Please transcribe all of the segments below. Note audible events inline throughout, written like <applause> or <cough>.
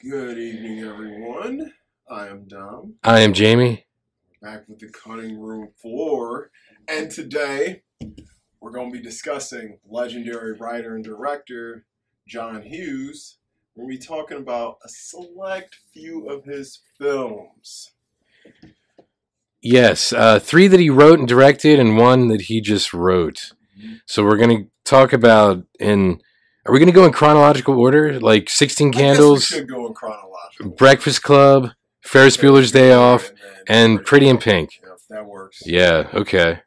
Good evening, everyone. I am Dom, I am Jamie. back with the cutting room floor, and today we're going to be discussing legendary writer and director John Hughes. We're going to be talking about a select few of his films. Yes, uh, three that he wrote and directed, and one that he just wrote. So we're gonna talk about in. Are we gonna go in chronological order, like Sixteen I guess we Candles, should go in chronological. Breakfast Club, Ferris Bueller's Day Off, then and Pretty in Pink? Yeah, that works. Yeah, okay.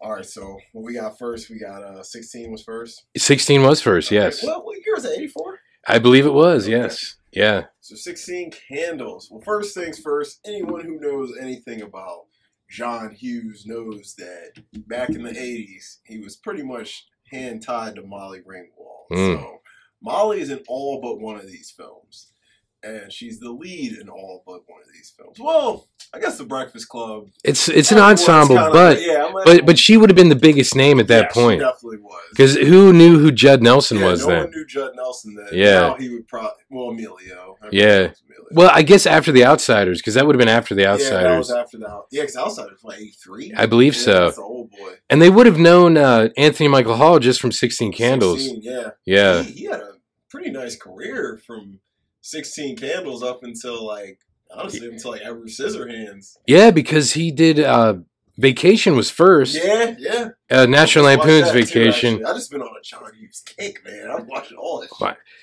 All right, so what we got first? We got uh, 16 was first. Sixteen was first. Yes, Well, what year was it? 84? I believe it was. Okay. Yes, yeah. So 16 candles. Well, first things first, anyone who knows anything about John Hughes knows that back in the 80s, he was pretty much hand tied to Molly Ringwald. Mm. So Molly is in all but one of these films. And she's the lead in all but one of these films. Well, I guess the Breakfast Club. It's it's an that was ensemble, kinda- but yeah, like- but but she would have been the biggest name at that Yeah, she point definitely was. because who knew who Judd Nelson yeah, was no then? one knew Judd Nelson then. Yeah. Now he would probably, well, Emilio. Yeah. Emilio. Well, I guess after the Outsiders, because that would have been after the Yeah, that Outsiders. was after the yeah, because Outsiders was like eighty three. I believe so. That's the old boy. And they would have known uh, Anthony Michael Hall just from 16 Candles. 16, yeah, Yeah. He, he had a pretty nice career from sixteen candles up until like honestly until like Edward Scissorhands. Yeah, because he did uh, Vacation was first. Yeah, yeah. Uh, National Lampoon's that too, Vacation. I just been on a John Hughes kick, man. I'm watching all this.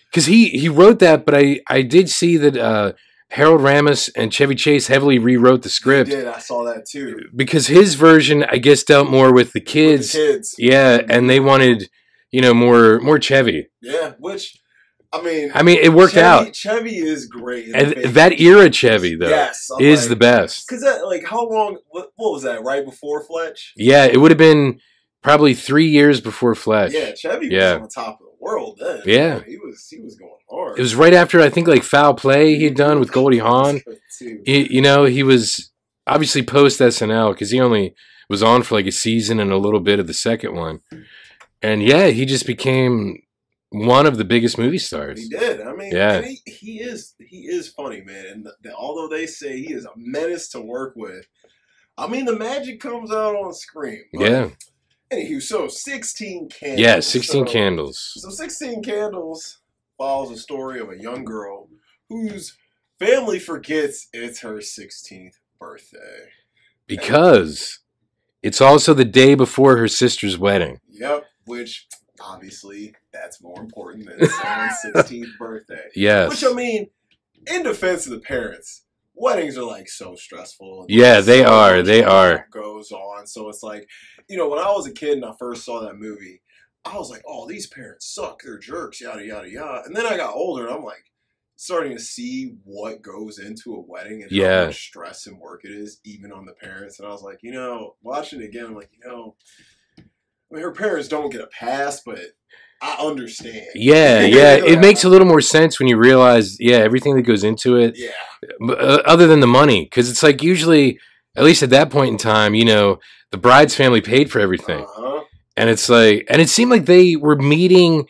Because he, he wrote that, but I, I did see that uh, Harold Ramis and Chevy Chase heavily rewrote the He script did. I saw that too. because his version, I guess, dealt more with the With kids. the kids. Yeah, and they wanted, you know, more more Chevy. Yeah, which I mean, I mean, it worked Chevy, out. Chevy is great. And that era Chevy, though, yes, I'm is like- the best. Cause like how long? What, what was that? Right before Fletch? Yeah, it would have been probably three years before Fletch. Yeah, Chevy Yeah. was on top of the world then. Yeah. he was. He was going hard. It was right after I think like Foul Play he had done with Goldie <laughs> Hawn. He, you know, he was obviously post SNL because he only was on for like a season and a little bit of the second one. And yeah, he just became one of the biggest movie stars. He did. I mean, Yeah. he, he is. He is funny, man. And the, the, although they say he is a menace to work with, I mean, the magic comes out on screen. Yeah. Anywho, so sixteen candles. Yeah, 16 So- candles. So 16 Candles follows the story of a young girl whose family forgets it's her 16th birthday. Because it's also the day before her sister's wedding. Yep, which obviously that's more important than <laughs> someone's 16th birthday. Yes. Which I mean, in defense of the parents, weddings are like so stressful. Yeah, they So are, they are. Goes on, so it's like, you know, when I was a kid and I first saw that movie, I was like, oh, these parents suck. They're jerks. Yada yada yada. And then I got older, and I'm like, starting to see what goes into a wedding and Yeah. how much stress and work it is, even on the parents. And I was like, you know, watching it again, I'm like, you know, I mean, her parents don't get a pass, but I understand. Yeah, <laughs> yeah. It makes a little more sense when you realize, yeah, everything that goes into it, Yeah. uh, other than the money. Because it's like usually, at least at that point in time, you know, the bride's family paid for everything. Uh-huh. And it's like, and it seemed like they were meeting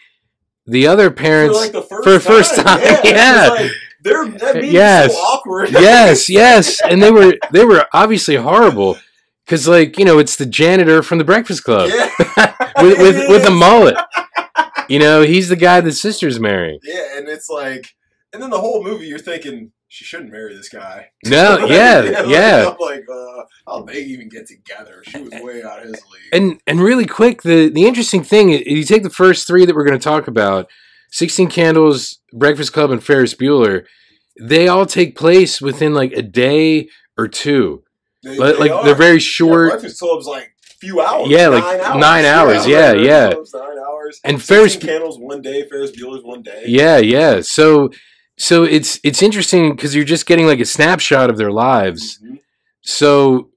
the other For parents. like the first for the first time, <laughs> Yeah. yeah. they're that Yes. so awkward. yes, <laughs> yes. And they were, they were obviously horrible. Because, like, you know, it's the janitor from the Breakfast Club Yeah. with, with, with a mullet. You know, he's the guy the sister's marrying. Yeah, and it's like, and then the whole movie, you're thinking she shouldn't marry this guy. No, <laughs> yeah, <laughs> like, yeah. I'm like, uh, how they even get together? She was way out of his league. And and really quick, the the interesting thing, you take the first three that we're going to talk about, Sixteen Candles, Breakfast Club, and Ferris Bueller. They all take place within like a day or two. They- Like, they like they're very Yeah, short. Breakfast Club's like few hours. Yeah, like nine hours. nine hours, yeah, yeah. Nine hours. And Ferris- Candles one day, Ferris Bueller's one day. Yeah, yeah. So so it's it's interesting because you're just getting like a snapshot of their lives. Mhm. So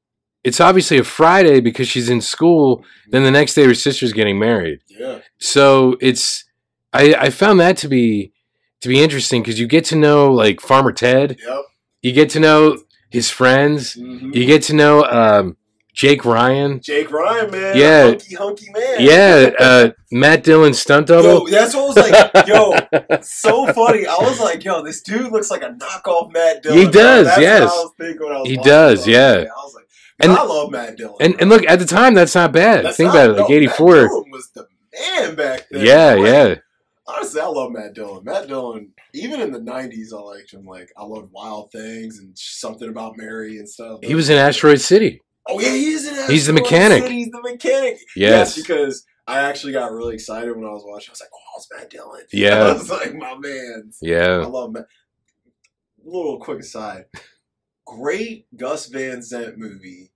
it's obviously a Friday because she's in school. Then the next day her sister's getting married. Yeah. So it's I I found that to be to be interesting because you get to know like Farmer Ted. Yep. You get to know his friends. Mhm. You get to know um, Jake Ryan. Jake Ryan, man. Yeah. Hunky, hunky man. Yeah, uh, Matt Dillon stunt Yo, double. that's what I was like. Yo, <laughs> so funny. I was like, yo, this dude looks like a knockoff Matt Dillon. He bro. does, That's yes. What I was thinking when I was He does, yeah. I was like, And- I love Matt Dillon. And and look, at the time, that's not bad. That's Think not- about it, like no, eighty Matt. Dillon was the man back then. Yeah, Like, yeah. Honestly, I love Matt Dillon. Matt Dillon, even in the '90s, I liked him. Like, I loved Wild Things and something about Mary and stuff. He was in Asteroid City. Oh yeah, he is in. He's the mechanic. He's the mechanic. Yes. because I actually got really excited when I was watching. I was like, "Oh, it's Matt Dillon." <laughs> Yeah. I was like, "My man." Yeah, I love Matt. Little quick aside. Great Gus Van Sant movie.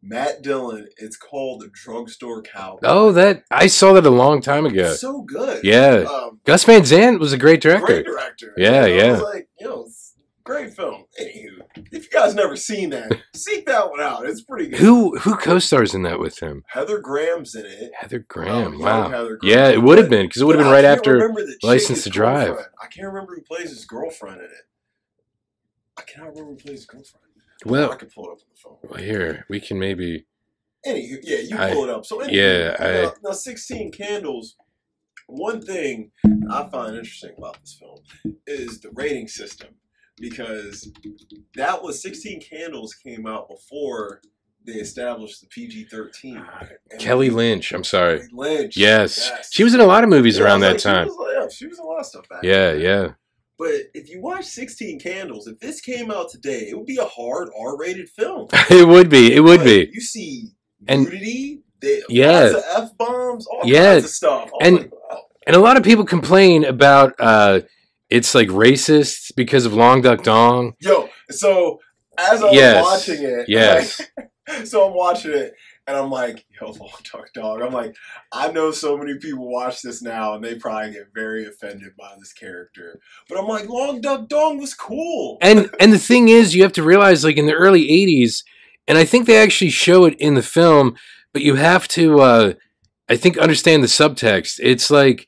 Matt Dillon. It's called The Drugstore Cowboy. Oh, that I saw that a long time ago. so good. Yeah. Um, Gus Van Sant was a great director. great director. Yeah, You know, yeah. It's like you know, it's great film. Anywho, if you guys never seen that, <laughs> seek that one out. It's pretty good. Who who co-stars in that with him? Heather Graham's in it. Heather Um, Graham. Wow. Heather Graham. Yeah, it would have been because it would have been right after. remember the chick, License to Drive. girlfriend. I can't remember who plays his girlfriend in it. I cannot remember who plays his girlfriend. Well- I can pull it up on the phone. Well, here we can maybe. Anywho, yeah, you I- pull it up. So anywho, yeah, I- now, now, Sixteen Candles. One thing I find interesting about this film is the rating system because that was Sixteen Candles came out before they established the PG thirteen. Kelly Lynch. I'm sorry. Lynch. Yes. she was in a lot of movies Yeah, around that was time. She was, yeah, she was in a lot of stuff back Yeah, then. yeah. But if you watch 16 Candles, if this came out today, it would be a hard R-rated film. <laughs> it would be. It would Like, be. You see And- nudity, they, Yeah. f bombs, all Yeah. kinds of stuff. And- like. And a lot of people complain about uh it's like racist because of Long Duck Dong. yo, so as I was Yes. watching it, Yes. like, <laughs> so I'm watching it. And I'm like, yo, Long Duck Dong. I'm like, I know so many people watch this now and they probably get very offended by this character. But I'm like, Long Duck Dong was cool. And and the thing is you have to realize like in the early 80s and I think they actually show it in the film, but you have to uh I think understand the subtext. It's like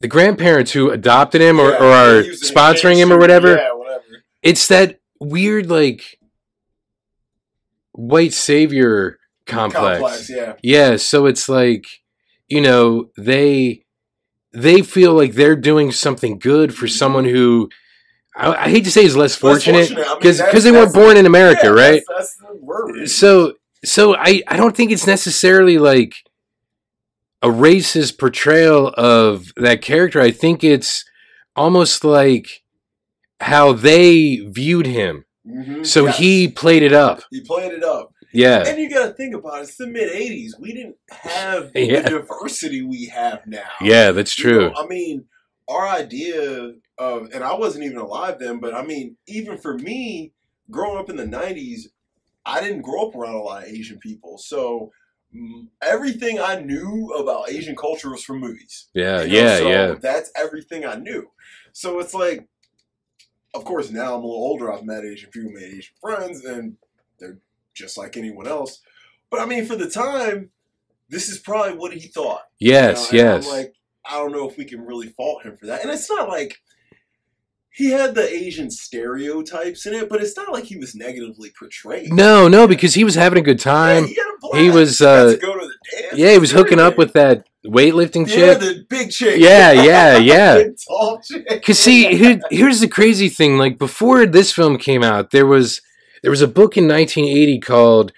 the grandparents who adopted him or, Yeah, or are he was an sponsoring him or whatever. Yeah, whatever. It's that weird like white savior complex. Complex, yeah. Yeah, so it's like, you know, they they feel like they're doing something good for mm-hmm. someone who I, I hate to say is less fortunate I mean, because they weren't born in America, yeah, right? That's, that's the word. So so I I don't think it's necessarily like a racist portrayal of that character. I think it's almost like how they viewed him. Mhm, So yes. he played it up. he played it up. Yeah. And you got to think about it. It's the mid '80s. We didn't have <laughs> Yeah. the diversity we have now. Yeah, that's You true. know, I mean, our idea of, and I wasn't even alive then, but I mean, even for me, growing up in the '90s, I didn't grow up around a lot of Asian people, so. Everything I knew about Asian culture was from movies. Yeah, You know, yeah, so yeah. That's everything I knew. So it's like, of course, now I'm a little older. I've met Asian people, made Asian friends, and they're just like anyone else. But I mean, for the time, this is probably what he thought. you Yes, know, and I'm yes. like, I don't know if we can really fault him for that. And it's not like he had the Asian stereotypes in it, but it's not like he was negatively portrayed. No, no, because he was having a good Yeah, time. he, had a blast. He was, uh, to go to the dance. Yeah, he was hooking up with that weightlifting yeah, chick. the big chick. Yeah, yeah, <laughs> yeah. Tall chick. Cause see, here, here's the crazy thing. Like before this film came out, there was there was a book in 1980 called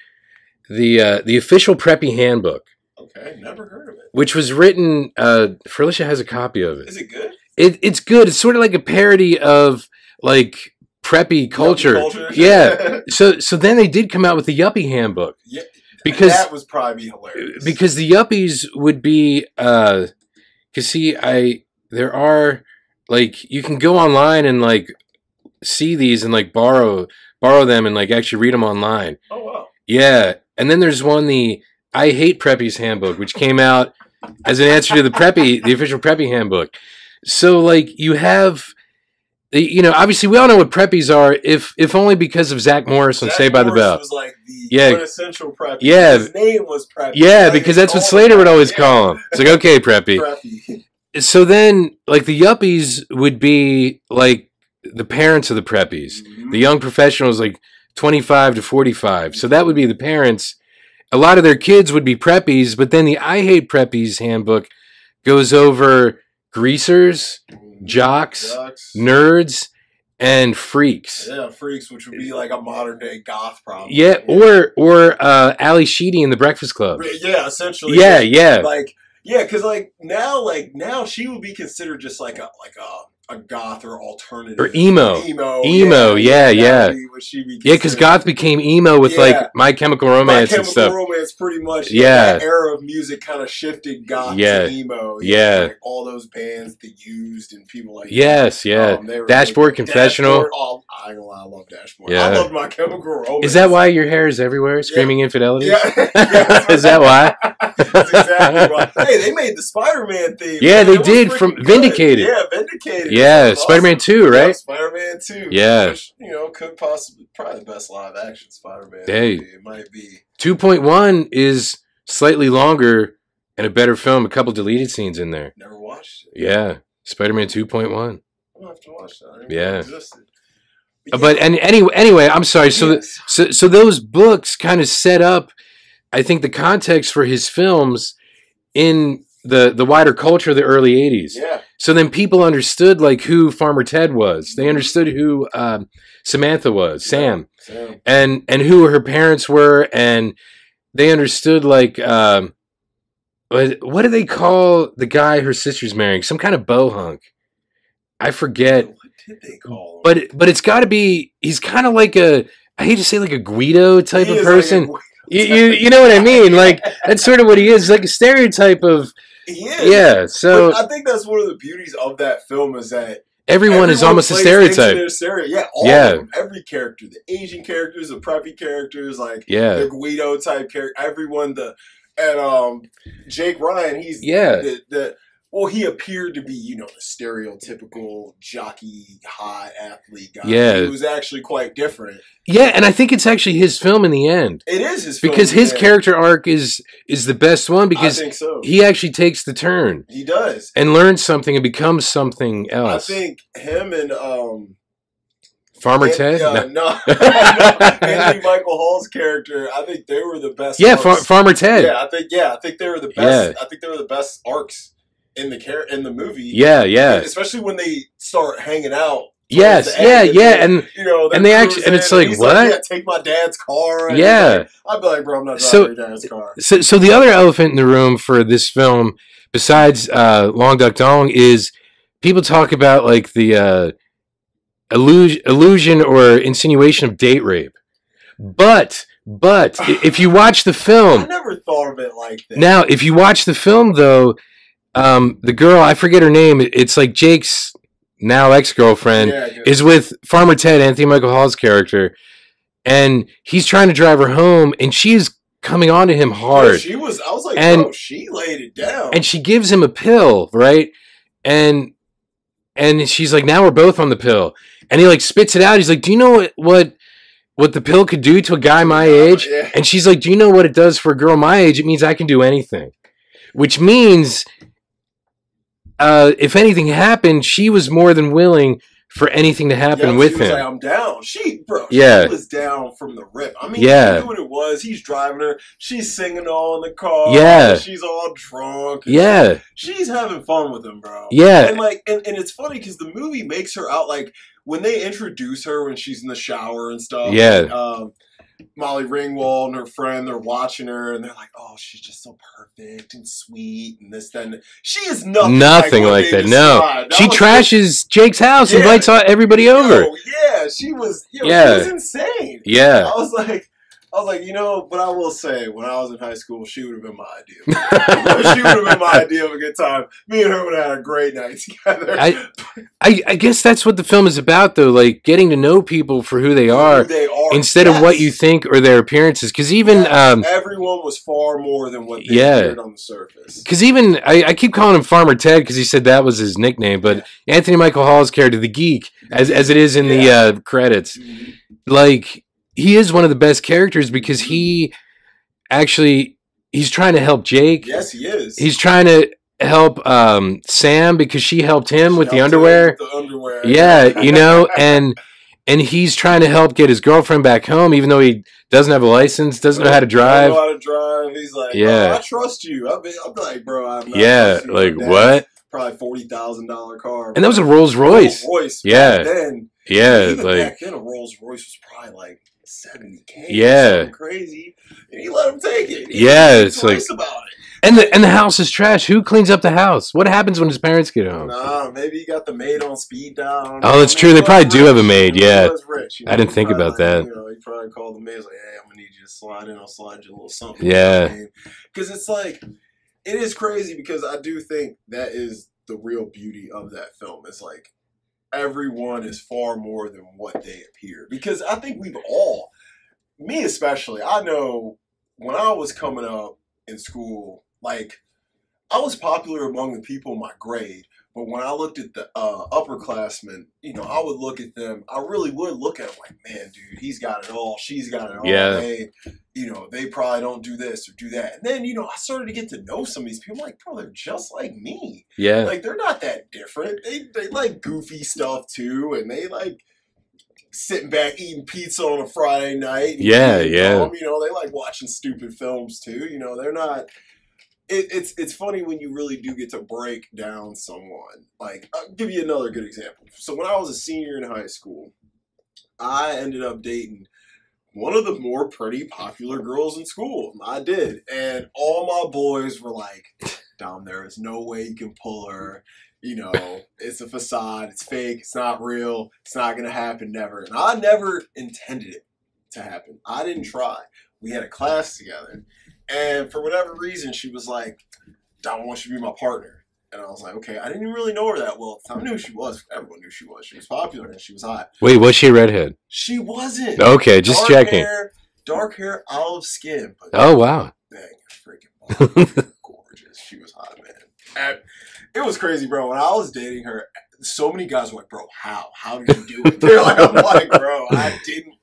the uh, the official Preppy Handbook, Okay, never heard of it. which was written. Uh, Felicia has a copy of it. Is it good? It. It's good. It's sort of like a parody of like preppy culture. Culture? Yeah. <laughs> So so then they did come out with the Yuppie Handbook yeah. because that was probably hilarious. because the yuppies would be uh cause see i there are like you can go online and like see these and like borrow borrow them and like actually read them online oh wow. yeah and then there's one the i hate preppies handbook which came out as an answer to the preppy the official preppy handbook so like you have you know obviously we all know what preppies are if if only because of zach morris on Saved by the Bell Was like the Yeah. quintessential preppy. Yeah. His name was preppy. yeah Like, because that's what slater would always call him it's like okay preppy Preppy. so then like the yuppies would be like the parents of the preppies Mhm. the young professionals like 25 to 45 so that would be the parents a lot of their kids would be preppies, but then the I Hate Preppies handbook goes over greasers, jocks, Jocks. nerds, and freaks. Yeah, freaks, which would be like a modern day goth problem. Yeah, or or uh, Ally Sheedy in the Breakfast Club. yeah, essentially. Yeah, yeah, like yeah, because like now, like now, she would be considered just like a like a a goth or alternative or emo. emo, Emo, yeah, that yeah. be what she'd be Yeah, because goth became emo with Yeah. like My Chemical My Romance and Chemical stuff. Romance pretty much Yeah. that era of music kind of shifted goth Yeah. to emo. Yeah. like all those bands that used and people like Yes, yeah. um, Dashboard like- Confessional. Dashboard, oh, I I love Dashboard. Yeah. I love My Chemical Romance. Is that why your hair is everywhere, screaming infidelity? Yeah, <laughs> Yeah, <laughs> is that why? Exactly why. Hey, they made the Spider-Man theme. Yeah, man. they It did from good. Vindicated. Yeah, Vindicated. Yeah, Spider-Man awesome. 2, right? Yeah, Spider-Man 2. Yeah. Which, you know, could possibly, probably the best live action Spider-Man. Hey. movie. It might be. 2.1 is slightly longer and a better film, a couple deleted scenes in there. Never watched it. Yeah, Spider-Man 2.1. I'm gonna have to watch that. Yeah. existed. Uh, But and anyway, anyway, I'm sorry. So, yes. so, so those books kind of set up, I think, the context for his films in the the wider culture of the early '80s. yeah, So then people understood like who Farmer Ted was. They understood who um, Samantha was, Sam, Sam. and and who her parents were, and they understood like um, what do they call the guy her sister's marrying? Some kind of bohunk. I forget, What did they call him? but but it's got to be. He's kind of like a. I hate to say like a Guido type He of like person. w- you, you you know what I mean? Like that's sort of what he is. Like a stereotype of he is. yeah. So But I think that's one of the beauties of that film is that everyone, is almost a stereotype. stereo- Yeah, all Yeah. them. Every character, the Asian characters, the preppy characters, like Yeah. the Guido type character, everyone. The and um, Jake Ryan, he's Yeah. the, the well, he appeared to be you know the stereotypical jockey, hot athlete guy. Yeah. he was actually quite different. Yeah, and I think it's actually his film in the end It is his film, because his character arc is is the best one because so. he actually takes the turn He does. and learns something and becomes something else. I think him and um Farmer An- Ted. uh, No. no, <laughs> <laughs> Anthony Michael Hall's character. I think they were the best. Yeah. Far- Farmer Ted. Yeah, I think yeah, I think they were the best. Yeah. I think they were the best arcs in the char- in the movie. Yeah, yeah. especially when they start hanging out. Yes, yeah, end, yeah, they- and you know, and they actually- and it's like, what? yeah, take my dad's car. and Yeah. like- I'd be like, bro, I'm not driving So- your dad's car. so so the other elephant in the room for this film, besides uh, Long Duck Dong, is people talk about like the uh, illusion, illusion or insinuation of date rape. But but if you <laughs> watch the film, I never thought of it like that. Now, if you watch the film, though, um, the girl I forget her name. It's like Jake's now ex girlfriend yeah, 'cause- is with Farmer Ted, Anthony Michael Hall's character, and he's trying to drive her home, and she's coming on to him yeah, hard, she was. I was like, And- bro, she laid it down. and she gives him a pill, right? And and she's like, now we're both on the pill, and he like spits it out. He's like, do you know what what what the pill could do to a guy my age? Yeah. And she's like, Do you know what it does for a girl my age? It means I can do anything. Which means, uh, if anything happened, she was more than willing for anything to happen Yeah, with him. Like, I'm down. She, bro, Yeah. she was down from the rip. I mean, Yeah. what it was. He's driving her. She's singing all in the car. Yeah. she's all drunk. yeah, she's having fun with him, bro. Yeah. and like, and, and it's funny because the movie makes her out like when they introduce her when she's in the shower and stuff. Yeah. and, um, Molly Ringwald and her friend, they're watching her and they're like, "Oh, she's just so perfect and sweet and this, then she is nothing, nothing what like that. No, described. she trashes Jake's house, Yeah. invites everybody over. Yeah, she was. Yeah. she was insane. Yeah, I was like, I was like, you know, but I will say, when I was in high school, she would have been my idea. <laughs> she would have been my idea of a good time. Me and her would have had a great night <laughs> together. I, I, I guess that's what the film is about, though. Like getting to know people for who they Who are they are instead of what you think or their appearances. Because even Yes. um, everyone was far more than what they Yeah. appeared on the surface. Because even I, I keep calling him Farmer Ted because he said that was his nickname, but Anthony Michael Hall's character, the geek, as as it is in the uh, credits, Mhm. like he is one of the best characters because he actually he's trying to help Jake. Yes, he is. He's trying to help um, Sam because she helped him with the Helped him underwear. with the underwear. Yeah, you know, <laughs> and and he's trying to help get his girlfriend back home, even though he doesn't have a license, doesn't know how to drive. know how to drive. He's like, Yeah. yeah, I trust you. I'm, I'm like, bro, I'm not Yeah, like what? Probably forty thousand dollar car, And that was a Rolls Royce. Rolls Royce. Yeah. Then, Yeah, even like back then, a Rolls Royce was probably like seventy k. Yeah. crazy. And he let him take it. He Yeah, it's like- about it. and the and the house is trash. Who cleans up the house? What happens when his parents get home? Nah, maybe he got the maid on speed dial. Oh, that's true. They probably do have a maid, yeah. rich, you I didn't think about that. You know, he probably called the maid. He's like, "Hey, I'm gonna need you to slide in. I'll slide you a little something." Yeah. Because it's like, it is crazy because I do think that is the real beauty of that film. It's like everyone is far more than what they appear. Because I think we've all, me especially, I know when I was coming up in school, like I was popular among the people in my grade. But when I looked at the uh, upperclassmen, you know, I would look at them. I really would look at them like, man, dude, he's got it all. She's got it all. Yeah. They, you know, they probably don't do this or do that. And then, you know, I started to get to know some of these people. I'm like, bro, they're just like me. Yeah, Like, they're not that different. They, they like goofy stuff too. And they like sitting back eating pizza on a Friday night. Yeah, yeah. You know, they like watching stupid films too. You know, they're not. It, it's it's funny when you really do get to break down someone. Like I'll give you another good example. So when I was a senior in high school, I ended up dating one of the more pretty popular girls in school. I did, and all my boys were like, "Dom, there is no way you can pull her." You know, it's a facade. It's fake. It's not real. It's not gonna happen. Never. And I never intended it to happen. I didn't try. We had a class together, and for whatever reason, she was like, "Don't want you to be my partner." And I was like, "Okay." I didn't even really know her that well. at the time. I knew who she was. Everyone knew she was. She was popular and she was hot. wait, was she a redhead? She wasn't. Okay, just dark checking. Hair, dark hair, olive skin. But Oh wow, dang, freaking <laughs> gorgeous. She was hot, man. And it was crazy, bro. When I was dating her, so many guys were like, "Bro, how? How did you do it?" <laughs> They're like, "I'm like, bro, I didn't."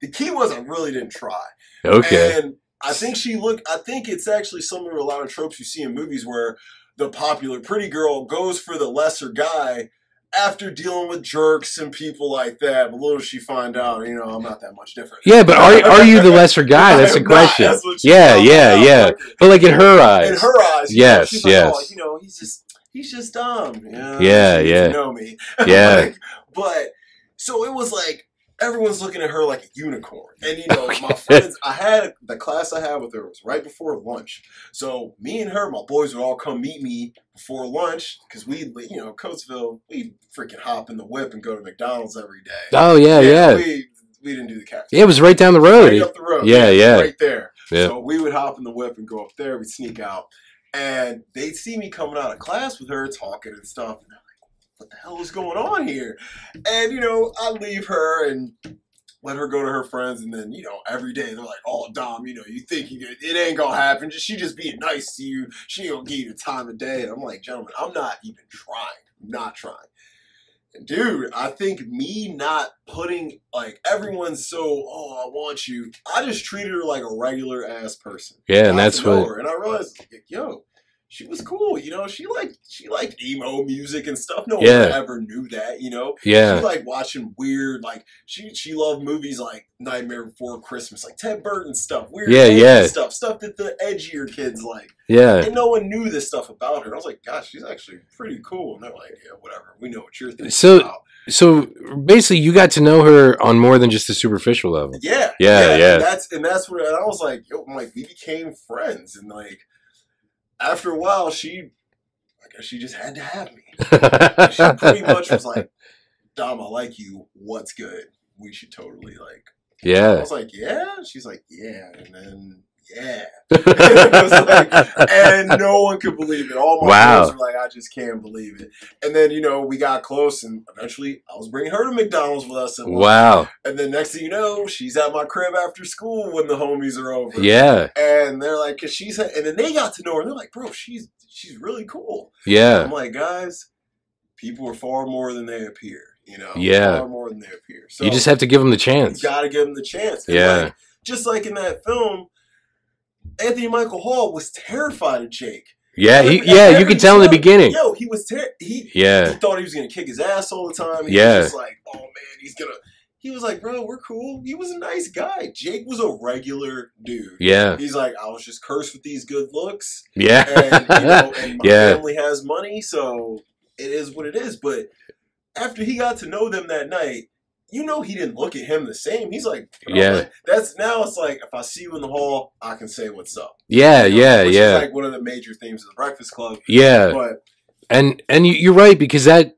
The key was I really didn't try. okay, And I think she looked. I think it's actually similar to a lot of tropes you see in movies where the popular pretty girl goes for the lesser guy after dealing with jerks and people like that. But little does she find out, you know, I'm not that much different. yeah, but are are you the lesser guy? <laughs> That's the not. question. That's Yeah, yeah, out. yeah. But like in her eyes, in her eyes, you know, Yes, like, oh, yes. oh, you know, he's just he's just dumb. Yeah, Yeah, she yeah. to know me. <laughs> Yeah. Like, but so it was like everyone's looking at her like a unicorn, and you <laughs> know, my friends. I had the class I had with her was right before lunch, so me and her, my boys would all come meet me before lunch because we, you know, Coatesville, we freaking hop in the whip and go to McDonald's every day. oh yeah, yeah, We, we didn't do the cafeteria. yeah. It was right down the Right road. up the road. Yeah, yeah. Right there. Yeah. So we would hop in the whip and go up there. We'd sneak out. And they'd see me coming out of class with her talking and stuff. And what the hell is going on here? And, you know, I leave her and let her go to her friends. And then, you know, every day they're like, oh, Dom, you know, you think you it ain't going to happen. Just, she just being nice to you. She to give you the time of day. And I'm like, gentlemen, I'm not even trying. I'm not trying. And dude, I think me not putting like everyone's so oh I want you. I just treated her like a regular ass person. Yeah, and that's what. her, and I realized like, yo, she was cool. You know, she liked she liked emo music and stuff. No Yeah. one ever knew that. You know, Yeah, she like watching weird like she she loved movies like Nightmare Before Christmas, like Tim Burton stuff, weird Yeah, yeah. stuff, stuff that the edgier kids like. yeah, And no one knew this stuff about her. I was like, gosh, she's actually pretty cool. And they're like, yeah, whatever. We know what you're thinking So- about. So basically, you got to know her on more than just a superficial level. Yeah, Yeah, yeah. And that's and that's where I was like, yo, I'm like, we became friends, and like after a while, she, I guess she just had to have me. <laughs> She pretty much was like, Dom, I like you. What's good? We should totally like. Yeah. I was like, yeah. She's like, yeah, and then yeah. <laughs> Like- and no <laughs> one could believe it. All my Wow. friends were like, I just can't believe it. And then you know we got close, and eventually I was bringing her to McDonald's with us. And wow, and then next thing you know, she's at my crib after school when the homies are over. yeah, And they're like, cause she's, and then they got to know her. And they're like, bro, she's she's really cool. yeah, I'm like, guys, people are far more than they appear. You know, Yeah. far more than they appear. So you just have to give them the chance. you gotta give them the chance. And Yeah. like, just like in that film, Anthony Michael Hall was terrified of Jake. Yeah, he, Every- yeah, you could tell in the beginning. Yo, he was ter- he he Yeah, thought he was gonna kick his ass all the time. He Yeah. was like, oh man, he's gonna he was like, bro, we're cool. He was a nice guy. Jake was a regular dude. Yeah. He's like, I was just cursed with these good looks, Yeah. and, you know, and <laughs> my Yeah. family has money, so it is what it is. But after he got to know them that night, you know he didn't look at him the same. He's like, Yeah. like, that's now it's like if I see you in the hall, I can say what's up. yeah, You know, yeah, which yeah. Is like one of the major themes of the Breakfast Club. yeah. But and and you- you're right because that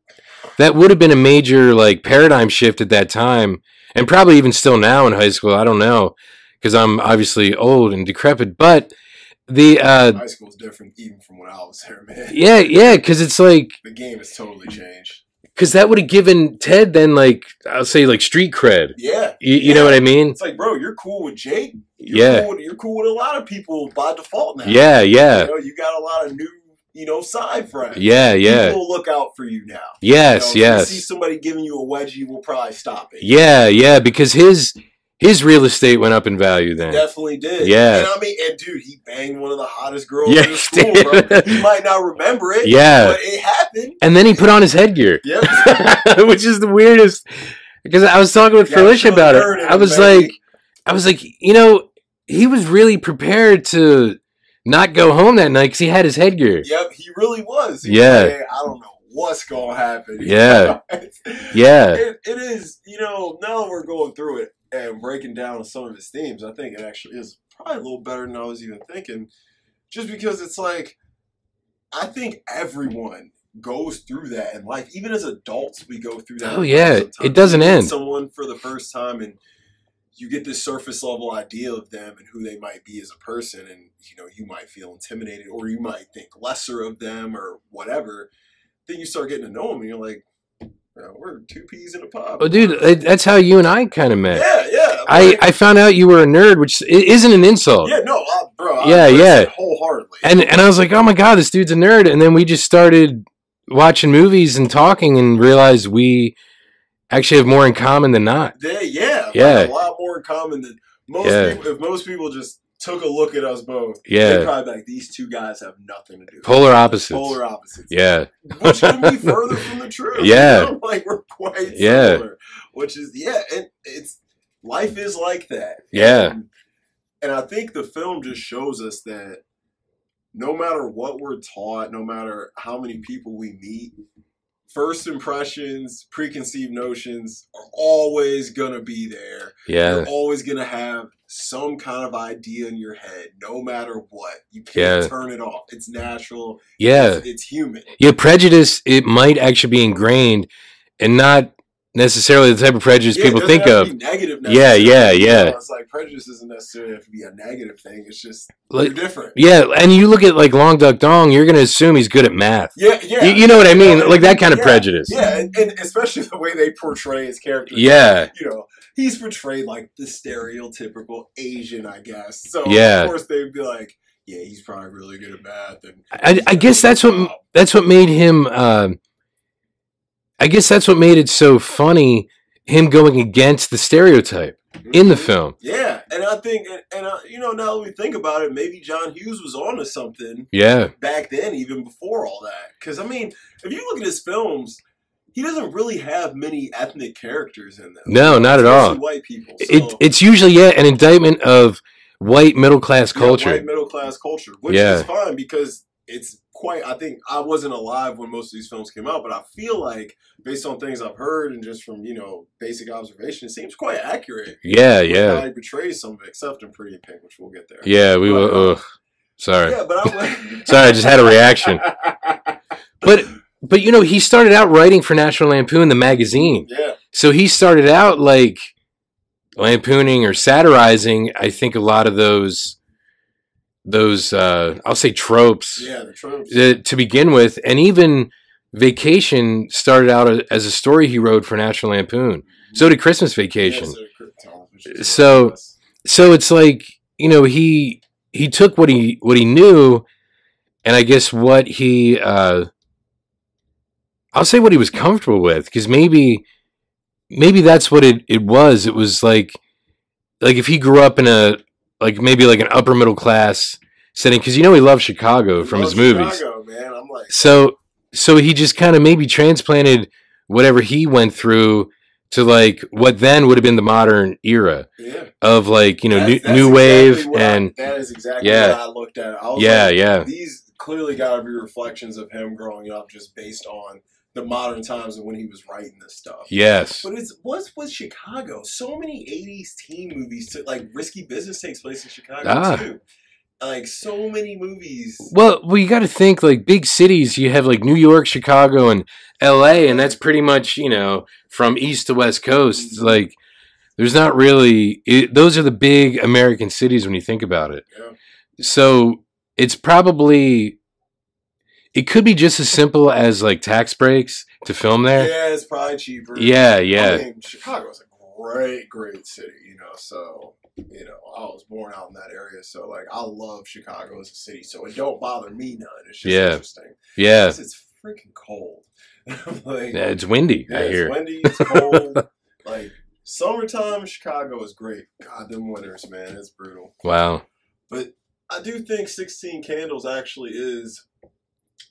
that would have been a major like paradigm shift at that time and probably even still now in high school i don't know because i'm obviously old and decrepit but the uh high school's different even from when I was there, man. yeah yeah because it's like The game has totally changed. Because that would have given ted then like i'll say like street cred Yeah. you, you know what i mean It's like, bro, you're cool with Jake. You're yeah Cool with, you're cool with a lot of people by default now. yeah yeah You know, you got a lot of new, you know, side friends. yeah yeah People will look out for you now. yes You know, if yes You see somebody giving you a wedgie, we'll probably stop it. yeah yeah because his his real estate went up in value then Definitely did. Yeah. And I mean, and dude, he banged one of the hottest girls Yeah, in the he school, did. bro. He might not remember it. Yeah. But it happened. and then he put on his headgear Yep. <laughs> which is the weirdest because I was talking with Felicia about it. I was baby. like, I was like, you know, he was really prepared to not go home that night because he had his headgear. Yep, he really was. He was Yeah. like, "Hey, I don't know what's gonna happen. <laughs> Yeah. Yeah, it, it is. You know, now we're going through it and breaking down some of his themes, I think it actually is probably a little better than I was even thinking. Just because it's like, I think everyone goes through that in life. Even as adults, we go through that. Oh, yeah. It doesn't end. Someone for the first time and. You get this surface level idea of them and who they might be as a person, and you know you might feel intimidated, or you might think lesser of them, or whatever. Then you start getting to know them, and you're like, "Bro, we're two peas in a pod." oh, dude, that's how you and I kind of met. Yeah, yeah. I like- I found out you were a nerd, which isn't an insult. yeah, no, I, bro. I Yeah, yeah. wholeheartedly. And and I was like, oh my god, this dude's a nerd. And then we just started watching movies and talking and realized we actually have more in common than not. yeah, yeah, like, Yeah. a lot more in common than most Yeah. people. If most people just took a look at us both, Yeah. they'd probably like, "These two guys have nothing to do." Polar opposites. Polar opposites. Yeah. which couldn't be further from the <laughs> truth. Yeah. you know? like we're quite Yeah. similar. Which is yeah, and it's life is like that. Yeah. and, and I think the film just shows us that no matter what we're taught, no matter how many people we meet, first impressions, preconceived notions are always gonna be there. Yeah. You're always gonna have some kind of idea in your head, no matter what. You can't Yeah. turn it off. It's natural. Yeah. It's, it's human. Yeah, prejudice it might actually be ingrained and not necessarily the type of prejudice Yeah, people think of. to negative Yeah, necessarily, yeah, you yeah. know? It's like prejudice doesn't necessarily have to be a negative thing. It's just Like- different. Yeah, and you look at like Long Duck Dong, you're gonna assume he's good at math. Yeah, yeah. You, you know what I mean? Yeah, Like that kind of yeah, prejudice. Yeah, and, and especially <laughs> the way they portray his character. Yeah. You know, he's portrayed like the stereotypical Asian, I guess. So Yeah. of course they'd be like, yeah, he's probably really good at math. And I, I guess that's what job. that's what made him. um I guess that's what made it so funny. Him going against the stereotype in the Mhm. film. Yeah, and I think, and, and uh, you know, now that we think about it, maybe John Hughes was onto something Yeah, back then, even before all that. Because I mean, if you look at his films, he doesn't really have many ethnic characters in them. No, not at all. White people. So, it, it's usually yeah an indictment of white middle class yeah, culture. white middle class culture, which Yeah. is fine because it's quite. I think I wasn't alive when most of these films came out, but I feel like based on things I've heard and just from you know basic observation, it seems quite accurate. yeah, yeah, he portrays some of it, except in Pretty in Pink, which we'll get there. yeah. We But, will. uh, sorry, Yeah, but I <laughs> Sorry, I just had a reaction. <laughs> but but you know he started out writing for National Lampoon the magazine. yeah, So he started out like lampooning or satirizing. I think a lot of those those uh, I'll say tropes yeah, the tropes. to begin with, and even Vacation started out as a story he wrote for National Lampoon. So did Christmas Vacation. Yeah, so So- So it's like you know he he took what he what he knew, and I guess what he uh, I'll say what he was comfortable with because maybe maybe that's what it, it was. It was like like if he grew up in a like maybe like an upper middle class setting because you know he loved Chicago from Love his movies. Chicago, man. I'm like, So so he just kind of maybe transplanted whatever he went through to like what then would have been the modern era Yeah. of like you know That's- new, that's new exactly wave what I- and that is exactly Yeah. what I looked at. I yeah like, yeah these clearly got to be reflections of him growing up just based on the modern times and when he was writing this stuff. yes But it's what's with Chicago? So many '80s teen movies. To, like Risky Business takes place in Chicago Ah. too. Like so many movies. well well you got to think like big cities you have like new york chicago and la and that's pretty much you know from east to west coast Mhm. like there's not really it, those are the big american cities when you think about it Yeah. so it's probably it could be just as simple as like tax breaks to film there Yeah, it's probably cheaper. yeah yeah I mean, Chicago's a great, great city. You know, so you know, I was born out in that area, so like I love Chicago as a city. So it don't bother me none. It's just Yeah. interesting. yeah Plus, It's freaking cold. <laughs> like, Yeah, it's windy yeah, i it's windy. It's cold. <laughs> like summertime, Chicago is great. God, them winters, man, it's brutal. wow But I do think Sixteen Candles actually is.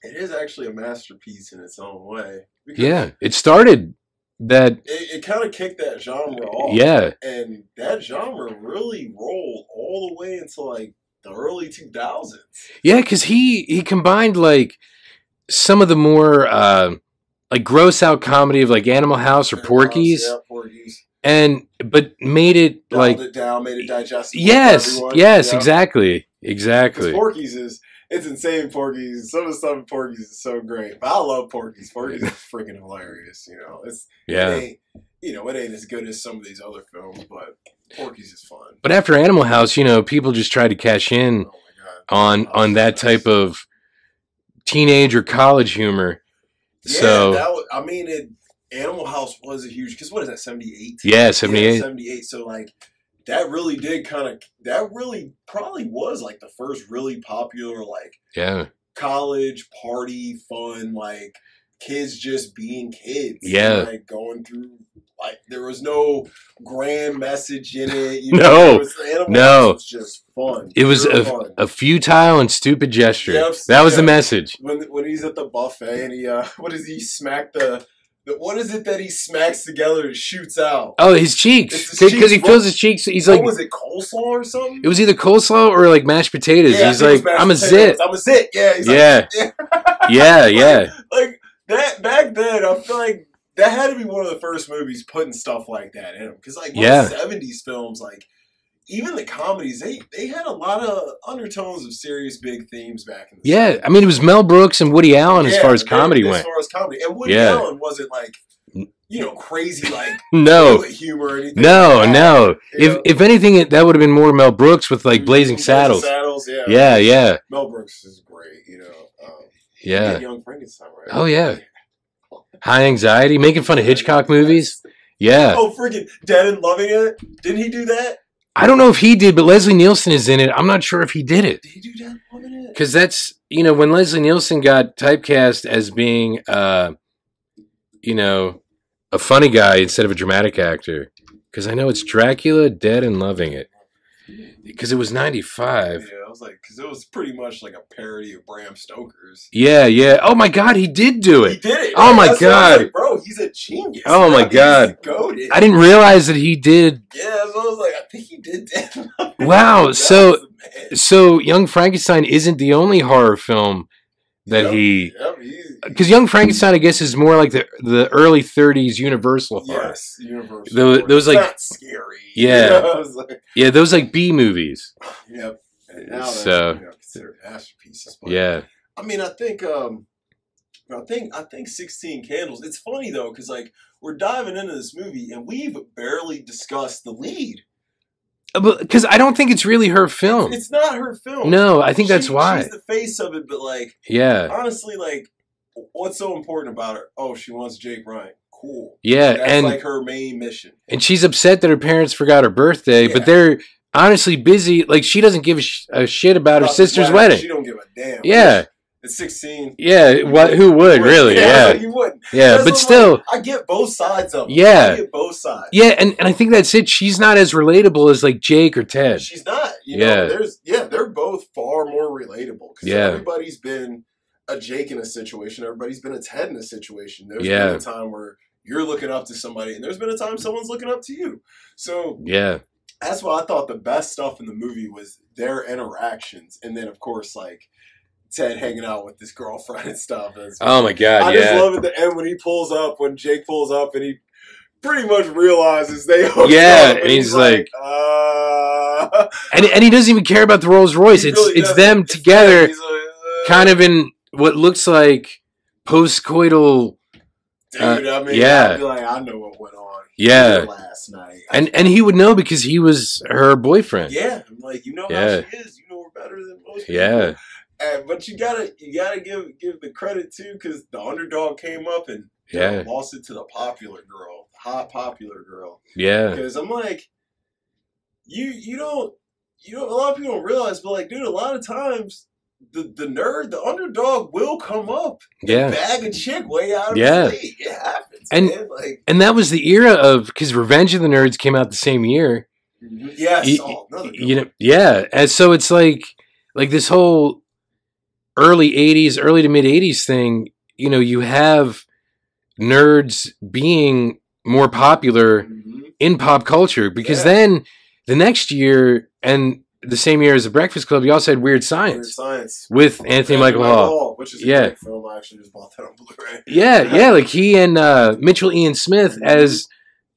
It is actually a masterpiece in its own way. yeah it started that It, it kind of kicked that genre off. yeah And that genre really rolled all the way into like the early 2000s. Yeah, because he he combined like some of the more uh, like gross out comedy of like Animal House or Porky's, Yeah, Porky's. and but made it Dialed like it down, made it digestible. yes, yes, Yeah. exactly, exactly. Porky's is it's insane. Porky's some of the stuff in Porky's is so great. But I love Porky's. Porky's is freaking hilarious. You know, it's Yeah, ain't, you know it ain't as good as some of these other films, but Porky's is fun. but after Animal House, you know, people just tried to cash Oh in god. on on that type of teenage or college humor. Yeah, So that was, I mean, it Animal House was a huge because what is that seventy eight? yeah, seventy eight. 78. So like that really did kind of that really probably was like the first really popular like Yeah, college party fun like kids just being kids. and, Yeah. like going through like there was no grand message in it. You <laughs> No. it was, No. Was just fun. it was a, fun. a futile and stupid gesture. Yep, that was the message. when when he's at the buffet and he uh <laughs> what does he smack the what is it that he smacks together and shoots out? Oh, his cheeks because he feels his cheeks. He's what like was it coleslaw or something? It was either coleslaw or like mashed potatoes. Yeah, he's think it was like, I'm a potatoes. zit. I'm a zit. Yeah. He's Yeah. Like, Yeah, <laughs> <laughs> yeah. like that back then. I feel like that had to be one of the first movies putting stuff like that in them because like Yeah. '70s films, like even the comedies, they they had a lot of undertones of serious big themes back in the Yeah. 70s. I mean, it was Mel Brooks and Woody Allen as far as comedy as went. far as comedy, and Woody Yeah. Allen wasn't like you know crazy like <laughs> No, humor or anything. no, like no. you If know? if anything, it, that would have been more Mel Brooks with like Blazing Blazing Saddles. Saddles, yeah. Yeah, yeah, Mel Brooks is great. You know, um, yeah. Young Frankenstein, right? Oh, yeah. High anxiety, making fun of Hitchcock movies. Yeah. Oh, freaking Dead and Loving It. Didn't he do that? I don't know if he did, but Leslie Nielsen is in it. I'm not sure if he did it Did he do Dead and Loving It? because that's you know when Leslie Nielsen got typecast as being uh, you know, a funny guy instead of a dramatic actor. Because I know it's Dracula, Dead and Loving It. Because it was '95. Yeah, I was like, because it was pretty much like a parody of Bram Stoker's. Yeah, yeah. Oh my God, he did do it He did it. Oh my That's what I was God. like, bro, he's a genius. Oh my God. goated. I didn't realize that he did. Yeah, what I was like. I think he did Dead and Loving It. Wow, <laughs> so- was the man. So, Young Frankenstein isn't the only horror film that Yep, he. Yep. Because Young Frankenstein, I guess, is more like the the early '30s Universal horror. Yes, Universal. Those- those, like- not scary. <laughs> Yeah. You know, like, Yeah, those like B movies. yep. And now that's So- you know, considered masterpieces. But, Yeah, I mean, I think, um, I think, I think Sixteen Candles. It's funny though, because like we're diving into this movie and we've barely discussed the lead. Uh, because I don't think it's really her film. It's not her film. No, I think that's She- why. she's the face of it. But like, Yeah, honestly, like, what's so important about her? Oh, she wants Jake Ryan. Cool. yeah, That's and like her main mission. and she's upset that her parents forgot her birthday, Yeah. but they're honestly busy. Like she doesn't give a, sh- a shit about her About the sister's wedding. She don't give a damn. Yeah, At sixteen. yeah. What? Who would really? Yeah, you wouldn't. yeah. But still, like, I get both sides of it. Yeah. I get both sides. yeah, and and I think that's it. She's not as relatable as like Jake or Ted. She's not. You Yeah. know, there's yeah, they're both far more relatable because Yeah. everybody's been a Jake in a situation. Everybody's been a Ted in a situation. There's Yeah. been a time where you're looking up to somebody, and there's been a time someone's looking up to you. So Yeah. that's why I thought the best stuff in the movie was their interactions, and then of course like Ted hanging out with his girlfriend and stuff. And Oh my god, I just yeah. love at the end when he pulls up, when Jake pulls up, and he pretty much realizes they Yeah, up, and he's like- uh, And and he doesn't even care about the Rolls Royce. It's really it's doesn't. them It's together like, uh, kind of in what looks like post-coital dude. uh, I mean, yeah. I'd be like, I know what went on. Yeah. last night. and and he would know because he was her boyfriend. yeah, I'm like, you know Yeah. how she is. You know her better than most. people. Yeah. And, but you gotta you gotta give give the credit too because the underdog came up and you know, Yeah. lost it to the popular girl, hot popular girl. Yeah. Because I'm like, you you don't you know a lot of people don't realize, but like, dude, a lot of times the the nerd, the underdog will come up, Yeah. bag a chick way out of Yeah. league. It happens, And- man. Like, And that was the era of because Revenge of the Nerds came out the same year. Mm-hmm. yes, Y- oh, You know, yeah. And so it's like like this whole early 80s, early to mid 80s thing, you know, you have nerds being more popular Mhm. in pop culture because Yeah. then the next year and the same year as the Breakfast Club, you also had Weird Weird Science science. with Anthony Michael Hall. which is a Yeah. great film. I actually just bought that on Blu-ray. Yeah, yeah, like he and uh, Mitchell Ian Smith <laughs> as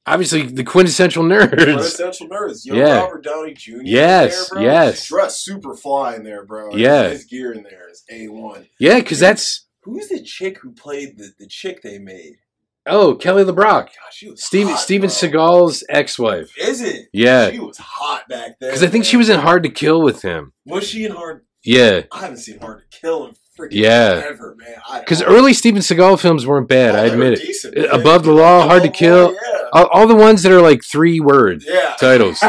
obviously the quintessential nerds. Quintessential nerds. Young Yeah. Robert Downey Jr. Yes, there, yes. Dressed super fly in there, bro. Yeah. His gear in there is A1. Yeah, because that's Who's the chick who played the, the chick they made? oh Kelly LeBrock, Gosh, she was Steven hot, Steven. Seagal's ex-wife. Is it? Yeah, She was hot back then. because I think she was in Hard to Kill with him. Was she in Hard? Yeah, I haven't seen Hard to Kill in Yeah. ever, man. Because early Steven Seagal films weren't bad. oh, I admit it. decent. Above the Law, Hard to Law, Kill. All, all the ones that are like three word Yeah. <laughs> titles,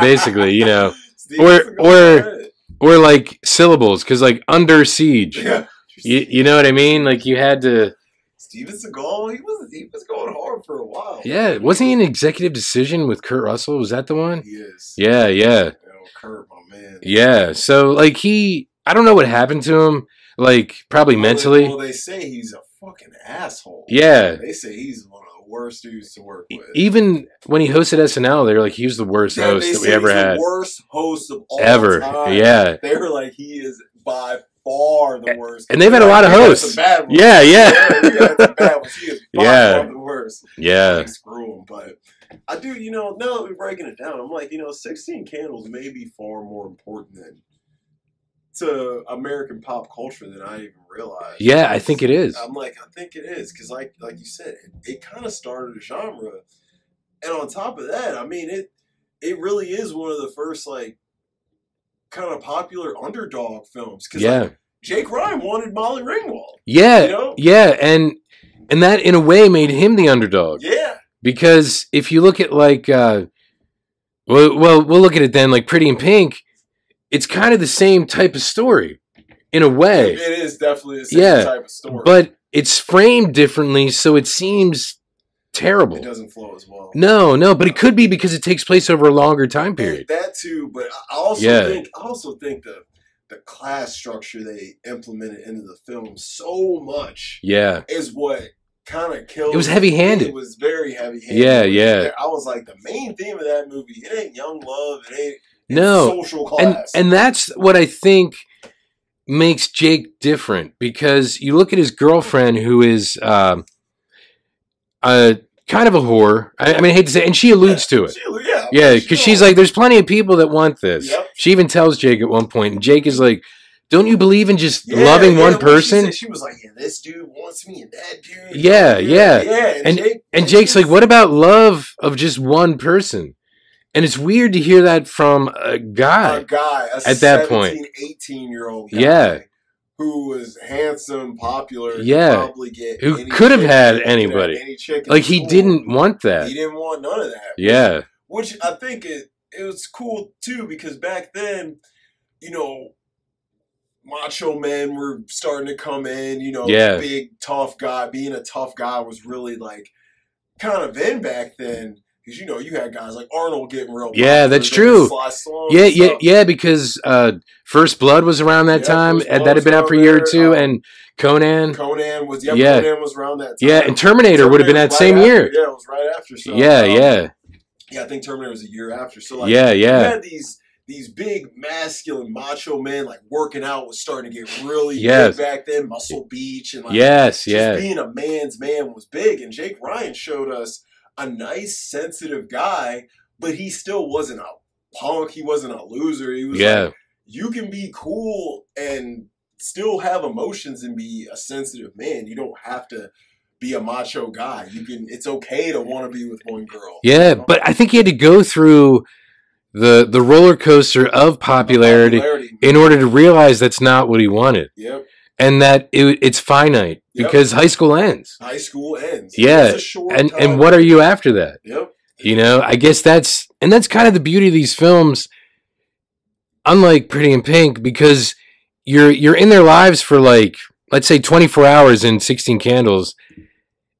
basically, you know, Steven Or- Seagal, or- or like syllables, because like Under Siege. Yeah. You, you know what I mean? Like you had to. Steven Seagal, he was he was going hard for a while. Yeah, wasn't he an executive decision with Kurt Russell? Was that the one? He is. Yeah, yeah, You Kurt, my man. yeah. So like he, I don't know what happened to him. Like probably Well, mentally. They, well, they say he's a fucking asshole. Yeah. They say he's one of the worst dudes to work with. Even when he hosted SNL, they were like, he was the worst Yeah, host that we ever had, The worst host of all ever. time. Yeah, They were like, he is by far the worst. and they've had a lot of hosts. some bad ones. Yeah, yeah. we had some bad ones. He is by <laughs> Yeah. far the worst. yeah, Like, screw him. But I do, you know, now that we're breaking it down, I'm like, you know, 16 Candles may be far more important than to American pop culture than I even realized. yeah. I think it is. I'm like, I think it is because, like, like you said, it, it kind of started a genre, and on top of that, I mean, it it really is one of the first like kind of popular underdog films. Because Yeah, like, Jake Ryan wanted Molly Ringwald. yeah, You know? yeah, and and that in a way made him the underdog. Yeah, because if you look at like uh well well we'll look at it then like pretty in pink it's kind of the same type of story in a way it is definitely the same Yeah, type of story, but it's framed differently so it seems terrible it doesn't flow as well. no no but it could be because it takes place over a longer time period That too, but I also Yeah. think I also think the the class structure they implemented into the film so much yeah is what kind of killed. It was heavy-handed. It was very heavy handed. Yeah, yeah. I was like, the main theme of that movie, it ain't young love, it ain't No. social and class. and that's what i think makes jake different because you look at his girlfriend who is um a kind of a whore I, I mean i hate to say and she alludes to it She- yeah, Yeah, she because she's like, there's plenty of people that want this. Yep. She even tells Jake at one point, and Jake is like, don't you believe in just Yeah, loving yeah, one she person? said- She, was like, yeah, this dude wants me and that dude. Yeah, yeah. yeah. And- Jake, And Jake's like, what about love of just one person? And it's weird to hear that from a a guy. guy a At that point. 18 year old guy Yeah. who was handsome popular Yeah. probably get Who could have had anybody. any Like, he didn't want that. he didn't want none of that Yeah. which I think it it was cool too because back then you know macho men were starting to come in you know Yeah. big tough guy being a tough guy was really like kind of in back then Because you know you had guys like Arnold getting real. Yeah, that's true. Yeah, yeah, stuff. yeah. Because uh, First Blood was around that Yeah, time, and that had been out for a year or two, uh, and Conan. Conan was yeah, Yeah. Conan was around that time. Yeah, and Terminator would have been that was same right year. Yeah, it was right after. So, Yeah, um, yeah, yeah. I think Terminator was a year after. So like, yeah, you yeah, had these these big masculine macho men like working out was starting to get really Yes. big back then. Muscle Beach and like yes, just yeah, being a man's man was big. And Jake Ryan showed us a nice, sensitive guy, but he still wasn't a punk. He wasn't a loser. He was yeah. like, you can be cool and still have emotions and be a sensitive man. You don't have to be a macho guy. You can. It's okay to want to be with one girl. Yeah, but I think he had to go through the the roller coaster of popularity in order to realize that's not what he wanted, Yep. And that it, it's finite Yep. because high school ends. High school ends. Yeah, It's a short And time. and what are you after that? Yep. You know, I guess that's and that's kind of the beauty of these films. Unlike Pretty in Pink, because you're you're in their lives for like let's say 24 hours in 16 Candles,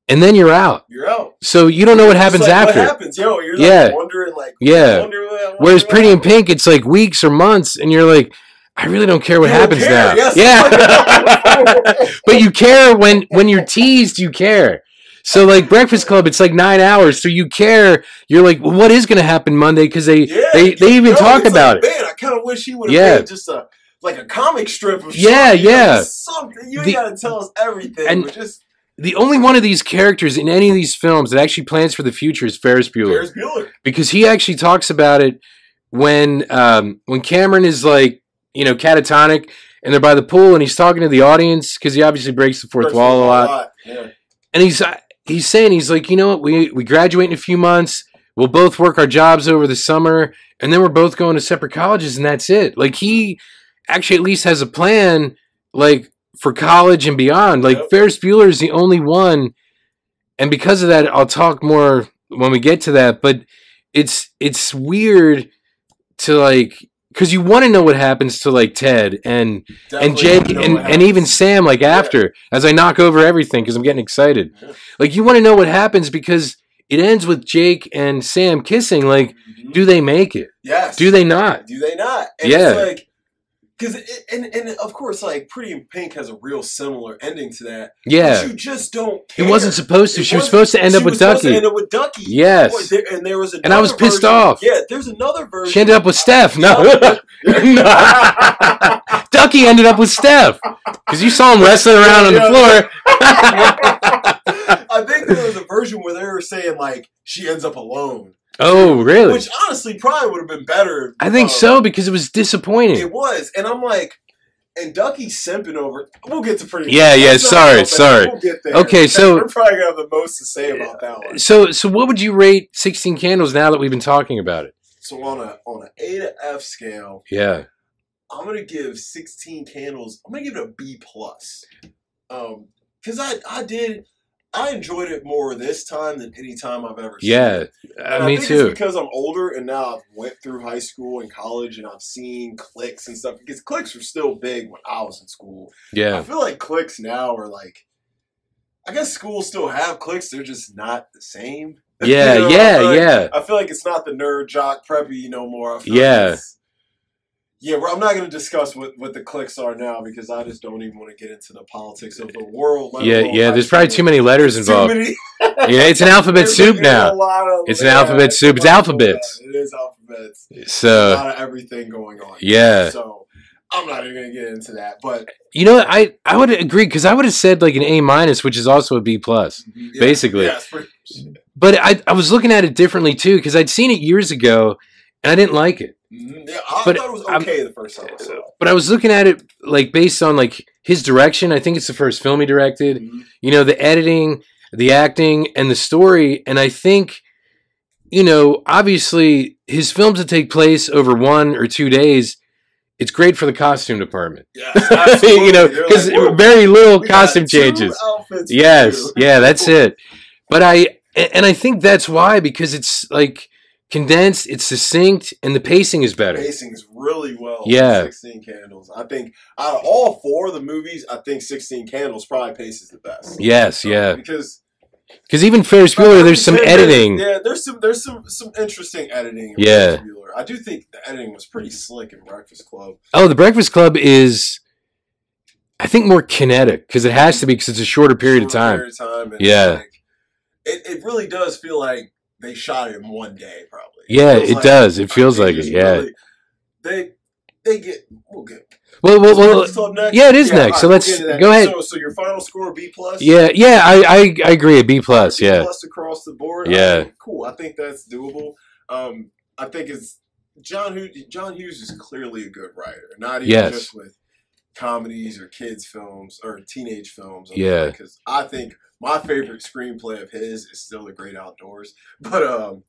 and then you're out. You're out. So you don't know what happens like, after. What happens? Yo, you're Yeah. like wondering, like, Yeah. wonder what- wonder Whereas Pretty in. Pink, it's like weeks or months, and you're like, I really don't care what don't happens care, now. yes. Yeah, <laughs> but you care when when you're <laughs> teased. You care. So like Breakfast Club, it's like nine hours. So you care. You're like, well, what is going to happen Monday? Because they Yeah, they they even yo, talk about like, it. Man, I kind of wish he would have Yeah. just a like a comic strip of Yeah, know, yeah. something. You The- gotta tell us everything, and- just The only one of these characters in any of these films that actually plans for the future is Ferris Bueller. Ferris Bueller. because he actually talks about it when um, when Cameron is like you know catatonic and they're by the pool and he's talking to the audience because he obviously breaks the fourth wall a all, lot. Yeah. and he's uh, he's saying he's like you know what? We we graduate in a few months. We'll both work our jobs over the summer and then we're both going to separate colleges and that's it. Like he actually at least has a plan like for college and beyond. Like Yep. Ferris Bueller is the only one and because of that I'll talk more when we get to that but it's it's weird to like because you want to know what happens to like Ted and and Jake and, and even. Sam like after as I knock over everything because I'm getting excited. Yeah. <laughs> Like you want to know what happens because it ends with Jake and Sam kissing. Like, Mhm. do they make it? yes. Do they not? Do they not? And Yeah. It's like, because and and of course, like Pretty in Pink has a real similar ending to that. Yeah, But you just don't. it wasn't supposed to. It She was supposed to end up with was supposed to Ducky. End up with Ducky. Yes. Boy, there- and there was And I was pissed version- off. Yeah, there's another version. She ended up with Steph. No, <laughs> Yeah. <laughs> Ducky ended up with Steph because you saw him wrestling around on the floor. <laughs> I think there was a version where they were saying like she ends up alone, Oh, really? which honestly probably would have been better. I think um, so because it was disappointing. It was, and I'm like, and Ducky's simping over. We'll get to pretty. Yeah, yeah, sorry, sorry. We'll get there. Okay, so- <laughs> we're probably gonna have the most to say about that one. So, so what would you rate Sixteen Candles now that we've been talking about it? So on a on an A to F scale, Yeah, I'm gonna give 16 candles. I'm gonna give it a B plus. Um, because I I did I enjoyed it more this time than any time I've ever seen yeah, it. uh, I me too. Because I'm older and now I've went through high school and college and I've seen clicks and stuff. Because clicks were still big when I was in school. Yeah, I feel like clicks now are like, I guess schools still have clicks. They're just not the same. <laughs> yeah, You know, yeah, feel like- yeah. I feel like it's not the nerd jock preppy no more. I feel Yeah. Like yeah, I'm not going to discuss what, what the clicks are now because I just don't even want to get into the politics of the world. Yeah, yeah. There's probably too many letters Too involved. many- <laughs> Yeah, it's an alphabet soup a now. of- It's an yeah, alphabet soup. It's a alphabets. It is alphabets. a So lot of everything going on. Yeah. So I'm not even going to get into that. But you know, I I would agree because I would have said like an A minus, which is also a B plus. Mm-hmm. yeah, Basically. yeah, But I I was looking at it differently too because I'd seen it years ago and I didn't like it. Mhm, yeah, I But thought it was I'm- okay the first time I saw it. But I was looking at it like based on like his direction. I think it's the first film he directed. Mhm. you know the editing the acting and the story and i think you know obviously his films that take place over one or two days it's great for the costume department <laughs> Yes, you know because like, very little costume changes yes yeah that's it but i and i think that's why because it's like condensed it's succinct and the pacing is better Pacing is really well. Yeah. 16 Candles. I think out of all four of the movies, I think 16 Candles probably paces the best. yes Um, yeah Because Because even Ferris Bueller, there's some editing. Yeah, there's some there's some some interesting editing. in Yeah. I do think the editing was pretty slick in Breakfast Club. Oh, The Breakfast Club is, I think, more kinetic because it has to be because it's a shorter period of time. period of time Yeah. like, it it really does feel like they shot it in one day, probably. Yeah, feels it does. It feels like it, yeah. really- they they get we'll get. Well, well, well, Breakfast Club next? yeah, it is next, alright, so let's- that. go ahead. So, so your final score B plus. yeah, yeah, I, I, I agree. A B plus, B yeah, plus across the board. Yeah. I cool. I think that's doable. Um, I think it's John Hughes. John Hughes is clearly a good writer, not even Yes. just with comedies or kids films or teenage films. Yeah. because I think my favorite screenplay of his is still The Great Outdoors. <laughs> But um,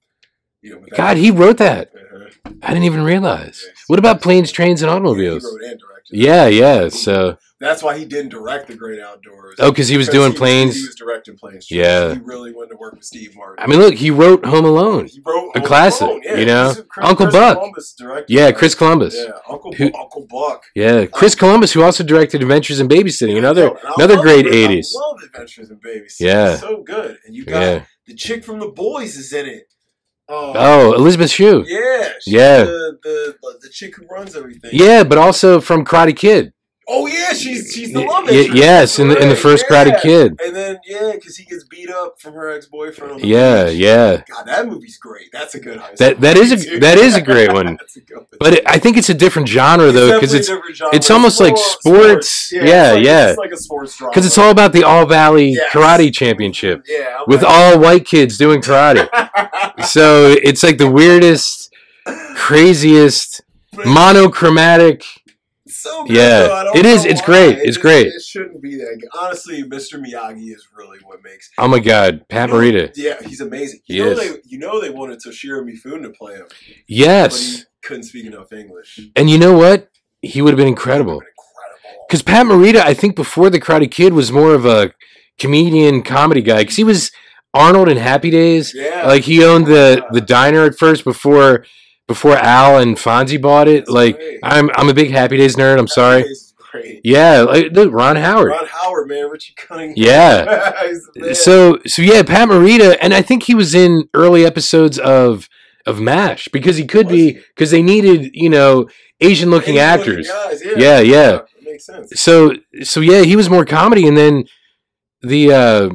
you know, God, he wrote that. Uh-huh. I didn't even realize. Yeah. What about planes, trains, and automobiles? wrote and directed. Yeah, yeah. So, That's why he didn't direct The Great Outdoors. oh, because he was doing he planes. He was directing planes. Yeah. He really wanted to work with Steve Martin. I mean, look, he wrote Home Alone. He wrote Home A classic, Alone, you know? Chris- Uncle Chris Buck. Yeah. Chris Columbus. Yeah, Uncle Who- Uncle Buck. Yeah, Chris Columbus, who also directed Adventures in Babysitting, another I another great '80s. I love Adventures in Babysitting. Yeah. It's so good. And you got Yeah. the chick from The Boys is in it. Um, Oh, Elizabeth Shue. yeah, Yeah. The the the chick who runs everything. Yeah, but also from Karate Kid. Oh yeah, she's she's the love interest. yes, in the in the first yeah. Karate Kid. And then yeah, because he gets beat up from her ex boyfriend. Yeah, beach. yeah. God, that movie's great. That's a good high That that is movie, a too. that is a great one. <laughs> A. But it, I think it's a different genre though, because it's genre. it's almost like more sports. Yeah, it's like, yeah. It's like a sports drama. because it's all about the All Valley Yes. Karate Championship Yeah, with all white kids doing karate. <laughs> So it's like the weirdest, craziest, monochromatic. So good, Yeah. though. I don't It is. know It's why. great. It It's great. It shouldn't be that. good. Honestly, Mr. Miyagi is really what makes. Oh my God, Pat Morita. Yeah, he's amazing. He You know is. they, you know they wanted Toshiro Mifune to play him, but Yes, he couldn't speak enough English. and you know what? He would have been incredible. Incredible. Because Pat Morita, I think before the Karate Kid was more of a comedian comedy guy. Because he was Arnold in Happy Days. Yeah, Like he owned the the diner at first before before Al and Fonzie bought it. That's Like great. I'm I'm a big Happy Days nerd. I'm sorry. Great. Yeah, like look, Ron Howard. Ron Howard, man, Richie Cunningham. Yeah. <laughs> He's the man. So so yeah, Pat Morita, and I think he was in early episodes of of MASH because he could be because they needed you know Asian looking actors. guys, Yeah, yeah. That makes sense. So so yeah, he was more comedy, and then the uh,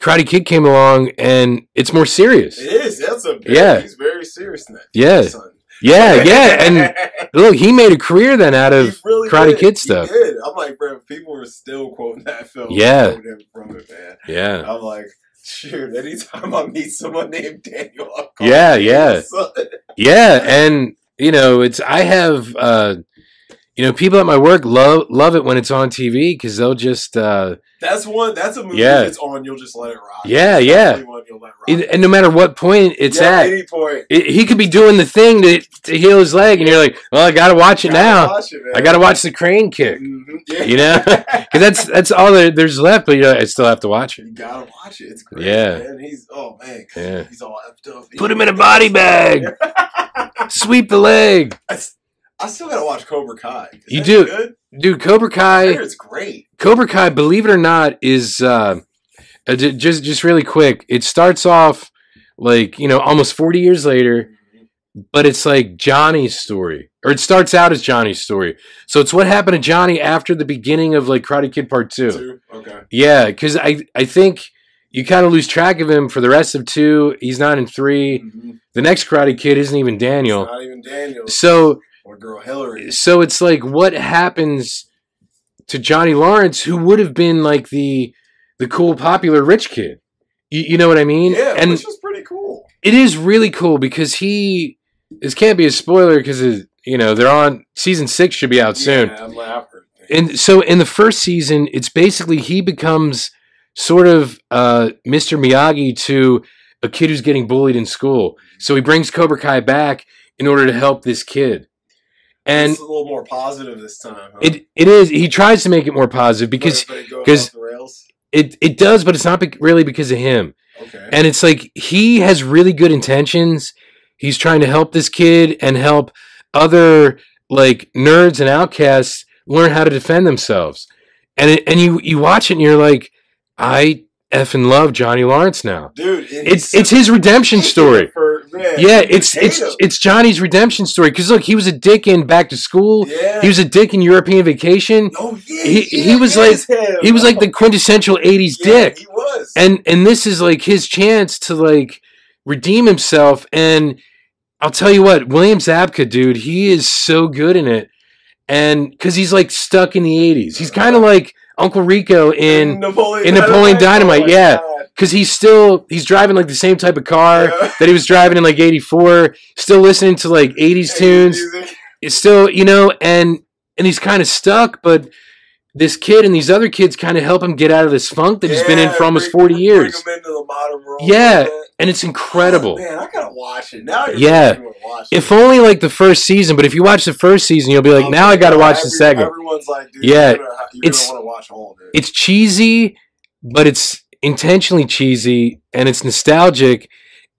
Karate Kid came along, and it's more serious. It is. That's a Yeah. He's very serious that. Yeah. son. Yeah, <laughs> yeah, and look, he made a career then out of really Karate did. Kid stuff. I'm like, bro, people are still quoting that film. Yeah. from it, man. yeah. I'm like, shoot. Anytime I meet someone named Daniel, I'll call Yeah, him yeah. Son. <laughs> Yeah, and you know, it's I have uh you know, people at my work love love it when it's on TV because they'll just uh That's one. That's a movie. Yeah. It's on, you'll just let it rock. Yeah, It's yeah. one rock. and and no matter what point it's yeah, at, any point. it, he could be doing the thing to to heal his leg, and you're like, well, I gotta watch it Gotta now. watch it. I gotta watch the crane kick Mhm. Yeah. You know? <laughs> <laughs> because that's that's all there, there's left, but you know, I still have to watch it. You gotta watch it. It's great. Yeah. man. He's oh man, Yeah. he's all effed up. Put him in a body bag. <laughs> Sweep the leg, I still gotta watch Cobra Kai. Is You do. Good? Dude. Cobra Kai. it's great. Cobra Kai, believe it or not, is uh, uh, just just really quick. It starts off like you know almost forty years later, but it's like Johnny's story, or it starts out as Johnny's story. So it's what happened to Johnny after the beginning of like Karate Kid Part Two. Two? Okay. Yeah, because I I think you kind of lose track of him for the rest of two. He's not in 3 Mhm. The next Karate Kid isn't even It's Daniel. not even Daniel So or girl Hillary. so it's like what happens to Johnny Lawrence, who would have been like the the cool, popular rich kid. You, you know what I mean? Yeah, and which was pretty cool. it is really cool because he. This can't be a spoiler because you know they're on season six should be out soon. Yeah, I'm laughing. And so in the first season, it's basically he becomes sort of uh, Mr. Miyagi to a kid who's getting bullied in school. So he brings Cobra Kai back in order to help this kid. And it's a little more positive this time. Huh? it it is he tries to make it more positive because But it goes 'cause- off the rails. it does, but it's not bec really because of him. Okay. And it's like he has really good intentions. He's trying to help this kid and help other like nerds and outcasts learn how to defend themselves. And it, and you you watch it and you're like, I effing love Johnny Lawrence now. dude. It's it's his redemption story. For, man, Yeah, it's it's him. it's Johnny's redemption story. Because look, he was a dick in Back to School. yeah. He was a dick in European Vacation. oh yeah, he- yeah, he was like- him. He was like the oh. quintessential '80s Yeah, dick. He was. and and this is like his chance to like redeem himself and i'll tell you what william zabka dude he is so good in it and because he's like stuck in the 80s he's kind of like uncle rico in Napoleon in Napoleon Dynamite, Oh my yeah. Because he's still he's driving like the same type of car Yeah. that he was driving in like 84 still listening to like 80s tunes Music. it's still you know and and he's kind of stuck but this kid and these other kids kind of help him get out of this funk that he's been in for almost bring- 40 bring years him into the modern world. Yeah, man. and it's incredible Oh, man, I gotta watch it now. You're Yeah. watch it. if only like the first season but if you watch the first season you'll be like Oh, now i gotta watch the second Everyone's like, dude, Yeah, you're gonna, it's- gonna want to watch all of it. it's cheesy but it's intentionally cheesy and it's nostalgic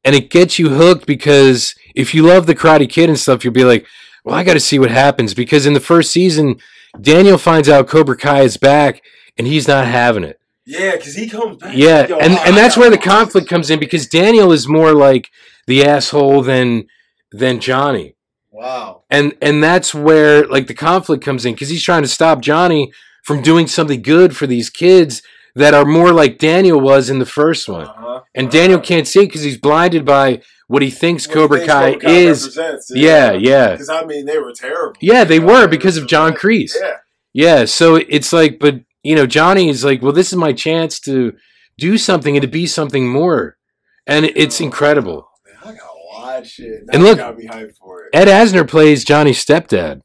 and it gets you hooked because if you love the karate kid and stuff you'll be like well i gotta see what happens because in the first season daniel finds out cobra kai is back and he's not having it yeah, because he comes back. Yeah, Yo, and I- and that's where the conflict comes in because Daniel is more like the asshole than than Johnny. Wow. And and that's where like the conflict comes in because he's trying to stop Johnny from doing something good for these kids that are more like Daniel was in the first one. Uh-huh. And Daniel can't see because he's blinded by what he thinks What he Cobra thinks Kai Cobra Kai is. Yeah, yeah. Because I mean, they were terrible. Yeah, they were because of John Kreese. Yeah. Yeah, so it's like, but you know, Johnny is like, well, this is my chance to do something and to be something more, and it's incredible. Oh, man, I gotta watch it. Now And look- gotta hyped for it. Ed Asner plays Johnny's stepdad.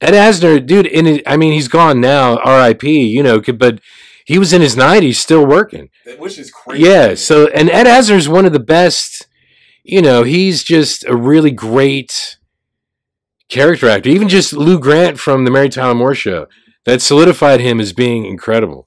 Ed Asner, dude, in it, I mean, he's gone now, R.I.P. You know, but he was in his nineties, still working. Which is crazy. Yeah. So, and Ed Asner's one of the best. You know, he's just a really great character actor. Even just Lou Grant from the Mary Tyler Moore Show, that solidified him as being incredible.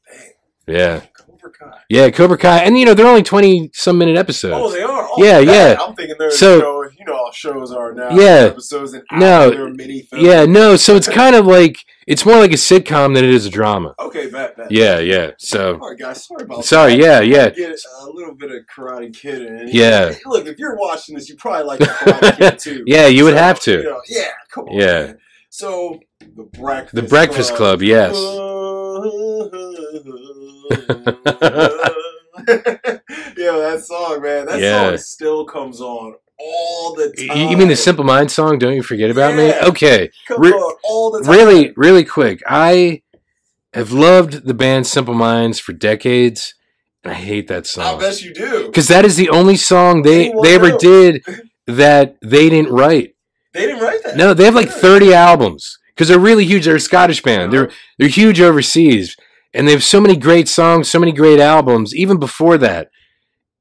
Yeah. Cobra Kai. Yeah, Cobra Kai, and you know they're only twenty some minute episodes. Oh, they are. Oh, Yeah, yeah. I'm thinking they're So- show, you know how shows are now. Yeah. episodes and No. mini films. yeah, no, so it's kind of like it's more like a sitcom than it is a drama. Okay, bet, bet. Yeah, yeah. So right, guys. Sorry about sorry, that. yeah, yeah. Get a little bit of Karate Kid in. Yeah. Look, if you're watching this, you probably like Karate Kid <laughs> too. Yeah, you would have to. you know, yeah, come on. Yeah. man. So the breakfast. The Breakfast Club, yes. <laughs> yeah, that song, man. That Yeah. song still comes on all the time. You mean the Simple Mind song? Don't you forget about me? Okay, re- all the time. really, really quick. I have loved the band Simple Minds for decades, and I hate that song. I bet you do. because that is the only song they Anyone they ever did <laughs> that they didn't write. They didn't write that. No, they have like 30 albums because they're really huge. They're a Scottish band. Uh-huh. They're they're huge overseas, and they have so many great songs, so many great albums, even before that.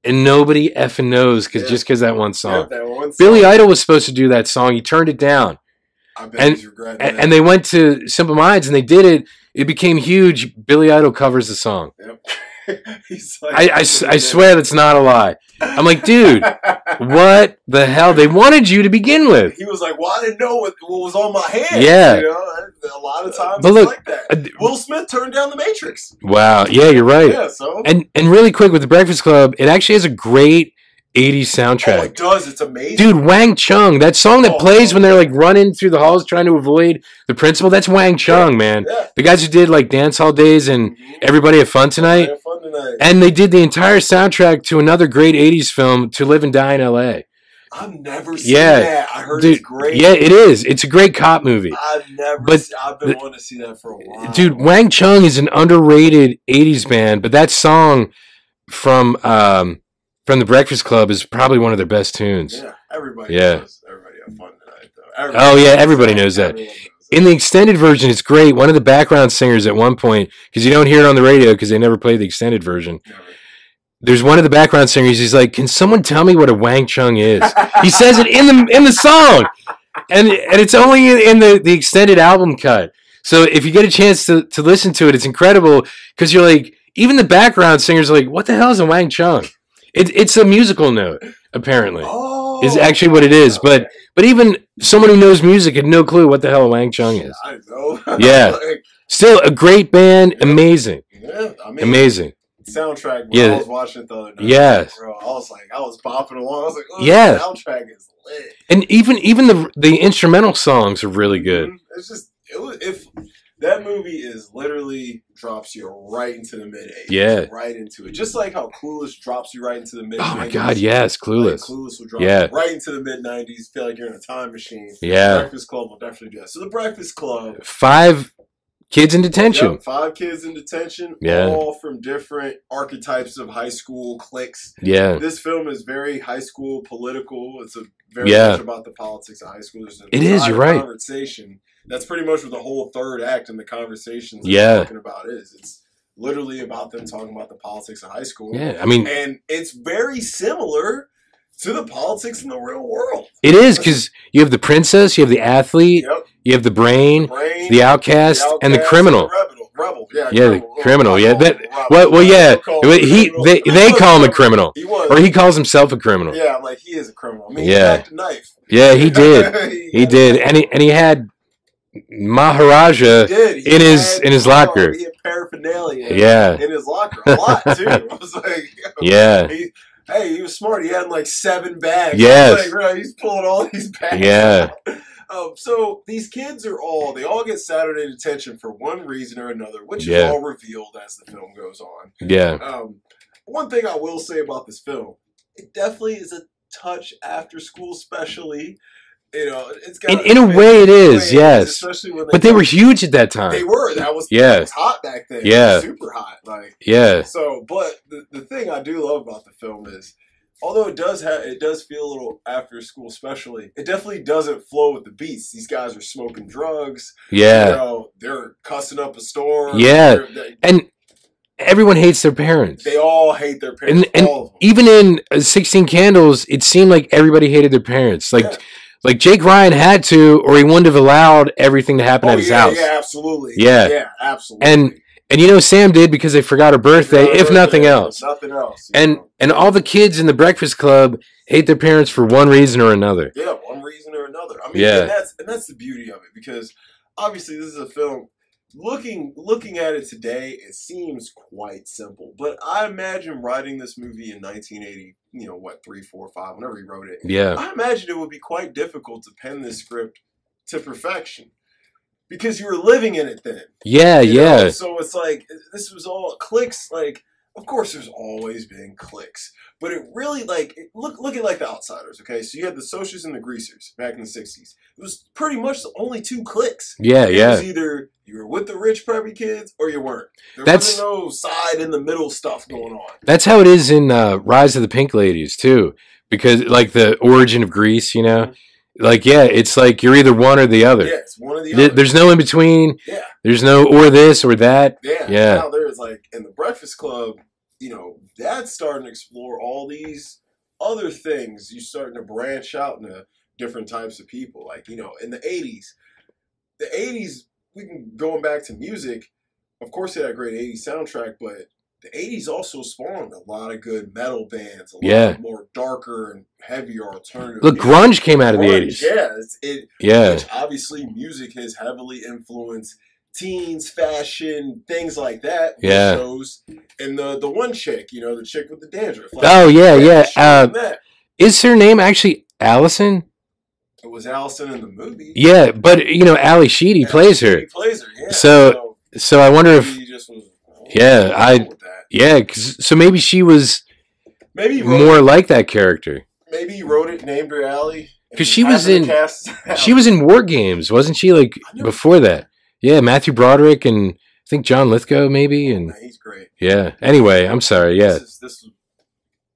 And nobody effing knows because Yeah. just because that one Yeah, song. that one Billy. Idol was supposed to do that song. He turned it down, I bet and- he's regretting and, and they went to Simple Minds and they did it. It became huge. Billy Idol covers the song. Yep. <laughs> he's like, I, I I swear that's not a lie. I'm like, dude, <laughs> what the hell? They wanted you to begin with. He was like, "Well, I didn't know what, what was on my hands." Yeah. you know, a lot of times But look, like that. Uh, Will Smith turned down The Matrix. Wow. Yeah, you're right. Yeah, so And and really quick with the Breakfast Club, it actually has a great 80s soundtrack. oh, it does. It's amazing, Dude, Wang Chung, that song that Oh, plays when they're like running through the halls trying to avoid the principal, that's Wang Chung, man. Yeah. The guys who did like Dance Hall Days and Mhm. Everybody Have Fun Tonight. Have fun tonight. And they did the entire soundtrack to another great 80s film, To Live and Die in LA. I've never seen Yeah. that. I heard Dude, it's great. yeah, it is. It's a great cop movie. I've never. But se- I've been wanting to see that for a while. Dude, Wang Chung is an underrated 80s band, but that song from um, from the Breakfast Club is probably one of their best tunes. Yeah, everybody. Yeah. knows. Everybody have fun tonight, though. Oh, yeah, everybody knows that. Knows In the extended version, it's great. One of the background singers at one point, because you don't hear it on the radio because they never play the extended version. Never. There's one of the background singers. He's like, "Can someone tell me what a Wang Chung is?" He <laughs> says it in the in the song, and and it's only in the the extended album cut. So if you get a chance to to listen to it, it's incredible because you're like, even the background singers are like, "What the hell is a Wang Chung?" It, it's a musical note, apparently. Oh, Is actually what it is, but- okay. But even someone who knows music had no clue what the hell Wang Chung is. I know. <laughs> Yeah. Like, Still a great band, amazing, yeah, I mean, amazing. soundtrack Yeah. I was watching it the other night. Yes. Bro, I was like, I was bopping along. I was like, oh, Yeah. the soundtrack is lit. And even even the the instrumental songs are really good. Mhm. It's just it was, if that movie is literally drops you right into the mid '80s. Yeah. right into it. Just like how Clueless drops you right into the mid. Oh my god, yes, Clueless. Clueless will drop Yeah. you right into the mid '90s. Feel like you're in a time machine. Yeah. Breakfast Club will definitely do that. So the Breakfast Club. Five kids in detention. Yep, five kids in detention, Yeah. all from different archetypes of high school cliques. Yeah. This film is very high school political. It's a very Yeah. much about the politics of high school. There's a It is, you're right. Conversation. That's pretty much what the whole third act in the conversations Yeah. talking about is. It's literally about them talking about the politics of high school. Yeah. I mean And it's very similar to the politics in the real world. it is because you have the princess, you have the athlete, Yep. you have the brain, Brain, the outcast, and the outcast, criminal. Rebel. Rebel. Yeah, Yeah, the criminal. criminal, yeah, that- him a rebel. Well, well, yeah. I'll call him a He criminal. they they <laughs> call him a criminal, He was. or he calls himself a criminal. Yeah, I'm like, he is a criminal. I mean, Yeah. he knife. Yeah, he <laughs> did. He did, and he and he had Maharaja. He. He in his- in his locker. He had paraphernalia. Yeah. In his locker. A lot, too. <laughs> I was like, Yeah, <laughs> he, hey, he was smart. He had like seven bags. Yes. Like, bro, he's pulling all these bags. Yeah. <laughs> Um, so these kids are all, they all get Saturday detention for one reason or another, which Yeah. is all revealed as the film goes on. yeah, Um, one thing I will say about this film, it definitely is a touch after school, especially. You know, it's got in in a way it is, yes. Especially when they But they were huge at that time. They were. That was Yeah. Was hot back then. Yeah. Super hot. Like Yeah, so. But the, the thing I do love about the film is, although it does have it does feel a little after school, especially it definitely doesn't flow with the beats. These guys are smoking drugs. You yeah, know, they're cussing up a storm. Yeah. They're- They, and everyone hates their parents. they all hate their parents. And- and all of them. Even in uh, Sixteen Candles, it seemed like everybody hated their parents. Like Yeah. Like Jake Ryan had to, or he wouldn't have allowed everything to happen Oh, at his yeah, house. Yeah, absolutely. Yeah. yeah, absolutely. And And you know Sam did because they forgot her birthday, if no, nothing no, else. Nothing else. And know. and all the kids in the Breakfast Club hate their parents for one reason or another. Yeah, one reason or another. I mean, Yeah. and that's and that's the beauty of it because obviously this is a film. Looking looking at it today, it seems quite simple. But I imagine writing this movie in 1980, you know what, three, four, five, whenever he wrote it. Yeah. I imagine it would be quite difficult to pen this script to perfection because you were living in it then. Yeah, you know? yeah. So it's like this was all clicks. Like, of course, there's always been clicks, but it really like it- look look at like the outsiders. Okay, so you had the socials and the greasers back in the '60s. It was pretty much the only two clicks. Yeah, It yeah. was either you were with the rich preppy kids or you weren't. There That's- wasn't no side in the middle stuff going on. That's how it is in uh, Rise of the Pink Ladies too, because like the origin of Grease, you know, like yeah, it's like you're either one or the other. Yeah, it's one of the other. There's no in between. Yeah. There's no or this or that. Yeah. Yeah. Now there's like in the Breakfast Club, you know, that's starting to explore all these other things. You're starting to branch out into different types of people. Like, you know, in the 80s, the 80s, we can going back to music, of course, they had a great 80s soundtrack, but the 80s also spawned a lot of good metal bands, a lot Yeah. more darker and heavier alternative. Look, grunge came out of the '80s. Yeah, it's, it, Yeah, which obviously music has heavily influenced teens, fashion, things like that. Yeah. Shows and the the one chick, you know, the chick with the dandruff. like, Oh, yeah, yeah, uh, is her name actually Allison? It was Allison in the movie. Yeah, but you know, Ally Sheedy And plays her. Plays her. Yeah. So- So I wonder if he just was. Yeah, I- Yeah, so maybe she was maybe more It, like that character. maybe he wrote it, named her Allie. 'Cause she was in- She was in War Games, wasn't she? Like before that. Yeah, Matthew Broderick and think John Lithgow maybe oh, and He's great. yeah. Anyway, I'm sorry. Yeah. This, is, this was.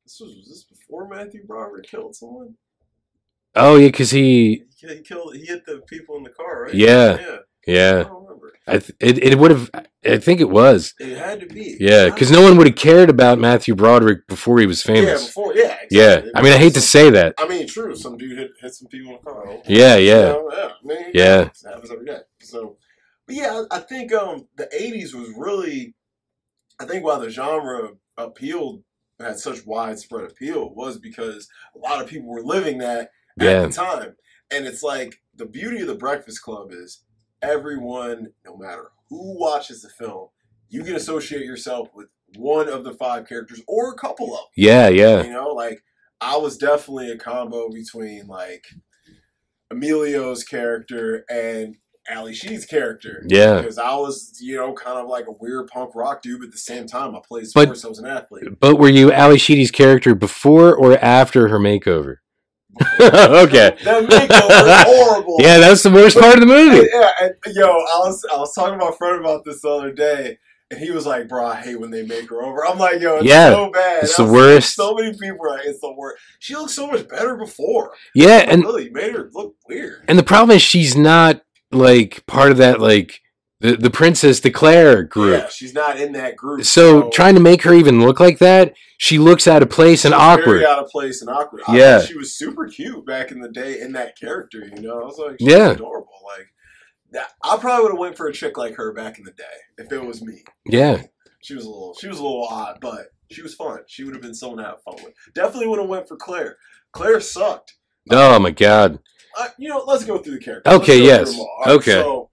This was, was this before Matthew Broderick killed someone? Oh yeah, because he He, killed. He hit the people in the car, right? Yeah. Yeah. Yeah. I th- it it would have. I think it was. It had to be. Yeah, because no one would have cared about Matthew Broderick before he was famous. Yeah, before. Yeah. Yeah. I mean, I hate to say that. I mean, true. Some dude hit, hit some people in the car. Yeah, You yeah, know, yeah. Yeah. Happens every day. So, but yeah, I I think um the '80s was really. I think why the genre appealed had such widespread appeal was because a lot of people were living that at Yeah. the time, and it's like the beauty of the Breakfast Club is everyone, no matter who watches the film, you can associate yourself with one of the five characters or a couple of them. Yeah, yeah. You know, like I was definitely a combo between like Emilio's character and Ally Sheed's character. Yeah. Because I was, you know, kind of like a weird punk rock dude, but at the same time I played But- sports, I was an athlete. But were you Ally Sheedy's character before or after her makeover? <laughs> okay. <laughs> That makeover horrible. Yeah, that's the worst part of the movie. Yeah, and yo, I was I was talking to my friend about this the other day, and he was like, "Bro, I hate when they make her over." I'm like, "Yo, it's Yeah, so bad. it's the was like, worst. So many people are like, "It's the worst." She looked so much better before. Yeah, Like, and really made her look weird. and the problem is she's not like part of that like the the Princess Declare group. Yeah, she's not in that group. So trying to make her even look like that, she looks out of place and awkward. very out of place and awkward. Yeah. she was super cute back in the day in that character. You know, I was like, she's Yeah. adorable. Like, that, I probably would have went for a chick like her back in the day if it was me. Yeah, She was a little, she was a little odd, but she was fun. She would have been someone to have fun with. Definitely would have went for Claire. Claire sucked. Oh my god. Uh, you know, let's go through the characters. Okay, yes. through them all. All right, Okay. So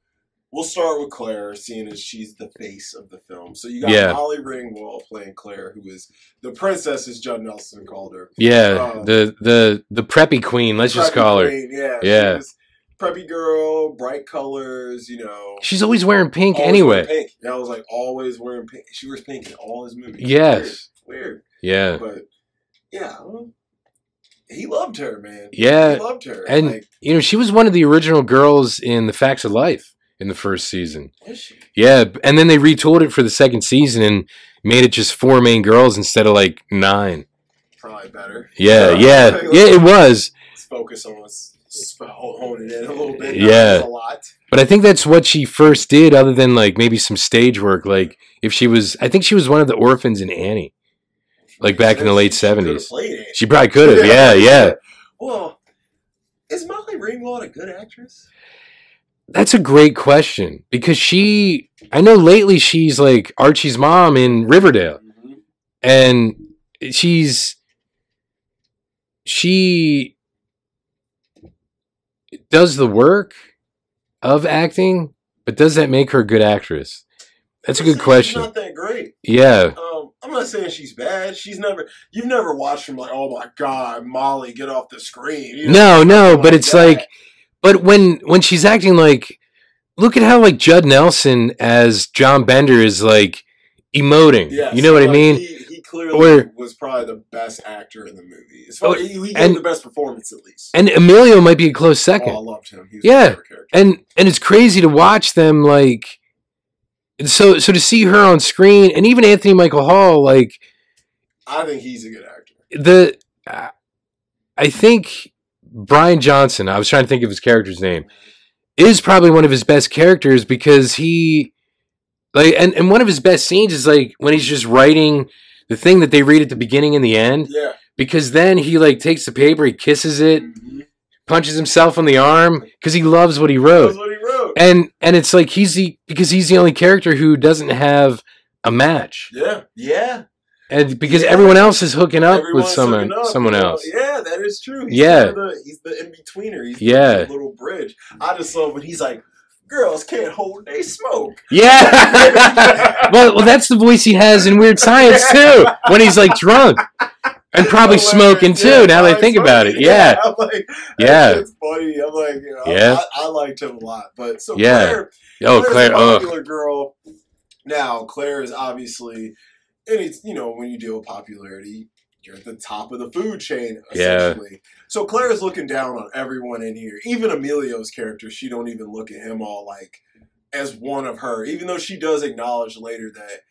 we'll start with Claire, seeing as she's the face of the film. So you got Yeah. Molly Ringwald playing Claire, who is the princess, as Judd Nelson called her. Yeah, Uh, the the the preppy queen. Let's just call her. queen, Yeah. Preppy girl, bright colors. You know. She's always wearing pink always anyway. wearing Pink. Yeah, I was like always wearing pink. She wears pink in all his movies. Yes. Weird. Weird. Yeah, But yeah, well, he loved her, man. Yeah, he loved her. and- like, you know she was one of the original girls in the Facts of Life in the first season. is she? Yeah, and then they retooled it for the second season and made it just four main girls instead of like nine. Probably better. Yeah, <laughs> yeah, Like, yeah. It was, Let's focus on let's sp- ho- hone it in a little bit. Yeah. A lot. but I think that's what she first did, other than like maybe some stage work. Like if she was, I think she was one of the orphans in Annie. Like back in the late 70s. She probably could have. Yeah, yeah. Well, is Molly Ringwald a good actress? That's a great question because she, I know lately she's like Archie's mom in Riverdale, Mhm. and she's she does the work of acting, but does that make her a good actress? That's a good She's question. not that great. Yeah, Um, I'm not saying she's bad. She's never. You've never watched from like, oh my god, Molly, get off the screen. You no, no, nothing but it's that. like, but when when she's acting like, look at how like Judd Nelson as John Bender is like emoting. Yes, you know what I mean? He, he clearly Or- was probably the best actor in the movie. As far Oh, he, he gave and- the best performance at least. And Emilio might be a close oh, I second. loved him. Yeah, and and it's crazy to watch them like so so to see her on screen and even Anthony Michael Hall like I think he's a good actor. the uh, I think Brian Johnson I was trying to think of his character's name is probably one of his best characters because he like and, and one of his best scenes is like when he's just writing the thing that they read at the beginning and the end Yeah. because then he like takes the paper he kisses it Mhm. punches himself on the arm because he loves what he wrote he and and it's like he's the because he's the only character who doesn't have a match yeah. Yeah. and because Yeah. everyone else is hooking up with someone up, someone you know? else Yeah, that is true. He's Yeah. the, he's the in betweener. He's Yeah. the little bridge. I just love when he's like, "Girls can't hold they smoke." <laughs> yeah <laughs> well, well that's the voice he has in weird science too when he's like drunk and probably smoking too yeah, now probably think about it smoking. <laughs> yeah I'm like, Yeah. <laughs> it's funny. I'm like, you know, Yeah. I, I liked him a lot. But so Yeah. Claire, oh claire a oh popular girl. Now Claire is obviously, and it's you know when you deal with popularity, you're at the top of the food chain Yeah. essentially. So Claire is looking down on everyone in here, even Emilio's character. She don't even look at him all like as one of her, even though she does acknowledge later that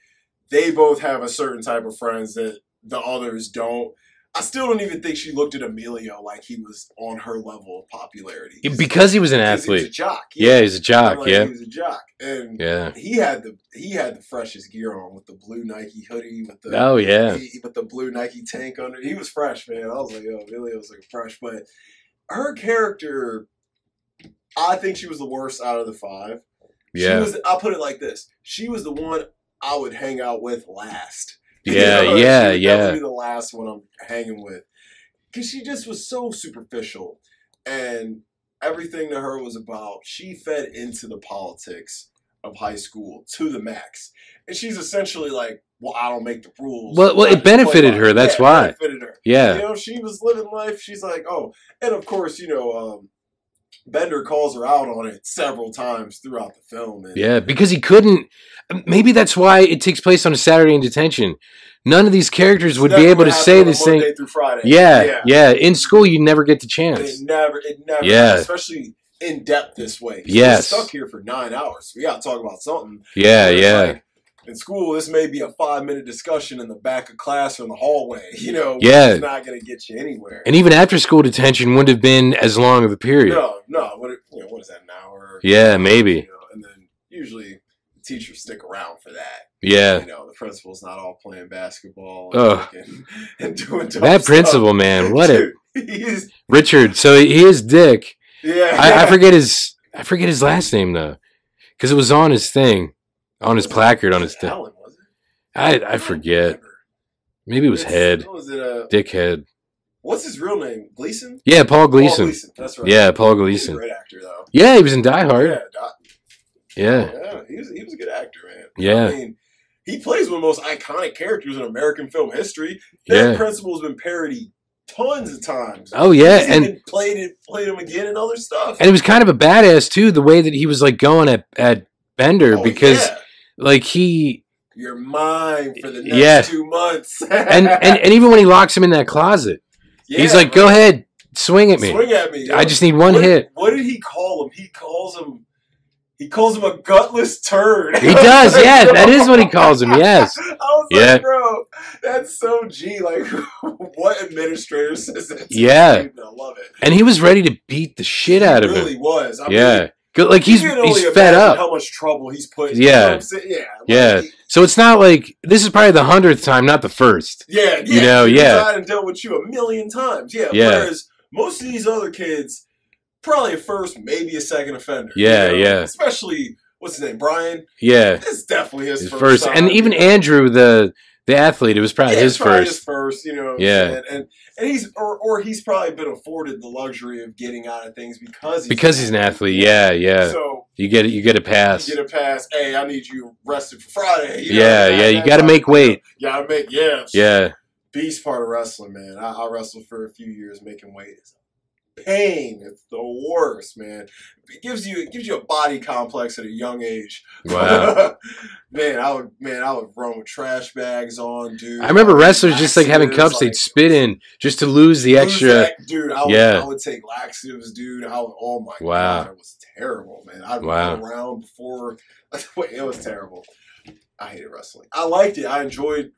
they both have a certain type of friends that the others don't. I still don't even think she looked at Emilio like he was on her level of popularity. because he was an Because he was a athlete jock. yeah he's a jock Like, yeah he was a jock, and yeah he had the he had the freshest gear on with the blue Nike hoodie with the oh yeah he- with the blue Nike tank under. He was fresh, man. I was like, yo, Emilio was like fresh, but her character, I think she was the worst out of the five. She yeah was. I'll put it like this: she was the one I would hang out with last. You Yeah, know, yeah, yeah. definitely Be the last one I'm hanging with, because she just was so superficial, and everything to her was about. She fed into the politics of high school to the max, and she's essentially like, "Well, I don't make the rules." Well- well, it benefited her, that's Yeah, it why. benefited her. Yeah. You know, she was living life. She's like, oh, and of course, you know, um, Bender calls her out on it several times throughout the film. And Yeah, because he couldn't. Maybe that's why it takes place on a Saturday in detention. None of these characters would be able to say this thing. Monday through Friday. Yeah, yeah, In school, you never get the chance. It never, it never, Yeah. especially in depth this way. Yes. Stuck here for nine hours. We got to talk about something. Yeah, yeah, like, in school, this may be a five minute discussion in the back of class or in the hallway. <laughs> You know, Yeah. is not going to get you anywhere. and even after school detention wouldn't have been as long of a period. No, no. What, you know, what is that, an hour? Yeah, maybe. You know, and then usually the teachers stick around for that. Yeah, You know, the principal's not all playing basketball and, <laughs> and doing that stuff. principal man, what a <laughs> Dude, he's Richard. So he is Dick. yeah. I, I forget his. I forget his last name though, because it was on his thing, on his placard on his. Di- Allen, was it? I I forget. Maybe it was It's- Head, Was it uh, Dickhead. What's his real name? Gleason. Yeah, Paul Paul Gleason. Gleason. That's right. Yeah, Paul Gleason. great actor though. Yeah, he was in Die Hard. Yeah, Doc- Yeah, yeah. He was he was a good actor, man. Yeah. I mean, he plays one of the most iconic characters in American film history. That yeah. principal's been parodied tons of times. Oh yeah, and played it, played him again in other stuff. and he was kind of a badass too. The way that he was like going at at Bender Oh, because yeah. Like he you're mine for the next Yeah. two months. and, and and even when he locks him in that closet, he's Yeah, like, "Go ahead, swing at me. Swing at me. I just need one what, hit." What did he call him? He calls him. He calls him a gutless turd. He does, <laughs> yeah. That is what he calls him. Yes. <laughs> I was Yeah. like, bro, that's so G. Like, <laughs> what administrator says that? Yeah. I love it. And he was ready to beat the shit out of he him. really was. I Yeah, mean, like he's he's fed up. How much trouble he's put. Yeah. You know Yeah. like, Yeah. So it's not like this is probably the hundredth time, not the first. Yeah, yeah. You know, yeah. and dealt with you a million times. Yeah. Yeah. Whereas most of these other kids, probably a first, maybe a second offender. you Yeah, know? yeah. Especially what's his name, Brian. Yeah, This is definitely his, his first. first, and even? Andrew, the the athlete, it was probably Yeah, his probably first. His first, you know. Yeah. and and he's or or he's probably been afforded the luxury of getting out of things because he's because he's an athlete. Yeah, yeah. So You get it. You get a pass. you get a pass. Hey, I need you rested for Friday. you know, Yeah, yeah, you gotta make of- weight. You gotta make yeah. Yeah, beast part of wrestling, man. I, I wrestled for a few years, making weight pain. It's the worst, man. It gives you it gives you a body complex at a young age. wow. <laughs> man, I would man, I would run with trash bags on, dude. I remember wrestlers just like having cups they'd spit in just to lose the extra. that- dude. I would, Yeah. I would take laxatives, dude. I would, oh my Wow. god, it was terrible, man. I'd Wow. run around before. <laughs> it was terrible. I hated wrestling. I liked it. I enjoyed.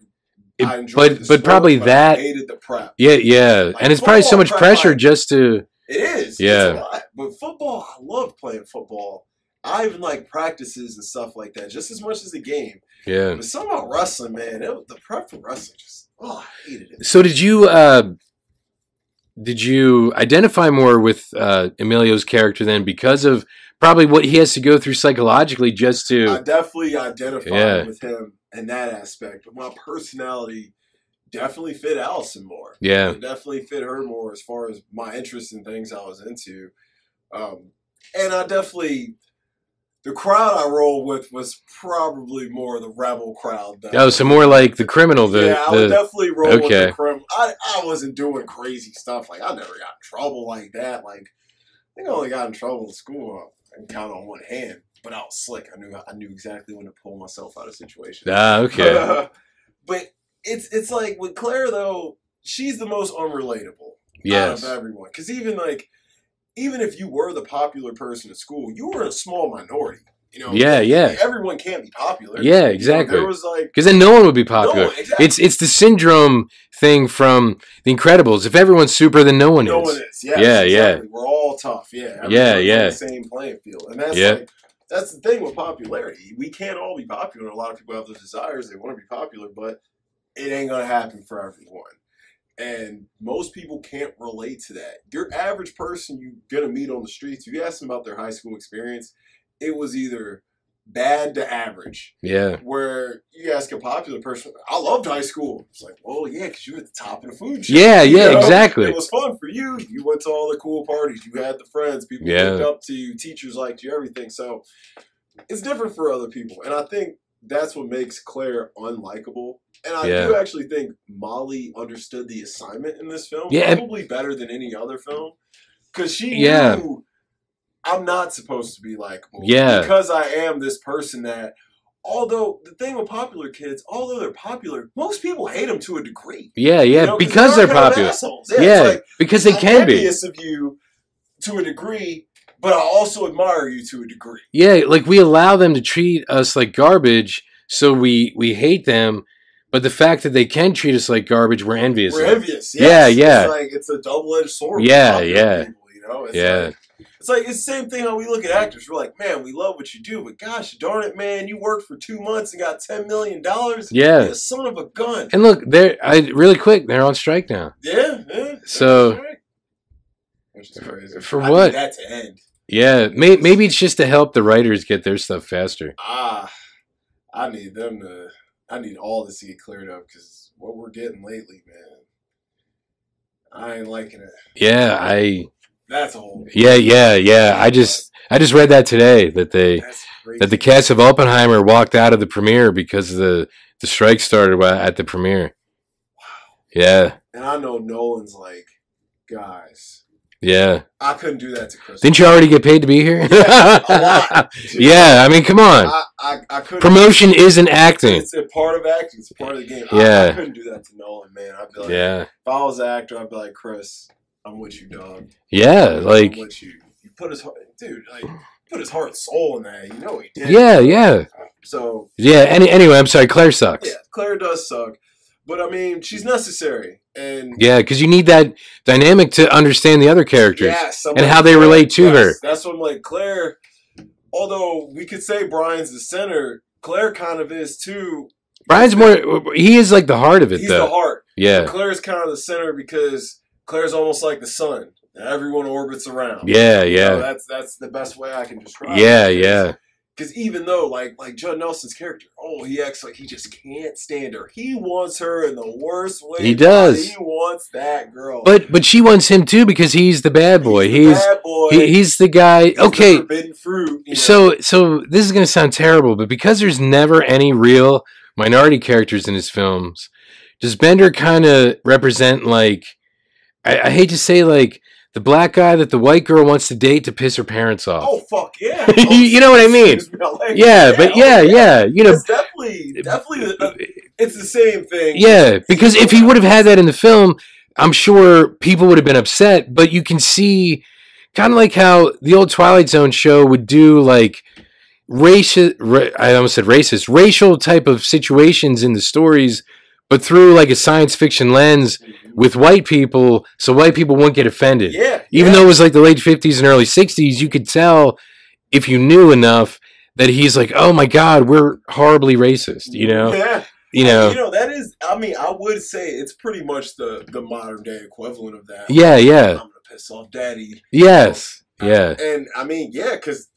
It- I but- but sport, probably but that- I hated the prep. Yeah, yeah, Like and it's probably so much pressure like- just to. It is. Yeah. It's a lot. But football, I love playing football. I even like practices and stuff like that just as much as the game. Yeah. But something about wrestling, man, it, was- the prep for wrestling just, oh, I hated it. So did you? uh Did you identify more with uh Emilio's character then because of probably what he has to go through psychologically just to I definitely identified Yeah. with him in that aspect, but my personality definitely fit Allison more. Yeah. It definitely fit her more as far as my interest in things I was into. Um, and I definitely, the crowd I rolled with was probably more the rebel crowd. than- Oh, so more like the criminal. The, yeah, I would the definitely roll with okay. the crim. I, I wasn't doing crazy stuff. Like, I never got in trouble like that. Like, I think I only got in trouble in school. I can count on one hand. But I was slick. I knew I knew exactly when to pull myself out of situations. ah okay. <laughs> but it's it's like with Claire though, she's the most unrelatable Yes. out of everyone. Because even like, even if you were the popular person at school, you were a small minority. You know. Yeah, yeah. Everyone can't be popular. Yeah, You know, exactly. there was like Because then no one would be popular. no, exactly. It's it's the syndrome thing from The Incredibles. If everyone's super, then no one no is. one is. Yes, Yeah, yeah. We're all tough. Yeah. Yeah, Everyone's yeah. On the same playing field, and that's Yeah. like that's the thing with popularity. We can't all be popular. A lot of people have those desires. They want to be popular, but it ain't gonna happen for everyone. And most people can't relate to that. Your average person you're gonna meet on the streets, if you ask them about their high school experience, it was either bad to average. Yeah. Where you ask a popular person, I loved high school. It's like, well, yeah, because you were at the top of the food chain. Yeah, you yeah, know? exactly. It was fun for you. You went to all the cool parties. You had the friends. People Yeah. looked up to you. Teachers liked you. Everything. So it's different for other people, and I think that's what makes Claire unlikable. And I Yeah. do actually think Molly understood the assignment in this film Yeah, probably better than any other film because she Yeah. knew I'm not supposed to be likable. Yeah. because I am this person that. Although the thing with popular kids, although they're popular, most people hate them to a degree. Yeah, You yeah, know, because they're of popular. Yeah, Yeah, like, because they I'm can be. of you to a degree, but I also admire you to a degree. Yeah, like we allow them to treat us like garbage, so we we hate them. But the fact that they can treat us like garbage, we're envious. We're of. envious. Yeah, yes. yeah. It's like it's a double edged sword. Yeah, yeah. People, you know, it's Yeah. Like, it's like it's the same thing how we look at actors. We're like, man, we love what you do, but gosh darn it, man, you worked for two months and got ten million dollars. Yeah. You son of a gun. And look, they're I really quick. They're on strike now. Yeah, yeah. So- that's right. which is crazy. for what? that to end. Yeah, may, maybe it's just to help the writers get their stuff faster. Ah, I need them to. I need all this to get cleared up because what we're getting lately, man, I ain't liking it. Yeah, I That's a whole. yeah yeah yeah. I just I just read that today that they that the cast of Oppenheimer walked out of the premiere because the the strike started at the premiere. Wow. Yeah, and I know Nolan's like, guys, yeah. I couldn't do that to Chris. Didn't you already get paid to be here? Yeah, a lot. <laughs> yeah, I mean, come on. I, I, I couldn't. Promotion isn't acting. It's a part of acting. It's a part of the game. Yeah. I couldn't do that to Nolan, man. I'd be like, Yeah, if I was an actor, I'd be like, Chris, I'm with you, dog. yeah. Like, I'm with you. You put his heart, dude. Like, put his heart and soul in that. You know he did. yeah, yeah, So yeah. Any, anyway, I'm sorry. Claire sucks. yeah, Claire does suck, but I mean, she's necessary, and Yeah, because you need that dynamic to understand the other characters. yeah, and how they relate to yes, her. That's what I'm like. Claire, although we could say Brian's the center, Claire kind of is too. Brian's more. He is like the heart of it, He's though. the heart. yeah, Claire's kind of the center because Claire's almost like the sun everyone orbits around. yeah, You know, yeah, that's that's the best way I can describe. It. Yeah, yeah. Because even though, like, like Judd Nelson's character, oh, he acts like he just can't stand her. He wants her in the worst way. He does. He wants that girl. But but she wants him too because he's the bad boy. the He's bad boy. he, he's the guy. He's the okay, forbidden fruit. you know? so so this is gonna sound terrible, but because there's never any real minority characters in his films, does Bender kind of represent like I, I hate to say like the black guy that the white girl wants to date to piss her parents off? oh fuck yeah. <laughs> You- you know what I mean? Oh, like, yeah, but oh, yeah, yeah, you know, It's definitely, definitely, it's the same thing. Yeah, because if he would have had that in the film, I'm sure people would have been upset. But you can see, kind of like how the old Twilight Zone show would do, like racist. Ra- I almost said racist, racial type of situations in the stories, but through like a science fiction lens with white people, so white people won't get offended. Yeah. Even yeah. though it was like the late 50s and early 60s, you could tell if you knew enough that he's like, oh my god, we're horribly racist. You know, Yeah. you know. You know, that is, I mean, I would say it's pretty much the, the modern day equivalent of that. Yeah, yeah. I'm going to piss off daddy. Yes. Yeah. And I mean, yeah, because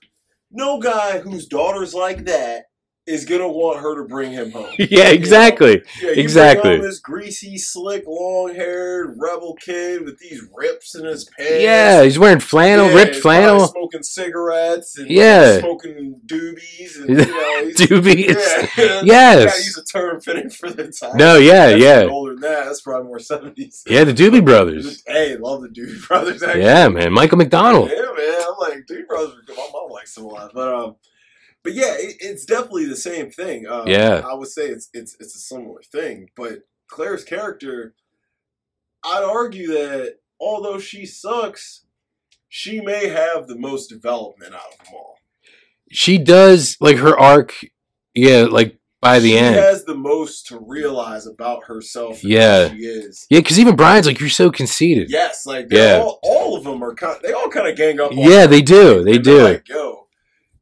no guy whose daughter's like that is gonna want her to bring him home. <laughs> Yeah, exactly. Yeah, you Exactly. Bring home this greasy, slick, long-haired rebel kid with these rips in his pants. Yeah, he's wearing flannel, Yeah, ripped flannel, smoking cigarettes. And Yeah. smoking doobies. And, you know, <laughs> doobies. <laughs> Yeah, Yes. Use a term fitting for the time. No, yeah, That's yeah. Older than that, that's probably more seventies. Yeah, the Doobie Brothers. Hey, love the Doobie Brothers. Actually. Yeah, man, Michael McDonald. Yeah, man. I'm like, Doobie Brothers. My mom likes them a lot, but um, but yeah, it, it's definitely the same thing. Um, Yeah. I would say it's it's it's a similar thing. But Claire's character, I'd argue that although she sucks, she may have the most development out of them all. She does like her arc. Yeah, like by the she end. has the most to realize about herself. And Yeah. who she is. Yeah, because even Brian's like, you're so conceited. Yes, like Yeah. all, all of them are kind. They all kind of gang up. on Yeah, they do. They And do. Like, Yo,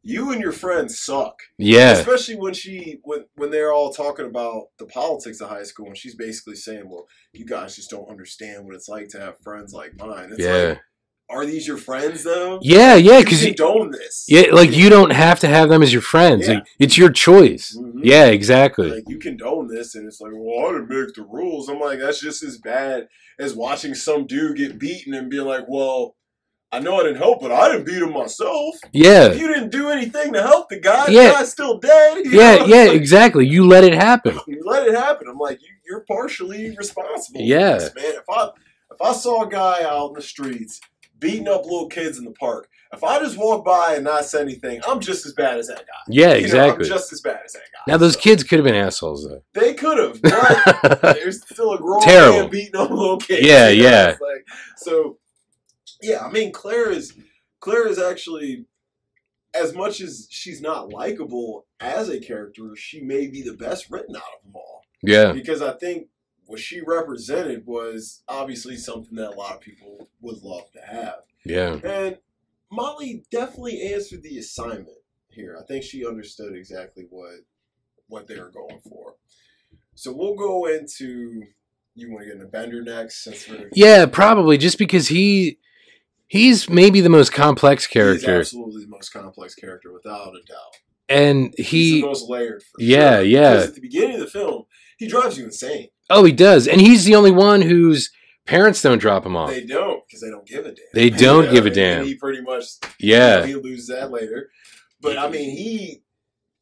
you and your friends suck. Yeah, Especially when she when when they're all talking about the politics of high school, and she's basically saying, "Well, you guys just don't understand what it's like to have friends like mine." It's yeah, like, are these your friends though? yeah, yeah. Because you don't this. yeah, like you don't have to have them as your friends. Yeah. Like, it's your choice. Mhm. Yeah, exactly. Like you condone this, and it's like, well, I didn't make the rules. I'm like, that's just as bad as watching some dude get beaten and being like, well, I know I didn't help, but I didn't beat him myself. Yeah. If you didn't do anything to help the guy, Yeah. the guy's still dead. Yeah, know? yeah, exactly. You let it happen. <laughs> You let it happen. I'm like, you, you're partially responsible. Yeah. this, man. If I if I saw a guy out in the streets beating up little kids in the park, if I just walk by and not say anything, I'm just as bad as that guy. Yeah, You know, exactly. I'm just as bad as that guy. Now those So, kids could have been assholes though. they could have, <laughs> but there's still a grown Terrible. man beating up little kids. Yeah, you know? yeah. Like, so, yeah, I mean, Claire is Claire is actually as much as she's not likable as a character, she may be the best written out of them all yeah. because I think what she represented was obviously something that a lot of people would love to have, Yeah. and Molly definitely answered the assignment here. I think she understood exactly what what they were going for. So we'll go into. You want to get into Bender next, since we're Yeah, probably just because he he's maybe the most complex He's character. absolutely the most complex character without a doubt. And He's he the most layered. Yeah, sure. yeah. Because at the beginning of the film, he drives you insane. Oh, he does. And he's the only one whose parents don't drop him off. They don't because they don't give a damn. They don't You <laughs> give a damn. And he pretty much yeah. he loses that later. But I mean, he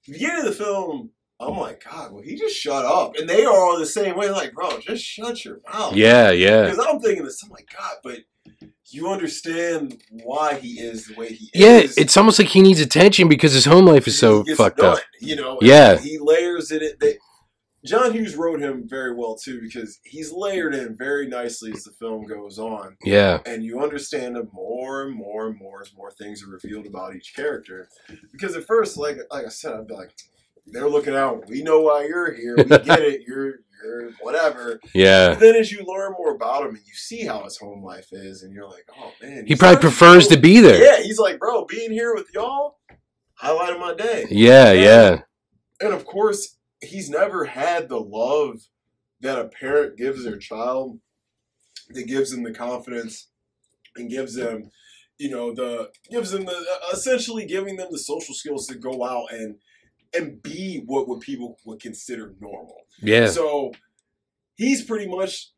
the beginning of the film. I'm like, God, well, he just shut up, and they are all the same way. Like, bro, just shut your mouth. Yeah, yeah. Because I'm thinking this. I'm like, God, but you understand why he is the way he Yeah, is. Yeah, it's almost like he needs attention because his home life is so fucked done, up. You know. Yeah. He layers it. in- They, John Hughes wrote him very well too because he's layered in very nicely as the film goes on, Yeah. and you understand him more and more and more as more things are revealed about each character. Because at first, like like I said, I'd be like, they're looking out. We know why you're here. We <laughs> get it. You're you're whatever. Yeah. But then as you learn more about him and you see how his home life is, and you're like, oh man, He probably prefers go- to be there. Yeah, he's like, bro, being here with y'all, highlight of my day. Yeah, yeah. And of course, he's never had the love that a parent gives their child that gives them the confidence and gives them, you know, the gives them the essentially giving them the social skills to go out and and be what what people would consider normal. Yeah. So he's pretty much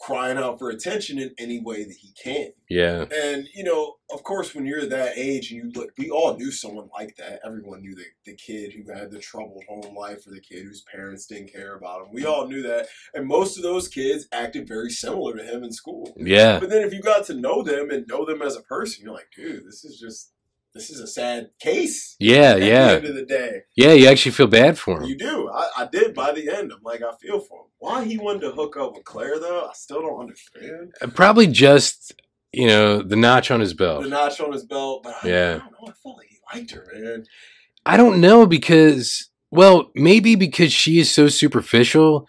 crying out for attention in any way that he can. Yeah. And you know, of course, when you're that age, and you look, we all knew someone like that. Everyone knew the, the kid who had the troubled home life, or the kid whose parents didn't care about him. We mm. all knew that, and most of those kids acted very similar to him in school. Yeah. But then, if you got to know them and know them as a person, you're like, dude, this is just this is a sad case. Yeah, <laughs> At the yeah. end of the day, Yeah, you actually feel bad for him. you do. I, I did by the end. I'm like, I feel for him. Why he wanted to hook up with Claire though, I still don't understand. Uh, probably just, you know, the notch on his belt. The notch on his belt, but I, Yeah. I don't know. I felt like he liked her, man. I don't know because, well, maybe because she is so superficial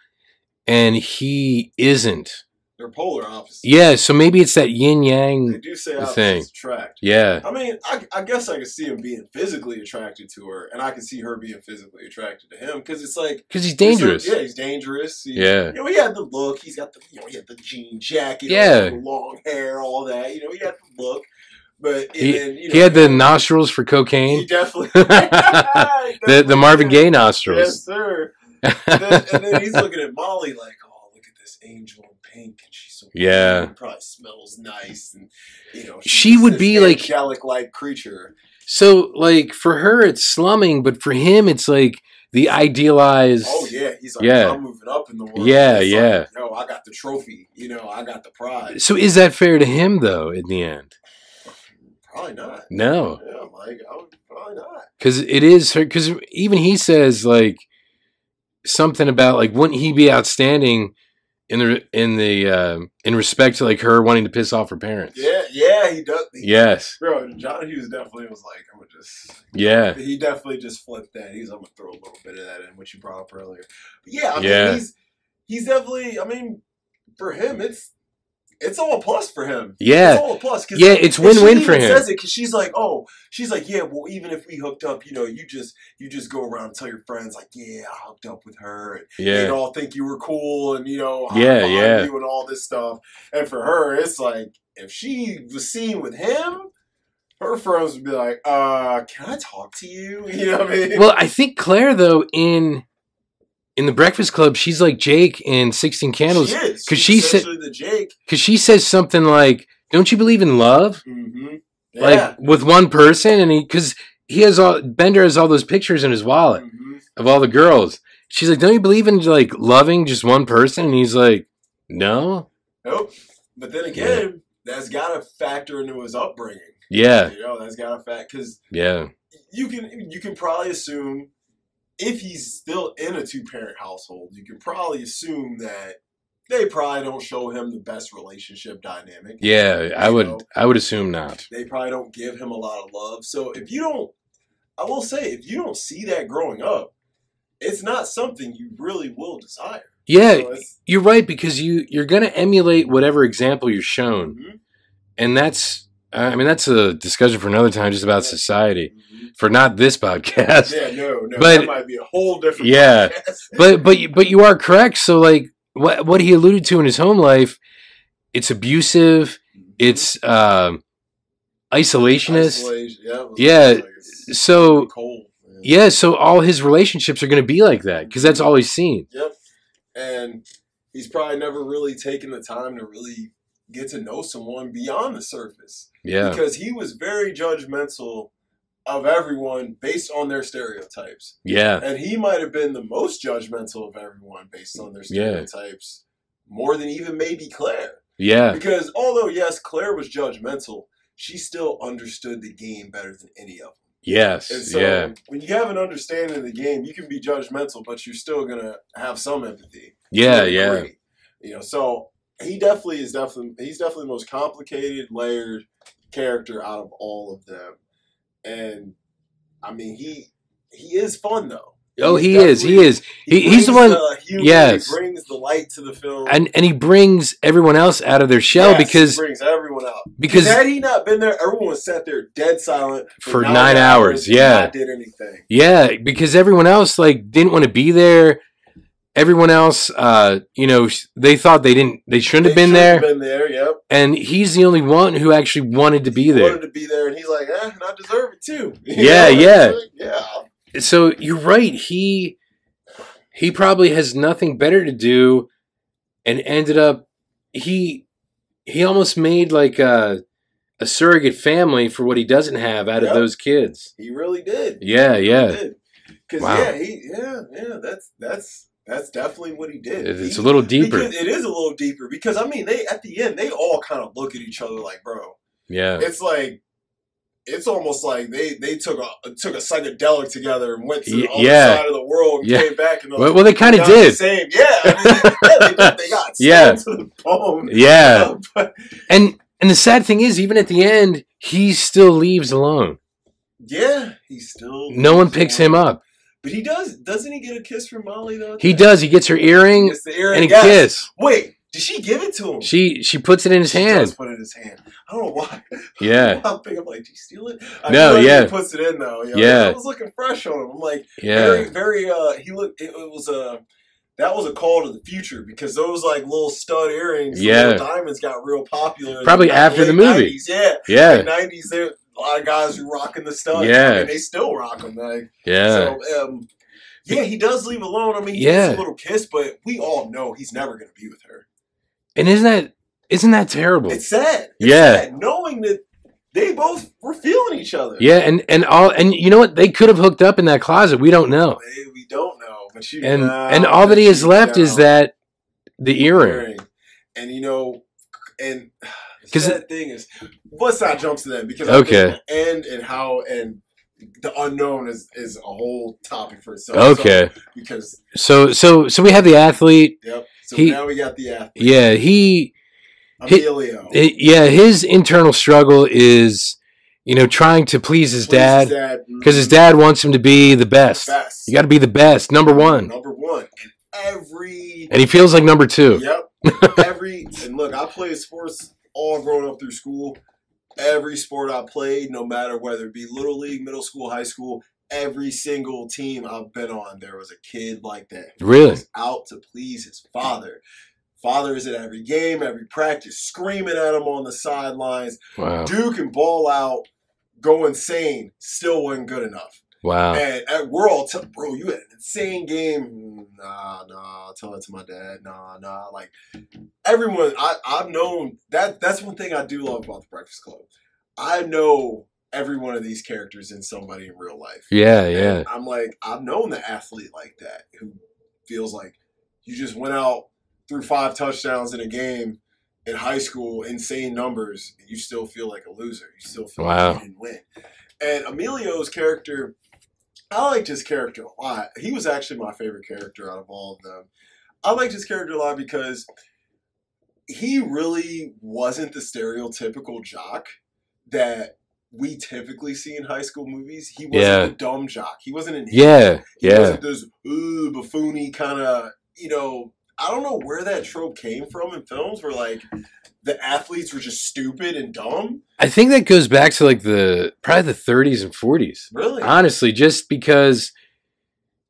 and he isn't. They're polar opposites. Yeah, so maybe it's that yin yang. They do say the opposites thing. attract. Yeah. I mean, I, I guess I could see him being physically attracted to her, and I could see her being physically attracted to him because it's like Because he's dangerous. Yeah, he's dangerous. He, Yeah. You know, he had the look. He's got the you know he had the jean jacket. Yeah. long hair, all that. You know, he had the look. But and He- then, you know, He had the nostrils for He cocaine. definitely <laughs> <laughs> The the Marvin Gaye nostrils. Yes, sir. And then, and then he's looking at Molly like, "Oh, look at this angel pink, and she's so Yeah. probably smells nice, and you know, She would be like- angelic like creature." So, like, for her, it's slumming, but for him, it's like the idealized. Oh yeah, he's like, Yeah. "I'm moving up in the world." Yeah, yeah. Like, Yo, I got the trophy. You know, I got the prize. So, is that fair to him, though, in the end? Probably not. No. Yeah, Mike, I would probably not. Because it is her. Because even he says, like, something about, like, wouldn't he be outstanding in the, in the, um, in respect to, like, her wanting to piss off her parents? Yeah, yeah, he does. He, Yes. Bro, John Hughes definitely was like, I'm gonna just Yeah. He definitely just flipped that. He's I'm gonna throw a little bit of that in, which you brought up earlier. But yeah, I Yeah. mean he's he's definitely I mean, for him it's it's all a plus for him. Yeah. It's all a plus. Yeah, it's win-win for even him. Says it because she's like, oh, she's like, yeah. Well, even if we hooked up, you know, you just you just go around and tell your friends like, yeah, I hooked up with her, and Yeah. they'd all think you were cool, and you know, Yeah, yeah. you and all this stuff. And for her, it's like if she was seen with him. Her friends would be like, uh, can I talk to you? <laughs> You know what I mean? Well, I think Claire, though, in in the Breakfast Club, she's like Jake in Sixteen Candles She is. 'cause She's she said- essentially the Jake. because she says something like, "Don't you believe in love?" Mm-hmm. Yeah. like with one person, and he because he has all Bender has all those pictures in his wallet Mhm. of all the girls. She's like, "Don't you believe in like loving just one person?" And he's like, "No, Nope. But then again, that's got to factor into his upbringing. yeah, You know, that's got to fact because yeah, you can you can probably assume if he's still in a two parent household, you can probably assume that they probably don't show him the best relationship dynamic. yeah." I would, know? I would assume not. They probably don't give him a lot of love. So if you don't, I will say, if you don't see that growing up, it's not something you really will desire. Yeah, So it's- you're right because you you're gonna emulate whatever example you're shown, Mhm, and that's I mean that's a discussion for another time, just about society mhm. for not this podcast. Yeah, no, no, But- that might be a whole different. Yeah. podcast. <laughs> But but you- but you are correct. So like what what he alluded to in his home life, it's abusive. It's um, isolationist. Isolation, yeah, Yeah, like so- cold. Yeah, so all his relationships are going to be like that because that's all he's seen. Yep. And he's probably never really taken the time to really get to know someone beyond the surface Yeah, because he was very judgmental of everyone based on their stereotypes. yeah, And he might have been the most judgmental of everyone based on their Yeah. stereotypes, more than even maybe Claire. yeah, Because although, yes, Claire was judgmental, she still understood the game better than any of them. yes, And so yeah, when you have an understanding of the game, you can be judgmental, but you're still gonna have some empathy. yeah, yeah. You know, so he definitely is definitely he's definitely the most complicated, layered character out of all of them. And I mean he he is fun though. Oh, he is. He is. He- he's the one- humor, yes. He brings the light to the film. And and he brings everyone else out of their shell Yes, because he brings everyone out. because had he not been there, everyone would sat there dead silent For nine hours, and yeah. not did anything. yeah, because everyone else like didn't want to be there. Everyone else, uh, you know, they thought they didn't, they shouldn't have been there, Been there, yep. and he's the only one who actually wanted to be He there. wanted to be there, and he's like, eh, and I deserve it too. <laughs> You Yeah, yeah. like, yeah. so you're right. He he probably has nothing better to do, and ended up he he almost made like a a surrogate family for what he doesn't have out Yep. of those kids. He really did. Yeah, yeah. Because Wow. yeah, he yeah yeah that's that's that's definitely what he did. It's He- a little deeper. It is a little deeper because I mean they at the end they all kind of look at each other like, bro, Yeah, it's like. It's almost like they, they took a took a psychedelic together and went to the other yeah. side of the world and Yeah. came back and well, well they kind of got the did. same. Yeah, I mean, <laughs> yeah, they, they got Yeah. to the bone. Yeah, <laughs> But and and the sad thing is, even at the end, he still leaves alone. yeah, he still No one picks him up. But he does. Doesn't he get a kiss from Molly though? He does. He gets her earring Gets earring, and a yes. kiss. Wait, did she give it to him? She she puts it in his She hand. does put it in his hand. I don't know why. <laughs> Yeah. I'm I'm like, did you steal it? I No, like yeah. He puts it in though. You know? Yeah. I was looking fresh on him. I'm like, Yeah, very, very. Uh, he looked. It, it was a. that was a call to the future because those like little stud earrings, Yeah. little diamonds got real popular. Probably the after the movie. 90s. Yeah, yeah, nineties. There a lot of guys who rocking the studs. Yeah. and they still rock them. Like, yeah. so, um, yeah, he does leave alone. I mean, he Yeah. gets a little kiss, but we all know he's never going to be with her. And isn't that isn't that terrible? It's sad. It's Yeah. sad, knowing that they both were feeling each other. yeah, and and all and you know what? They could have hooked up in that closet. We don't know. We don't know, but And nah, and all that he has left is that the earring. And you know, and <sighs> the 'Cause sad thing is, let's not jump to that because Okay. The end and how and the unknown is is a whole topic for itself. So, Okay. because So so so we have the athlete. yep. So He- now we got the athlete. Yeah, he Emilio. yeah, his internal struggle is you know trying to please his Please dad because his dad wants him to be the best. best. You got to be the best, number one. Number one. And every And he feels like number two. Yep. <laughs> Every and look, I played sports all growing up through school. Every sport I played, no matter whether it be little league, middle school, high school, every single team I've been on, there was a kid like that. Really? was out to please his father. Father is at every game, every practice, screaming at him on the sidelines. Wow. Duke can ball out, go insane, still wasn't good enough. Wow. And, and we're all, t- bro, you had an insane game. Nah, nah, tell it to my dad. Nah, nah. Like everyone, I, I've known that. That's one thing I do love about the Breakfast Club. I know every one of these characters in somebody in real life. Yeah, yeah. I'm like, I've known the athlete like that who feels like you just went out threw five touchdowns in a game in high school, insane numbers, and you still feel like a loser. You still feel Wow. like you didn't win. And Emilio's character, I liked his character a lot. He was actually my favorite character out of all of them. I liked his character a lot because he really wasn't the stereotypical jock that we typically see in high school movies. He wasn't Yeah. a dumb jock. He wasn't an Yeah, he yeah. wasn't this ooh buffoony kind of you know. I don't know where that trope came from in films where like the athletes were just stupid and dumb. I think that goes back to like the probably the 30s and 40s. Really? Honestly, just because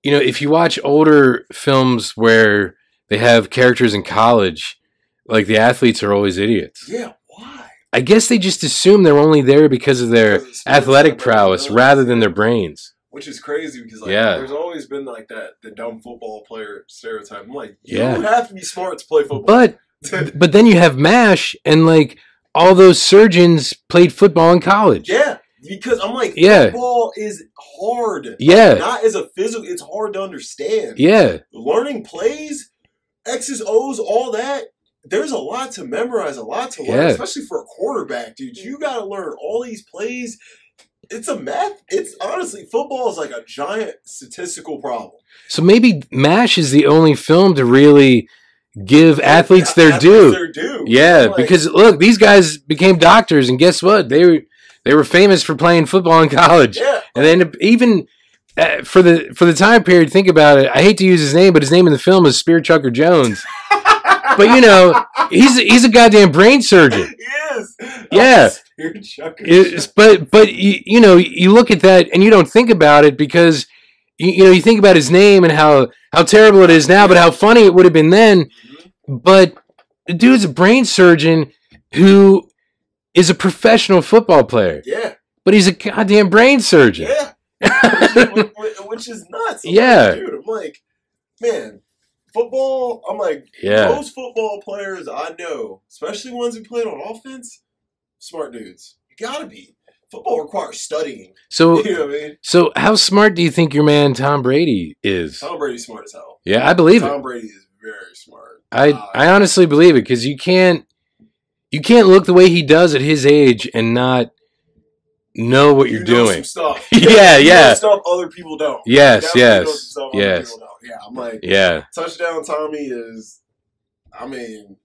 you know, if you watch older films where they have characters in college, like the athletes are always idiots. yeah. Why? I guess they just assume they're only there because of their athletic prowess rather than their brains. Which is crazy because like Yeah. there's always been like that the dumb football player stereotype. I'm like, you Yeah. have to be smart to play football. But <laughs> but then you have MASH and like all those surgeons played football in college. yeah, because I'm like, Yeah. football is hard. Yeah. Not as a physical, it's hard to understand. Yeah. learning plays, X's, O's, all that. There's a lot to memorize, a lot to learn, Yeah. especially for a quarterback, dude. You got to learn all these plays. It's a math. It's honestly football is like a giant statistical problem. So maybe MASH is the only film to really give athletes their Athletes due. Their due. Yeah, Like, because look, these guys became doctors, and guess what? They were they were famous for playing football in <laughs> college, yeah, and then even uh, for the for the time period, think about it. I hate to use his name, but his name in the film is Spear Chucker Jones. <laughs> but you know, he's he's a goddamn brain surgeon. he Yeah. Oh, It's, but but you, you know, you look at that and you don't think about it because you, you know you think about his name and how how terrible it is now, but how funny it would have been then. Mhm. But the dude's a brain surgeon who is a professional football player, Yeah, but he's a goddamn brain surgeon. yeah. <laughs> which, which- which is nuts. I'm Yeah. like, dude. I'm like, man, football. I'm like, Yeah. Most football players I know, especially ones who played on offense, smart dudes. You gotta be. Football requires studying. So <laughs> You know I mean? so how smart do you think your man Tom Brady is? Tom Brady's smart as hell. Yeah, I believe it. Tom Brady is very smart. I Uh, I honestly believe it because you can't you can't look the way he does at his age and not know what you you're know doing. Stuff. <laughs> Yeah, You know yeah. stuff other people don't. Yes, yes, some stuff other yes. Yeah, I'm like Yeah, touchdown. Tommy is. I mean,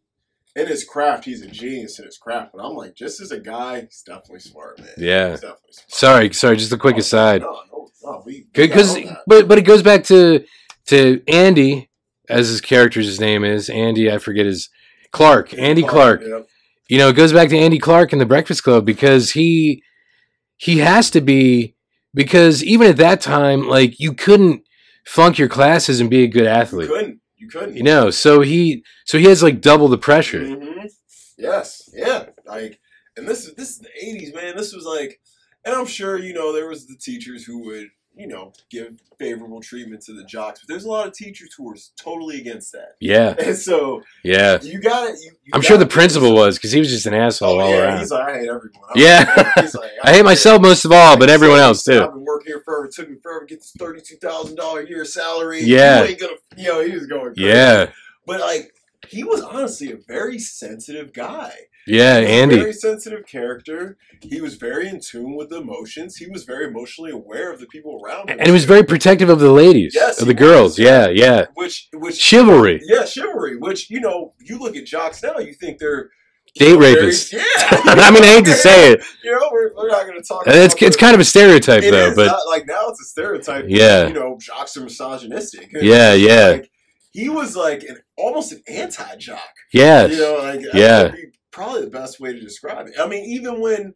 in his craft, he's a genius in his craft. But I'm like, just as a guy, he's definitely smart, man. Yeah. He's definitely smart. sorry, sorry. Just a quick Oh, aside, No, no, no. We because we got all that. but but it goes back to to Andy as his character's name is Andy. I forget his Clark. Andy Clark. Yep. you know, it goes back to Andy Clark in the Breakfast Club because he he has to be because even at that time, like you couldn't flunk your classes and be a good athlete. You couldn't. You couldn't. You know, so he so he has like double the pressure. hmm Yes. Yeah. Like, and this is this is the '80s, man. This was like, and I'm sure you know there was the teachers who would you know give favorable treatment to the jocks, but there's a lot of teachers who were totally against that. Yeah, And so yeah. you got it. I'm sure the principal was because he was just an asshole Oh all yeah, around. he's like, I hate everyone. I'm Yeah. like, like, <laughs> I hate myself most of all, but He's everyone else too. I've been working here forever. It took me forever to get this thirty-two thousand dollar a year salary. Yeah. you ain't gonna. You know, he was going. Crazy. Yeah, but like he was honestly a very sensitive guy. Yeah, He was a Andy. very sensitive character. He was very in tune with the emotions. He was very emotionally aware of the people around him, And he was very protective of the ladies, Yes, of he the girls. was. Yeah, yeah. which which Chivalry. yeah chivalry. Which you know you look at jocks now, you think they're Date you know, very- rapists. Yeah, <laughs> I mean, I hate to say it. <laughs> You know, we're, we're not going to talk. It's it's kind of a stereotype It though, is, but not- like now it's a stereotype. Yeah. you know, jocks are misogynistic. yeah, yeah, Like, he was like an almost an anti-jock. Yeah. You know, like Yeah. be probably the best way to describe it. I mean, even when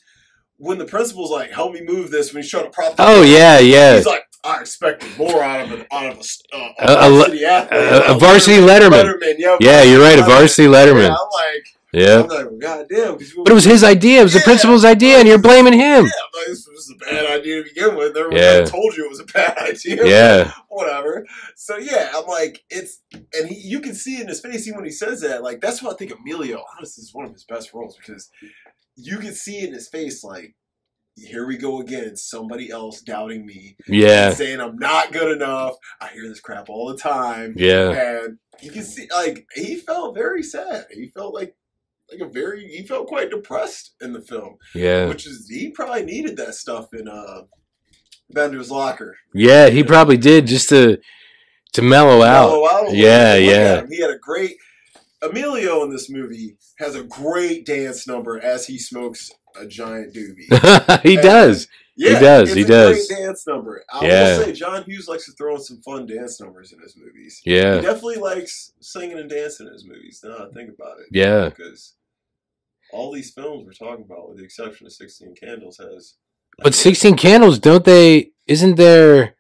when the principal's like, "Help me move this," when he's trying to prop. Oh ball, yeah, yeah. He's like, I expected more out of an out of a, uh, A- a a, le- varsity athlete, a- a varsity Letterman. yeah, Yeah, you're right. A varsity Yeah, Letterman. I'm like, Yeah. I'm like, well, God damn. But it was his idea. It was the principal's idea, and you're blaming him. Yeah, I'm like, this was was a bad idea to begin with. Everyone Yeah. told you it was a <laughs> bad idea. Yeah. <laughs> Whatever. So yeah, I'm like, it's and he, you can see in his face even when he says that. Like that's why I think Emilio, honestly, is one of his best roles because you can see in his face like. Here we go again. Somebody else doubting me, Yeah. saying I'm not good enough. I hear this crap all the time. Yeah. And you can see, like, he felt very sad. He felt like, like a very, he felt quite depressed in the film, Yeah. which is he probably needed that stuff in uh, Bender's locker. Yeah, he probably did just to to mellow out. Mellow out a Yeah, bit. Yeah. He had a great. Emilio in this movie has a great dance number as he smokes a giant doobie. <laughs> he does. Yeah, does, it's he a does. Great dance number. I Yeah. will say, John Hughes likes to throw in some fun dance numbers in his movies. Yeah, he definitely likes singing and dancing in his movies. Now that I think about it. Yeah. Because all these films we're talking about, with the exception of Sixteen Candles, has. But 16 Candles, don't they? Isn't there?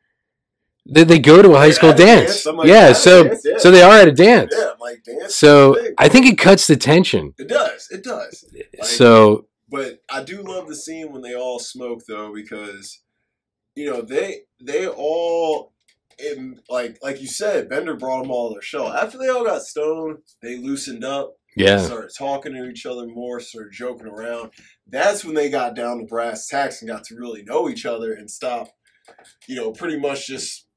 They, they go to a high school dance. dance. Like, yeah, so dance, yeah. so they are at a dance. Yeah, like dance. So. I think it cuts the tension. it does. It does. Like- So But I do love the scene when they all smoke though, because you know they they all. In, like like you said, Bender brought them all to their show. After they all got stoned, they loosened up. yeah, started talking to each other more, started joking around. That's when they got down to brass tacks and got to really know each other and stop, you know, pretty much just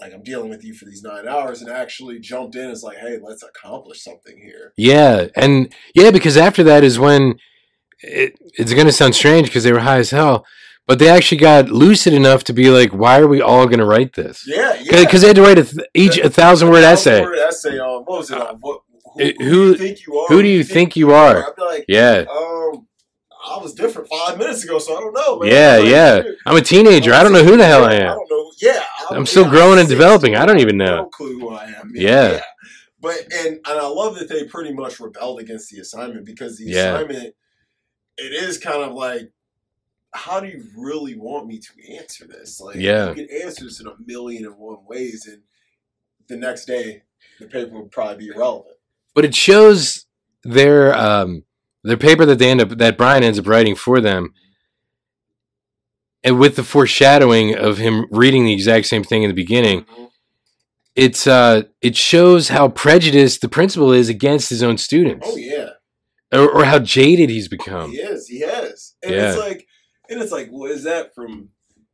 like I'm dealing with you for these nine hours and actually jumped in as like, hey, let's accomplish something here. yeah, and yeah, because after that is when it, it's going to sound strange because they were high as hell, but they actually got lucid enough to be like, why are we all going to write this? Yeah, yeah. Because they had to write a th- each a thousand word essay. Word essay on what was it on? What, who, who, who- do you think you are? Who do you think you are? I'd be like, Yeah, um, I was different five minutes ago, so I don't know, man. Yeah, Like, yeah. I'm a teenager. I don't know who the hell I I am. don't know. Yeah, I'm still growing and developing. I don't even know. No clue who I am. Yeah. But and and I love that they pretty much rebelled against the assignment because the Yeah. assignment it is kind of like how do you really want me to answer this? Like Yeah. you can answer this in a million and one ways and the next day the paper would probably be irrelevant. but it shows their um their paper that they end up that Brian ends up writing for them, and with the foreshadowing of him reading the exact same thing in the beginning, it's uh it shows how prejudiced the principal is against his own students, Oh yeah. Or, or how jaded he's become. He is. He has. And Yeah. it's like, and it's like, what is that from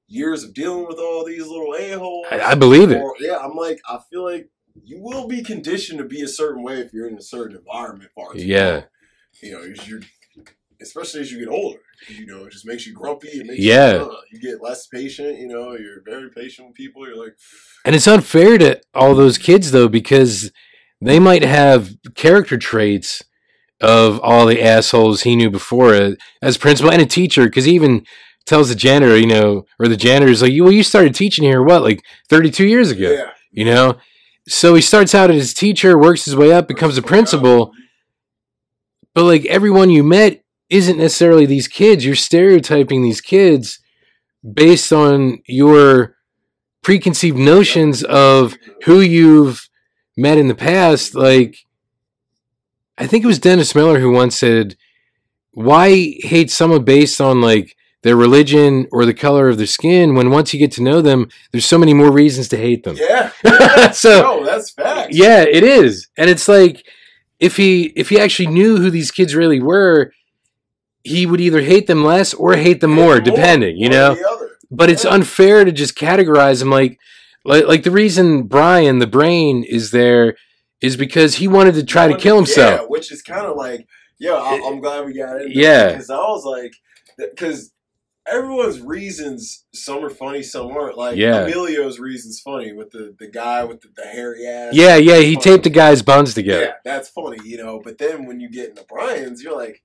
years of dealing with all these little a holes? I, I believe it. yeah, I'm like, I feel like you will be conditioned to be a certain way if you're in a certain environment. Far too Yeah. You know, as you're, especially as you get older. You know, it just makes you grumpy. It makes Yeah. You, uh, you get less patient. You know, you're very patient with people. You're like, And it's unfair to all those kids though because they might have character traits of all the assholes he knew before as principal and a teacher because he even tells the janitor, you know, or the janitor's like, well, you started teaching here what, like 32 years ago, yeah. you know? So he starts out as a teacher, works his way up, becomes a principal, but like everyone you met isn't necessarily these kids. You're stereotyping these kids based on your preconceived notions of who you've met in the past. Like, I think it was Dennis Miller who once said, Why hate someone based on like their religion or the color of their skin when once you get to know them, there's so many more reasons to hate them? Yeah. <laughs> So- no, that's facts. Yeah, it is. And it's like if he if he actually knew who these kids really were, he would either hate them less or hate them more, depending, you know? But it's Yeah. unfair to just categorize them like like like the reason Brian the brain is there is because he wanted to try to kill himself. Yeah, which is kind of like, yeah, I, I'm glad we got it. Yeah. because I was like, because everyone's reasons, some are funny, some aren't. Like Yeah. Emilio's reasons funny with the the guy with the, the hairy ass. Yeah, yeah, he Funny. taped the guy's buns together. Yeah, that's funny, you know. But then when you get into Brian's, you're like,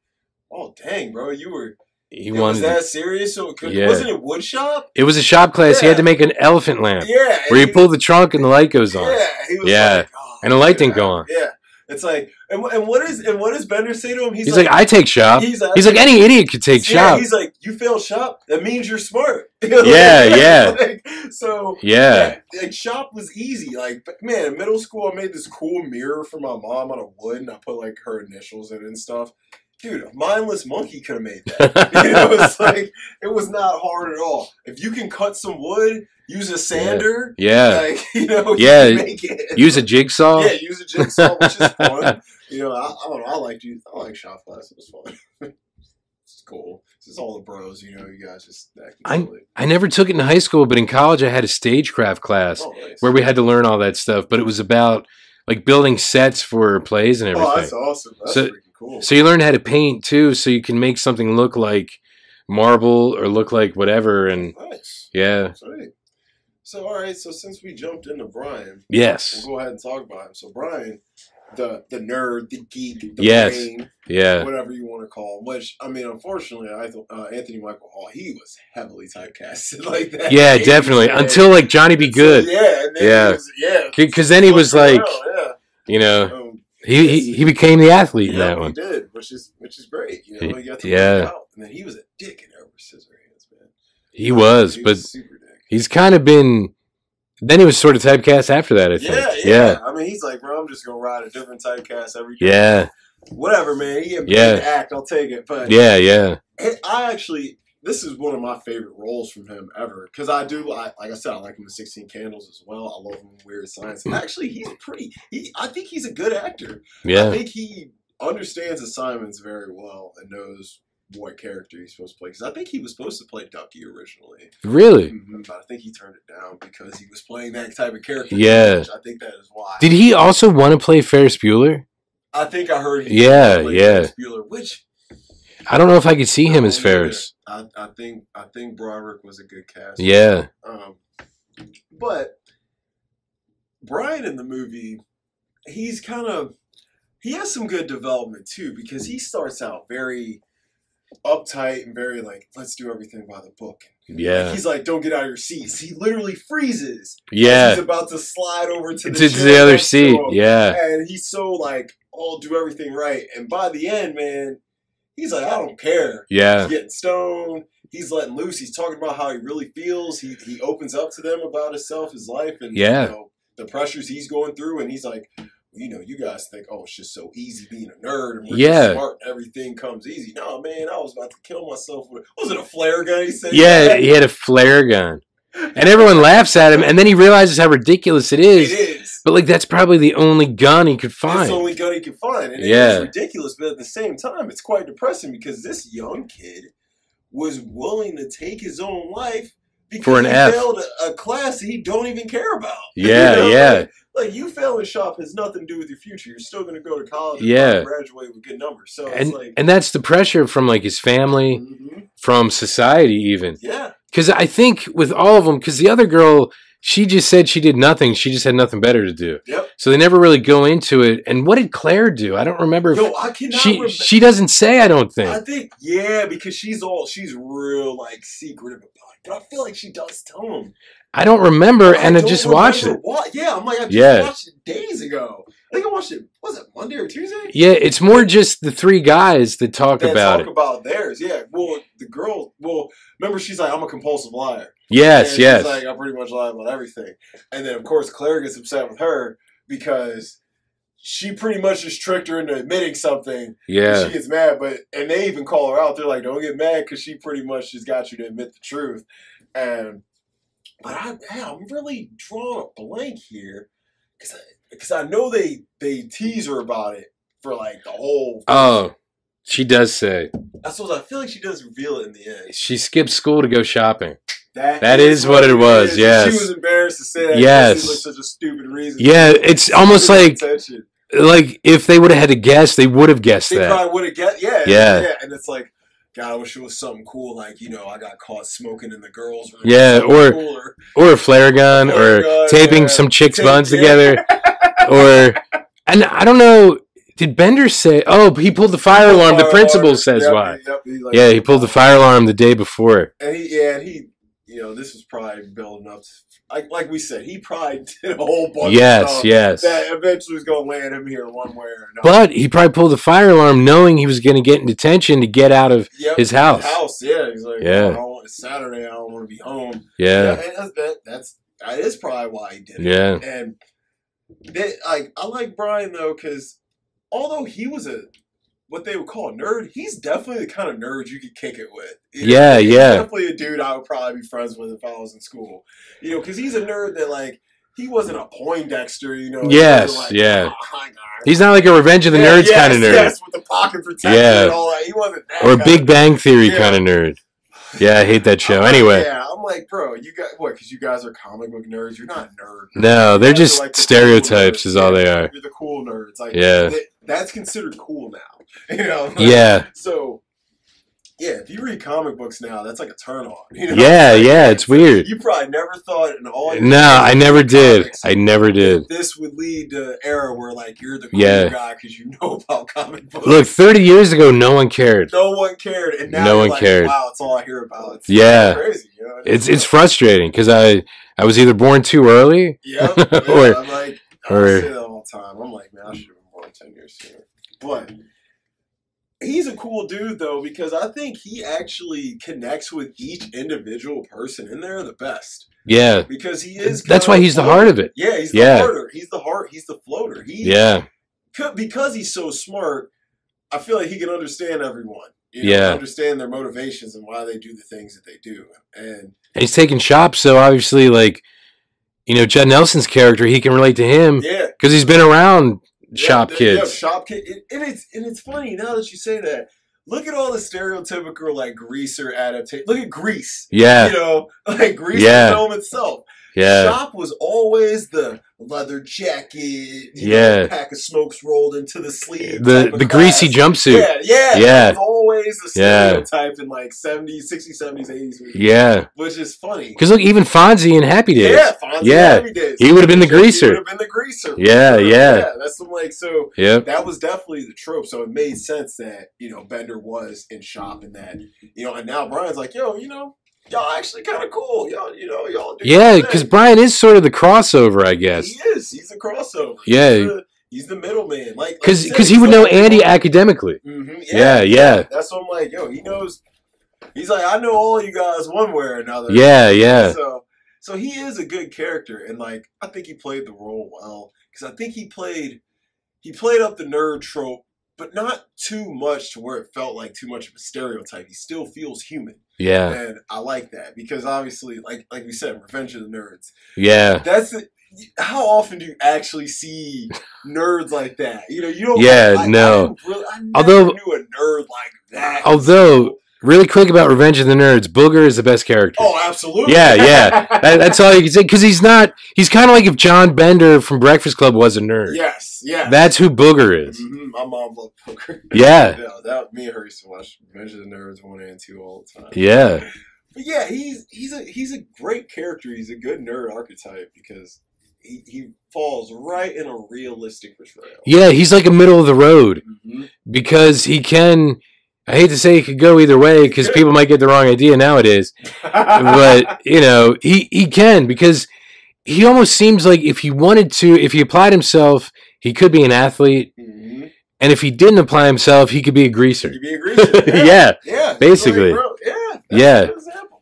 oh dang, bro, you were. He it was that serious? So it could, Yeah. wasn't it a wood shop? It was a shop class. He had to make an elephant lamp Yeah, where he pulled the trunk and the light goes on. Yeah, he was Yeah. like, And the light didn't go on. Yeah, it's like, and, and what is and what does Bender say to him? He's, like, I take shop. he's He's like, any idiot could take yeah, shop. He's like, you fail shop. That means you're smart. <laughs> Yeah, yeah. <laughs> Like, so Yeah. yeah, like shop was easy. Like man, in middle school, I made this cool mirror for my mom out of wood, and I put like her initials in it and stuff. Dude, a mindless monkey could have made that. <laughs> you know, it's like it was not hard at all. If you can cut some wood, use a sander, Yeah. like <laughs> you know, Yeah, it. Use a jigsaw. yeah, use a jigsaw, which is <laughs> fun. You know, I, I don't know. I like you. I like shop class. It was fun. it's cool. This is all the bros. You know, you guys just I-. I never took it in high school, but in college I had a stagecraft class Oh, nice. where we had to learn all that stuff. But it was about like building sets for plays and Oh, everything. that's awesome. That's So- freaking cool. So you learn how to paint too, so you can make something look like marble or look like whatever. And nice. yeah, Sweet. So all right. So since we jumped into Brian, yes, we'll go ahead and talk about him. So Brian, the the nerd, the geek, the Yes. brain, yeah, whatever you want to call him. Which I mean, unfortunately, I th- uh, Anthony Michael Hall, he was heavily typecasted <laughs> like that. yeah, definitely. <laughs> Until like Johnny Be So, Good, yeah, and then Yeah. was, yeah. because then he was like, yeah. you know, Um, he he, he became the athlete in yeah, that he one. did, which is which is great. You know, he got to Yeah. out, and then he was a dick in Edward Scissorhands, man. He was, He but super dick. he's kind of been. Then he was sort of typecast after that. I think. Yeah, yeah, yeah, I mean, he's like, bro, I'm just gonna ride a different typecast every day. yeah, Whatever, man. He Yeah. act. I'll take it. But yeah, yeah. it, I actually, this is one of my favorite roles from him ever because I do, I, like I said, I like him in Sixteen Candles as well. I love him in Weird Science. And actually, he's pretty. He, I think he's a good actor. Yeah, I think he understands assignments very well and knows what character he's supposed to play. Because I think he was supposed to play Ducky originally, really. Mhm, but I think he turned it down because he was playing that type of character. Yeah. I think that is why. Did he also want to play Ferris Bueller? I think I heard. He Yeah, yeah. Ferris Bueller, which I don't know if I could see him as. Ferris. I, I think I think Broderick was a good cast. Yeah, Um, but Brian in the movie, he's kind of he has some good development too because he starts out very uptight and very like let's do everything by the book. Like, yeah, he's like, don't get out of your seats. He literally freezes. yeah. He's about to slide over to the, To, the other seat. him. Yeah, And he's so like, oh, do everything right. And by the end, man, he's like, I don't care. yeah, He's getting stoned. He's letting loose. He's talking about how he really feels. He he opens up to them about himself, his life, and Yeah. you know, the pressures he's going through. And he's like, you know, you guys think, oh, it's just so easy being a nerd and Yeah. smart and everything comes easy. No, man, I was about to kill myself with was it a flare gun? He said, yeah. He had a flare gun, and everyone laughs at him, and then he realizes how ridiculous it it is. is. But like, that's probably the only gun he could It's find. the only gun he can find. And Yeah. it's ridiculous, but at the same time, it's quite depressing because this young kid was willing to take his own life because For an he F. failed a, class he don't even care about. <laughs> Yeah, You know, yeah. Like, like, you failing a shop has nothing to do with your future. You're still going to go to college and Yeah. graduate with good numbers. So and it's like, and that's the pressure from like his family, Mhm. from society, even. yeah. Because I think with all of them, because the other girl, she just said she did nothing. She just had nothing better to do. Yep. So they never really go into it. And what did Claire do? I don't remember. If Yo, I cannot she remember. she doesn't say. I don't think. I think. yeah, because she's all, she's real, like, secretive about it. But I feel like she does tell him. I don't remember, and I don't just watched it. What? Yeah, I'm like, I just Yeah. watched it days ago. I think I watched it. Was it Monday or Tuesday? Yeah, it's more just the three guys that talk That about talk it. about theirs. Yeah. Well, the girl. Well, remember she's like, I'm a compulsive liar. Yes, And yes, She's like, I pretty much lie about everything. And then of course Claire gets upset with her because she pretty much just tricked her into admitting something. and yeah, She gets mad, but and they even call her out. They're like, "Don't get mad," because she pretty much just got you to admit the truth. And but I, I'm really drawing a blank here because because I, know they they tease her about it for like the whole. Oh, she does say I suppose I feel like she does reveal it in the end. she skipped school to go shopping. That, That is what it was, is. yes. she was embarrassed to say that. Yes. it seemed like such a stupid reason. Yeah, it's almost like attention. like if they would have had to guess, they would have guessed They that. probably would have get yeah, Yeah. yeah, and it's like. God, I wish it was something cool, like you know, I got caught smoking in the girls' room. Yeah, or- cooler. or a flare gun, Flare or gun, taping yeah. some chicks' buns yeah. together, <laughs> or and I don't know. Did Bender say? Oh, he pulled the fire alarm. The Fire principal alarm. says Yep, why. Yep, like- Yeah, he pulled the uh, fire alarm the day before. and he yeah, and he you know this was probably building up. To, like like we said, he probably <laughs> did a whole bunch. of Yes, stuff yes. That eventually was going to land him here one way or another. But he probably pulled the fire alarm knowing he was going to get in detention to get out of. Yep, his house. House, yeah. He's like, Yeah. yeah. Want- it's Saturday. I don't want to be home. Yeah, and that's, that, that's that is probably why he did it. yeah, And they, like I like Brian though because although he was a what they would call a nerd, he's definitely the kind of nerd you could kick it with. You Yeah, he's yeah. Definitely a dude I would probably be friends with if I was in school. You know, because he's a nerd that like he wasn't a Poindexter. You know. Yes, like, yeah. "Oh. He's not like a Revenge of the Yeah, Nerds yes, kind of nerd, Yes, with the pocket protector Yeah. and all that. He wasn't that. or. Big Bang Theory Yeah. kind of nerd. Yeah, I hate that show. I'm like, Anyway, yeah, I'm like, bro, you got what? Because you guys are comic book nerds. You're not nerds. no, they're just like, the stereotypes, nerds. is all they are. You're the cool nerds. Like, Yeah. th- that's considered cool now. <laughs> You know. like, Yeah, So, yeah, if you read comic books now, that's like a turn on. <laughs> You know? yeah, yeah. It's weird. You probably never thought in all. your No, I never did. comics I never did. This would lead to an era where like you're the cool Yeah. guy because you know <laughs> about comic books. Look, 30 years ago, no one cared. no one cared, and now No one like, cared. Wow, it's all I hear about. It's Yeah. crazy. You know? It's it's frustrating because I I was either born too early. Yep. <laughs> Yeah, Or- I'm like, I or- say that all the time. I'm like, man, I should have been born ten years sooner. But he's a cool dude though because I think he actually connects with each individual person in there the best Yeah, because he is. that's why he's the heart of it. Yeah, he's the Yeah. hearter. He's the heart. He's the floater. He Yeah, because he's so smart. I feel like he can understand everyone. You know, Yeah. understand their motivations and why they do the things that they do. And and he's taking shops, so obviously, like you know, Judd Nelson's character, he can relate to him yeah, because he's been around Yeah, shop the- kids. Yeah, shop kid. It- and it's and it's funny now that you say that. Look at all the stereotypical like greaser adaptation. Look at Grease. Yeah, You know, <laughs> like Grease Yeah. film itself. Yeah, Shop was always the leather jacket. Yeah. know, pack of smokes rolled into the sleeve. the the greasy jumpsuit. Yeah, yeah, Yeah. Always the Yeah. stereotype in like 70s, 60s, 70s, 80s, movies, Yeah, which is funny. because look, even Fonzie in Happy Days. Yeah, Fonzie Yeah. Happy Days. He would've been the He greaser. would have been the greaser. Yeah, sure. yeah. That's some like so. Yep. that was definitely the trope. So it made sense that you know Bender was in shop and that you know, and now Brian's like, yo, you know, y'all actually kind of cool. Y'all, you know, y'all. Do Yeah, because. Brian is sort of the crossover, I guess. he is. He's a crossover. Yeah. he's the, he's the middleman. Like Because like I he would know Andy one- academically. Mhm, Yeah, yeah. That's what I'm like. Yo, he knows. He's like, I know all you guys one way or another. Yeah, yeah. So, so he is a good character, and like I think he played the role well because I think he played he played up the nerd trope, but not too much to where it felt like too much of a stereotype. He still feels human, Yeah, and I like that because obviously, like like we said, Revenge of the Nerds. yeah. That's the, how often do you actually see nerds like that? You know, you don't. Yeah, no. I really, I Although- knew a nerd like that. Although- Really quick about Revenge of the Nerds, Booger is the best character. oh, absolutely. Yeah, yeah. <laughs> That, that's all you can say. Because he's not, he's kind of like if John Bender from Breakfast Club was a nerd. Yes, yes. That's who Booger is. Mhm, My mom loved Booger. <laughs> Yeah. <laughs> yeah, that me and her used to watch Revenge of the Nerds one and two all the time. Yeah. but yeah, he's he's a he's a great character. He's a good nerd archetype because he, he falls right in a realistic portrayal. Yeah, he's like a middle of the road Mhm. because he can, I hate to say it could go either way because people might get the wrong idea nowadays. <laughs> but you know he he can because he almost seems like if he wanted to if he applied himself he could be an athlete Mhm. and if he didn't apply himself he could be a greaser be a greaser. <laughs> Yeah, yeah, basically. Yeah, that's Yeah. example.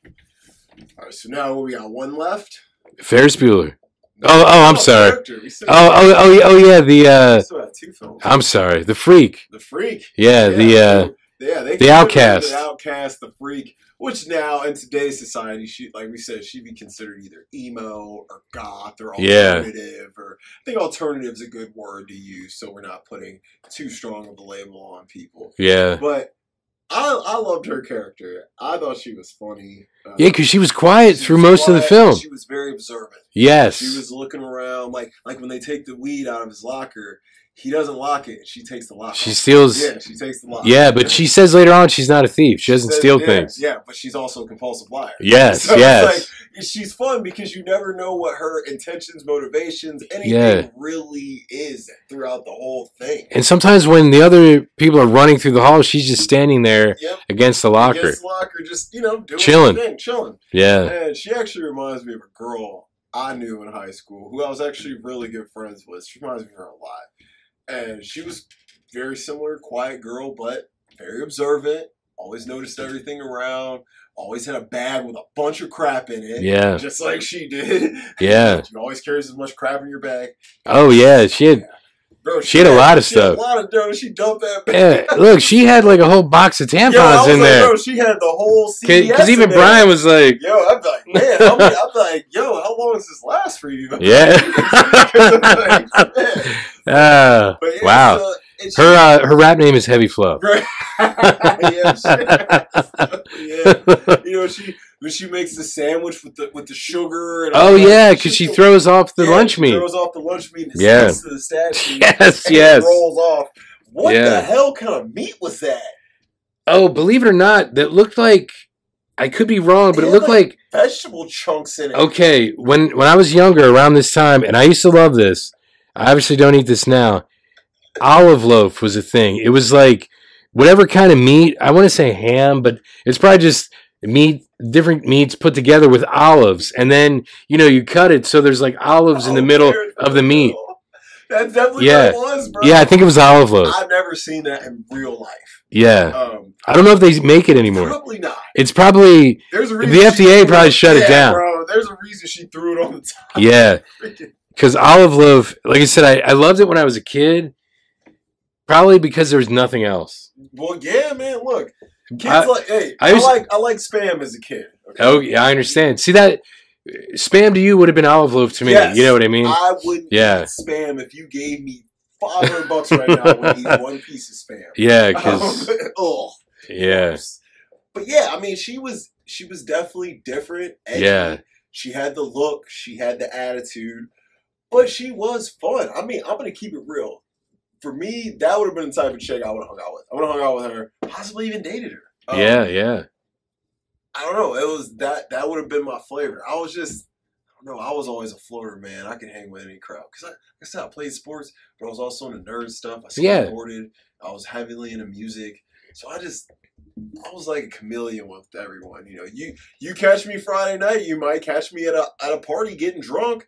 All right, so now we got one left. ferris bueller Oh, oh, I'm sorry. We still- oh oh oh, yeah- oh yeah the uh still have two films. i'm sorry the freak The Freak. yeah, the uh yeah, they the Outcast. the outcast, the freak, which now in today's society, she like we said, she'd be considered either emo or goth or Yeah. alternative, or I think alternative is a good word to use, so we're not putting too strong of a label on people. yeah But I I loved her character. I thought she was funny. Uh, yeah because she was quiet she through was most of the film She was very observant. yes She was looking around, like like when they take the weed out of his locker, he doesn't lock it. She takes the lock. she off. steals Yeah, she takes the lock. yeah but she says later on she's not a thief she doesn't says- steal yeah, things Yeah, but she's also a compulsive liar. <laughs> yes So yes like, she's fun because you never know what her intentions, motivations, anything Yeah. really is throughout the whole thing. And sometimes when the other people are running through the hall, she's just standing there Yep. against the locker. Against the locker, just you know, doing Chilling. thing, chilling. Yeah. And she actually reminds me of a girl I knew in high school who I was actually really good friends with. She reminds me of her a lot. And she was very similar, quiet girl, but very observant. Always noticed everything around. Always had a bag with a bunch of crap in it. Yeah. Just like she did. <laughs> Yeah. She always carries as much crap in your bag. Oh yeah, she had Bro, She had a lot of she had stuff. A lot of dough. She dumped that. Yeah, look, she had like a whole box of tampons Yo, in like, there. Bro, she had the whole <laughs> Because even. Brian was like, Yo, I'm like, man, I'm like, I'm like, yo, how long does this last for you? yeah. <laughs> <laughs> Ah, But yeah, wow. so Her uh, her rap name is Heavy Flow. Right. yeah, yeah. You know, she when she makes the sandwich with the with the sugar and all Oh that, yeah, because she throws off the yeah, lunch she meat. Throws off the lunch meat and Yeah. to the statue. <laughs> Yes, and yes. Rolls off. What Yeah. the hell kind of meat was that? Oh, believe it or not, that looked like I could be wrong, but it Yeah, looked like- like Vegetable chunks in it. okay. When when I was younger, around this time, and I used to love this. I obviously don't eat this now. Olive loaf was a thing. It was like whatever kind of meat. I want to say ham, but it's probably just meat, different meats put together with olives, and then you know you cut it so there's like olives in the Oh, middle of the meat. That's definitely Yeah. what it was, bro. Yeah, I think it was olive loaf. I've never seen that in real life. Yeah, Um, I don't know if they make it anymore. probably not. It's probably There's a The reason she FDA probably shut it down. bro. There's a reason she threw it on the top. yeah. <laughs> Because olive loaf, like I said, I, I loved it when I was a kid. Probably because there was nothing else. Well, yeah, man. Look, kids I- like, hey, I like, I like spam as a kid. Okay? Oh, yeah, I understand. See that spam to you would have been olive loaf to me. Yes. You know what I mean? I wouldn't Yeah. spam if you gave me five hundred bucks right now. I would eat <laughs> one piece of spam. yeah, <laughs> because oh, yeah, But yeah, I mean, she was she was definitely different. edgy. Yeah. she had the look, she had the attitude, but she was fun. I mean, I'm gonna keep it real. For me, that would have been the type of chick I would have hung out with. I would have hung out with her, possibly even dated her. Um, yeah, yeah, I don't know. It was that that would have been my flavor. I was just I don't know. I was always a floater, man. I could hang with any crowd because I, like I said, I played sports, but I was also into nerd stuff. I Yeah. skateboarded. I was heavily into music, so I just I was like a chameleon with everyone. You know, you you catch me Friday night, you might catch me at a at a party getting drunk.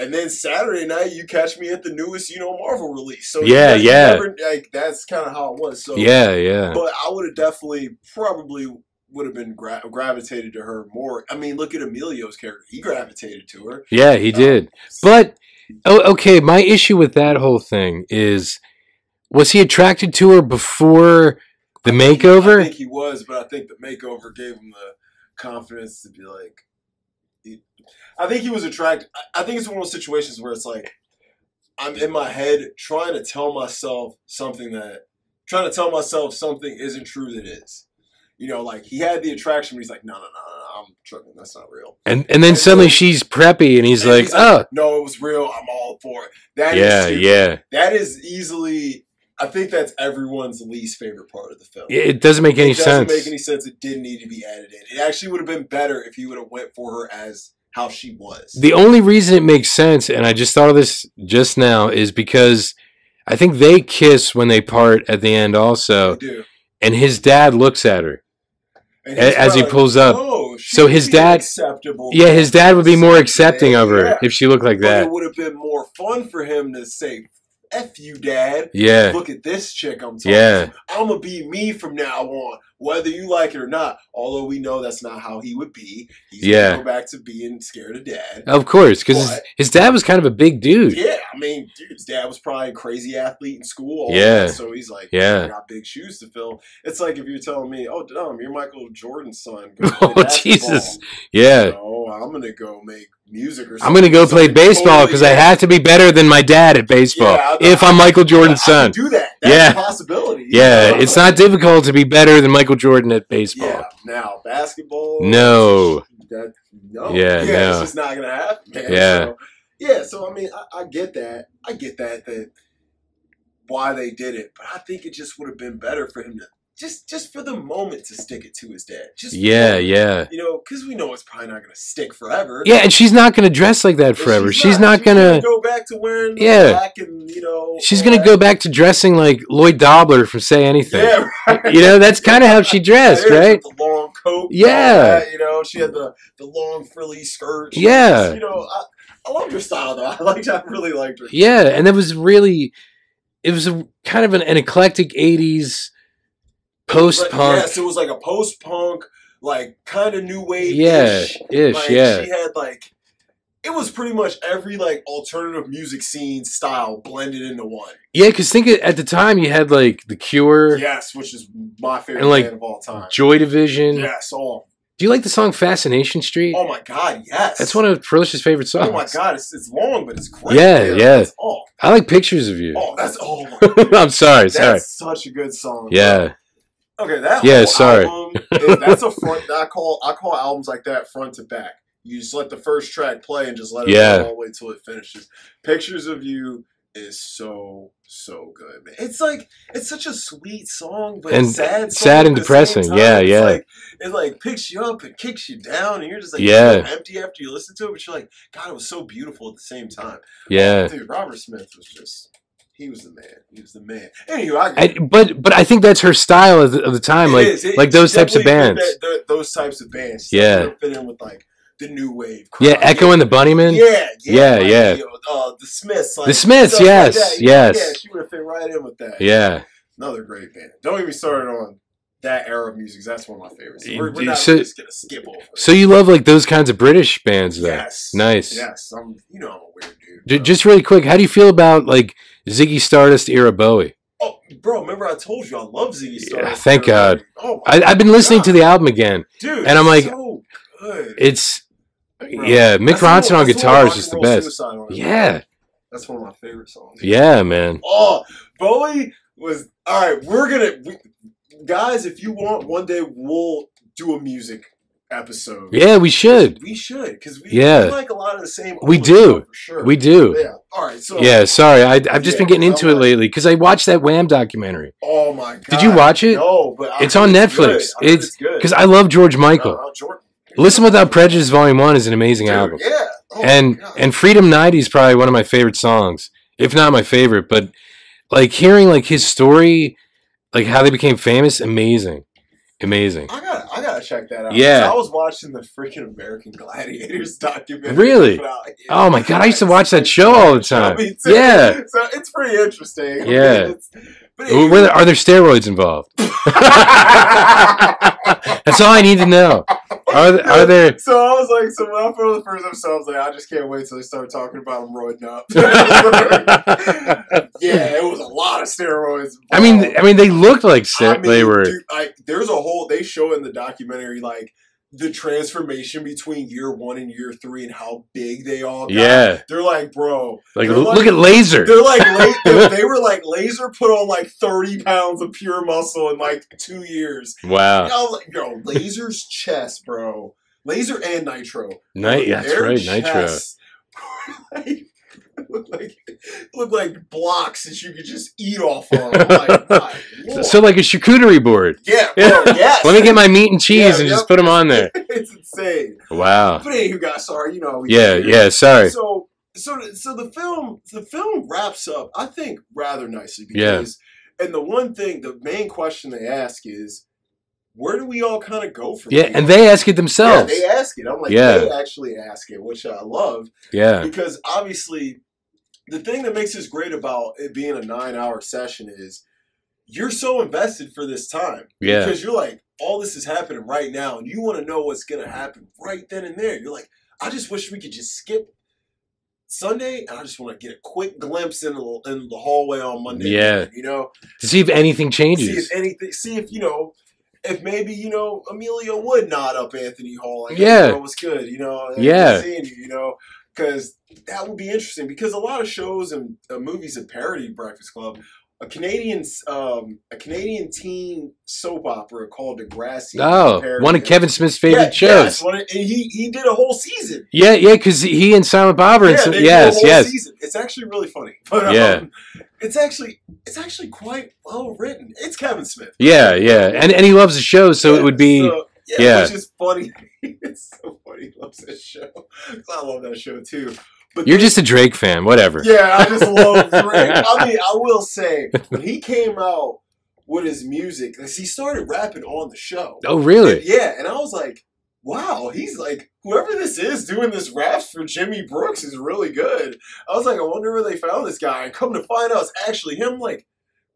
And then Saturday night, you catch me at the newest, you know, Marvel release. So Yeah, yeah. never- like that's kind of how it was. So yeah, yeah. but I would have definitely probably would have been gra- gravitated to her more. I mean, look at Emilio's character; he gravitated to her. Yeah, he um, did. But oh, okay, my issue with that whole thing is was he attracted to her before the makeover? I think he was, but I think the makeover gave him the confidence to be like. He- I think he was attracted. I- think it's one of those situations where it's like I'm in my head trying to tell myself something that trying to tell myself something isn't true that is. You know, like he had the attraction, but he's like, no, no, no, no, no I'm tripping. That's not real. And and then And suddenly so- she's preppy and he's And like, he's "Oh, no, it was real. I'm all for it. That is yeah, yeah. That is easily. I think that's everyone's least favorite part of the film. It doesn't make any sense. it doesn't sense." make any sense. It didn't need to be added in. It actually would have been better if he would have went for her as how she was. The only reason it makes sense, and I just thought of this just now, is because I think they kiss when they part at the end, also, do. and his dad looks at her. And as he pulls up. Oh, So his dad- acceptable. Yeah, his dad would be more accepting of her yeah. if she looked like But that. it would have been more fun for him to say, "F you, dad." Yeah, Look at this chick I'm talking yeah, to. I'm gonna be me from now on, whether you like it or not. Although we know that's not how he would be. He's Yeah. gonna go back to being scared of dad. of course, because his, his dad was kind of a big dude. Yeah, I mean, dude, his dad was probably a crazy athlete in school. Yeah. that, so he's like, Yeah. I got big shoes to fill. It's like if you're telling me, oh, Dom, you're Michael Jordan's son. <laughs> Oh. Jesus. Yeah. No, I'm gonna go make music or something. I'm gonna go play baseball because I have to be better than my dad at baseball. Yeah, if I'm Michael Jordan's I son, can do that. That's Yeah. a possibility. yeah, <laughs> it's not difficult to be better than Michael Jordan at baseball. Yeah. Now basketball. No. That no. Yeah, Yeah. no. It's just not gonna happen. Man. Yeah. So, yeah. So I mean, I, I get that. I get that. That why they did it, but I think it just would have been better for him to just just for the moment to stick it to his dad. Just Yeah, yeah, You know, because we know it's probably not gonna stick forever. yeah. And she's not gonna dress like that forever. She's, not, gonna. go back to wearing Yeah. black and you know. She's gonna that. go back to dressing like Lloyd Dobler from Say Anything. Yeah, right. You know, that's kind of how she dressed, right? The long coat. Yeah. that, you know, she had the the long frilly skirt. She Yeah. was, You know, I, I love her style though. <laughs> I liked. I really liked her. Yeah, and it was really, it was a kind of an, an eclectic '80s post punk. Yes, it was like a post punk, like kind of new wave. Yeah, ish, like, yeah. She had like, it was pretty much every like alternative music scene style blended into one. Yeah, because think at the time you had like The Cure, Yes, which is my favorite And, like, band of all time. Joy Division. Yes, oh, Do you like the song Fascination Street? oh my god, yes. That's one of Felicia's favorite songs. Oh my god, it's, it's long, but it's great. Yeah, man. yeah. That's- oh, I like pictures of you. oh, that's oh, my, <laughs> I'm sorry, sorry. that's such a good song. Yeah, Okay, that Yeah, sorry. album <laughs> that's a front. I call I call albums like that front to back. You just let the first track play and just let it Yeah. go all the way till it finishes. Pictures of you is so so good, man. It's like it's such a sweet song, but And sad, sad and at the same depressing. Yeah, It's yeah. Like, it like picks you up and kicks you down, and you're just like Yeah. empty after you listen to it. But you're like, God, it was so beautiful at the same time. yeah. dude, Robert Smith was just. He was the man. He was the man. Anyway, I, I, but but I think that's her style of the, of the time, like. It- like those types of bands. that- those types of bands. Yeah. Fit in with like the new wave. Yeah, crowd. Echo and the Bunnymen. Yeah, yeah, Yeah, like, yeah. you know, uh, the Smiths. Like, The Smiths, stuff like yes, yes. Yeah, she would have fit right in with that. Yeah. another great band. Don't even start on that era of music. That's one of my favorites. We're, we're not So- just gonna skip over. So you love like those kinds of British bands, though? yes, Nice. Yes, I'm. You know, I'm a weird dude. Just really quick, how do you feel about like Ziggy Stardust era Bowie? oh, bro. Remember I told you I love Ziggy Yeah, Stardust. thank God. Oh, I, I've been listening God. to the album again. dude, and I'm like, so good. It's Bro, yeah, Mick Ronson on that's the one guitar is just the Rock and Roll best. Yeah, That's one of my favorite songs. yeah, man. Oh, Bowie was all right. We're gonna, we, guys. If you want, one day we'll do a music episode. Yeah, we should. we should because we, Yeah. we like a lot of the same. We do. sure. We do. Yeah. All right. So Yeah, sorry, I, I've just Yeah, been getting into it like- lately because I watched that Wham documentary. Oh my god. Did you watch it? No, but I It's on good. Netflix. It's- good. Because I love George Michael. Uh, Jordan. Listen Without Prejudice Volume One is an amazing Dude, album, Yeah. Oh and and Freedom ninety is probably one of my favorite songs, if not my favorite. But like hearing like his story, like how they became famous, amazing, amazing. I got I gotta check that out. Yeah. I was watching the freaking American Gladiators documentary. Really? <laughs> Out- Oh my God, I used to watch that show all the time. <laughs> Yeah. So it's pretty interesting. Yeah. <laughs> It's- but Were there- are there steroids involved? That's all I need to know. Are are there? <laughs> So I was like, so when I put on the first episode, I was like, I just can't wait till they start talking about them roiding up. <laughs> yeah, it was a lot of steroids. I mean. I mean, they looked like I mean, they were. dude, like, there's a whole. They show in the documentary like the transformation between year one and year three and how big they all got. Yeah, They're like, bro. like look at Laser. They're like la- <laughs> they, were like laser put on like 30 pounds of pure muscle in like two years. Wow, like, yo, laser's <laughs> chest, bro. Laser and nitro. Night. Yeah, that's Their right, Nitro. <laughs> like, look like look like blocks that you could just eat off of. Like, So, like a charcuterie board. yeah, <laughs> bro, oh, yes. Let me get my meat and cheese Yeah, and yep. just put them on there. <laughs> it's insane. Wow. But anywho, guys, sorry, you know. we Yeah, yeah. Sorry. So, so, so the film, the film wraps up, I think, rather nicely Yeah. because, and the one thing, the main question they ask is, where do we all kind of go from Yeah, here? and they ask it yeah, themselves. they ask it. I'm like, Yeah. they actually ask it, which I love Yeah, because obviously, the thing that makes this great about it being a nine-hour session is you're so invested for this time yeah, because you're like, all this is happening right now, and you want to know what's gonna happen right then and there. You're like, I just wish we could just skip Sunday, and I just want to get a quick glimpse in the in the hallway on Monday. Yeah. morning, you know, to see if anything changes. see if anything, see if you know. If maybe you know Emilio would nod up Anthony Hall, like, Yeah. "Hey, bro, what's good, you know, Yeah. seeing you, you know, because that would be interesting. Because a lot of shows and uh, movies have parodied Breakfast Club. A Canadian, um, a Canadian teen soap opera called Degrassi. Oh, one of. Kevin Smith's Yeah, favorite yes, shows. one of- and he he did a whole season. Yeah, yeah, because he and Silent Bob are in Yeah, some. they did a Yes, yes. Season. It's actually really funny. <laughs> But um, Yeah. it's actually it's actually quite well written. It's Kevin Smith. Yeah, yeah, and and he loves the show, so it would be. So, yeah, yeah. which is funny. <laughs> it's so funny. He loves this show. I love that show too. But You're just a Drake fan, whatever. yeah, I just love <laughs> Drake. I mean, I will say when he came out with his music, 'cause he started rapping on the show. Oh, really? Yeah, and I was like, wow, he's like whoever this is doing this raps for Jimmy Brooks is really good. I was like, I wonder where they found this guy. And come to find out, it's actually him. Like,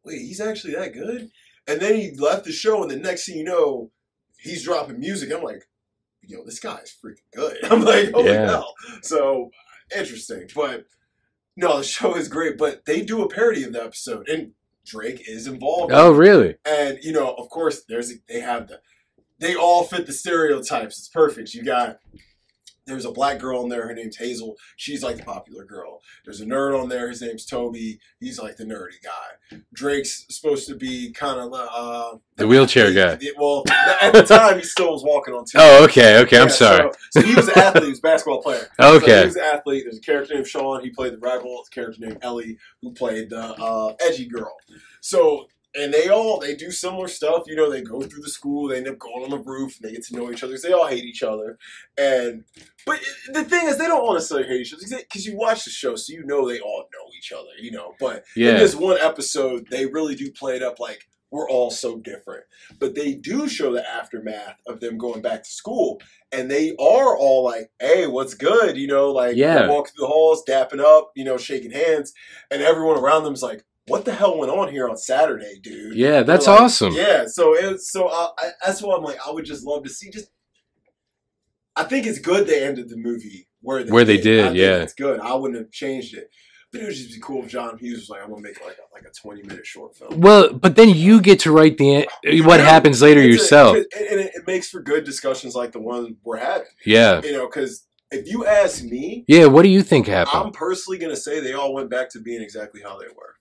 wait, he's actually that good? And then he left the show, and the next thing you know, he's dropping music. I'm like, yo, this guy is freaking good. <laughs> I'm like, oh Yeah. hell. So interesting. But no, the show is great. But they do a parody of the episode, and Drake is involved. Oh, really? And you know, of course, there's they have the they all fit the stereotypes. It's perfect. You got there's a black girl in there. Her name's Hazel. She's like the popular girl. There's a nerd on there. His name's Toby. He's like the nerdy guy. Drake's supposed to be kind of uh, The wheelchair guy. he- well, at the time, he still was walking on <laughs> two. Oh, okay, okay. I'm sorry. So, so he was an athlete. He was a basketball player. <laughs> So he Okay. was an athlete. There's a character named Sean. He played the rebel. There's a character named Ellie who played the uh, edgy girl. So and they all they do similar stuff. You know, they go through the school. They end up going on the roof. And they get to know each other. they all hate each other. And but the thing is, they don't want to say hate each other because you watch the show, so you know they all know each other. You know, but in this one episode, they really do play it up like we're all so different. But they do show the aftermath of them going back to school, and they are all like, "Hey, what's good?" You know, like Yeah. walking through the halls, dapping up, you know, shaking hands, and everyone around them's like, "What the hell went on here on Saturday, dude?" Yeah, that's like, awesome. Yeah, so it so uh, I, that's why I'm like, I would just love to see just. I think it's good they ended the movie where they Where they did, I think yeah. it's good. I wouldn't have changed it, but it would just be cool if John Hughes was like, "I'm gonna make like a, like a 20 minute short film." Well, but then you get to write the what happens later It's a- yourself. and it, it makes for good discussions like the one we're having. Yeah. You know, because if you ask me, Yeah, what do you think happened? I'm personally gonna say they all went back to being exactly how they were.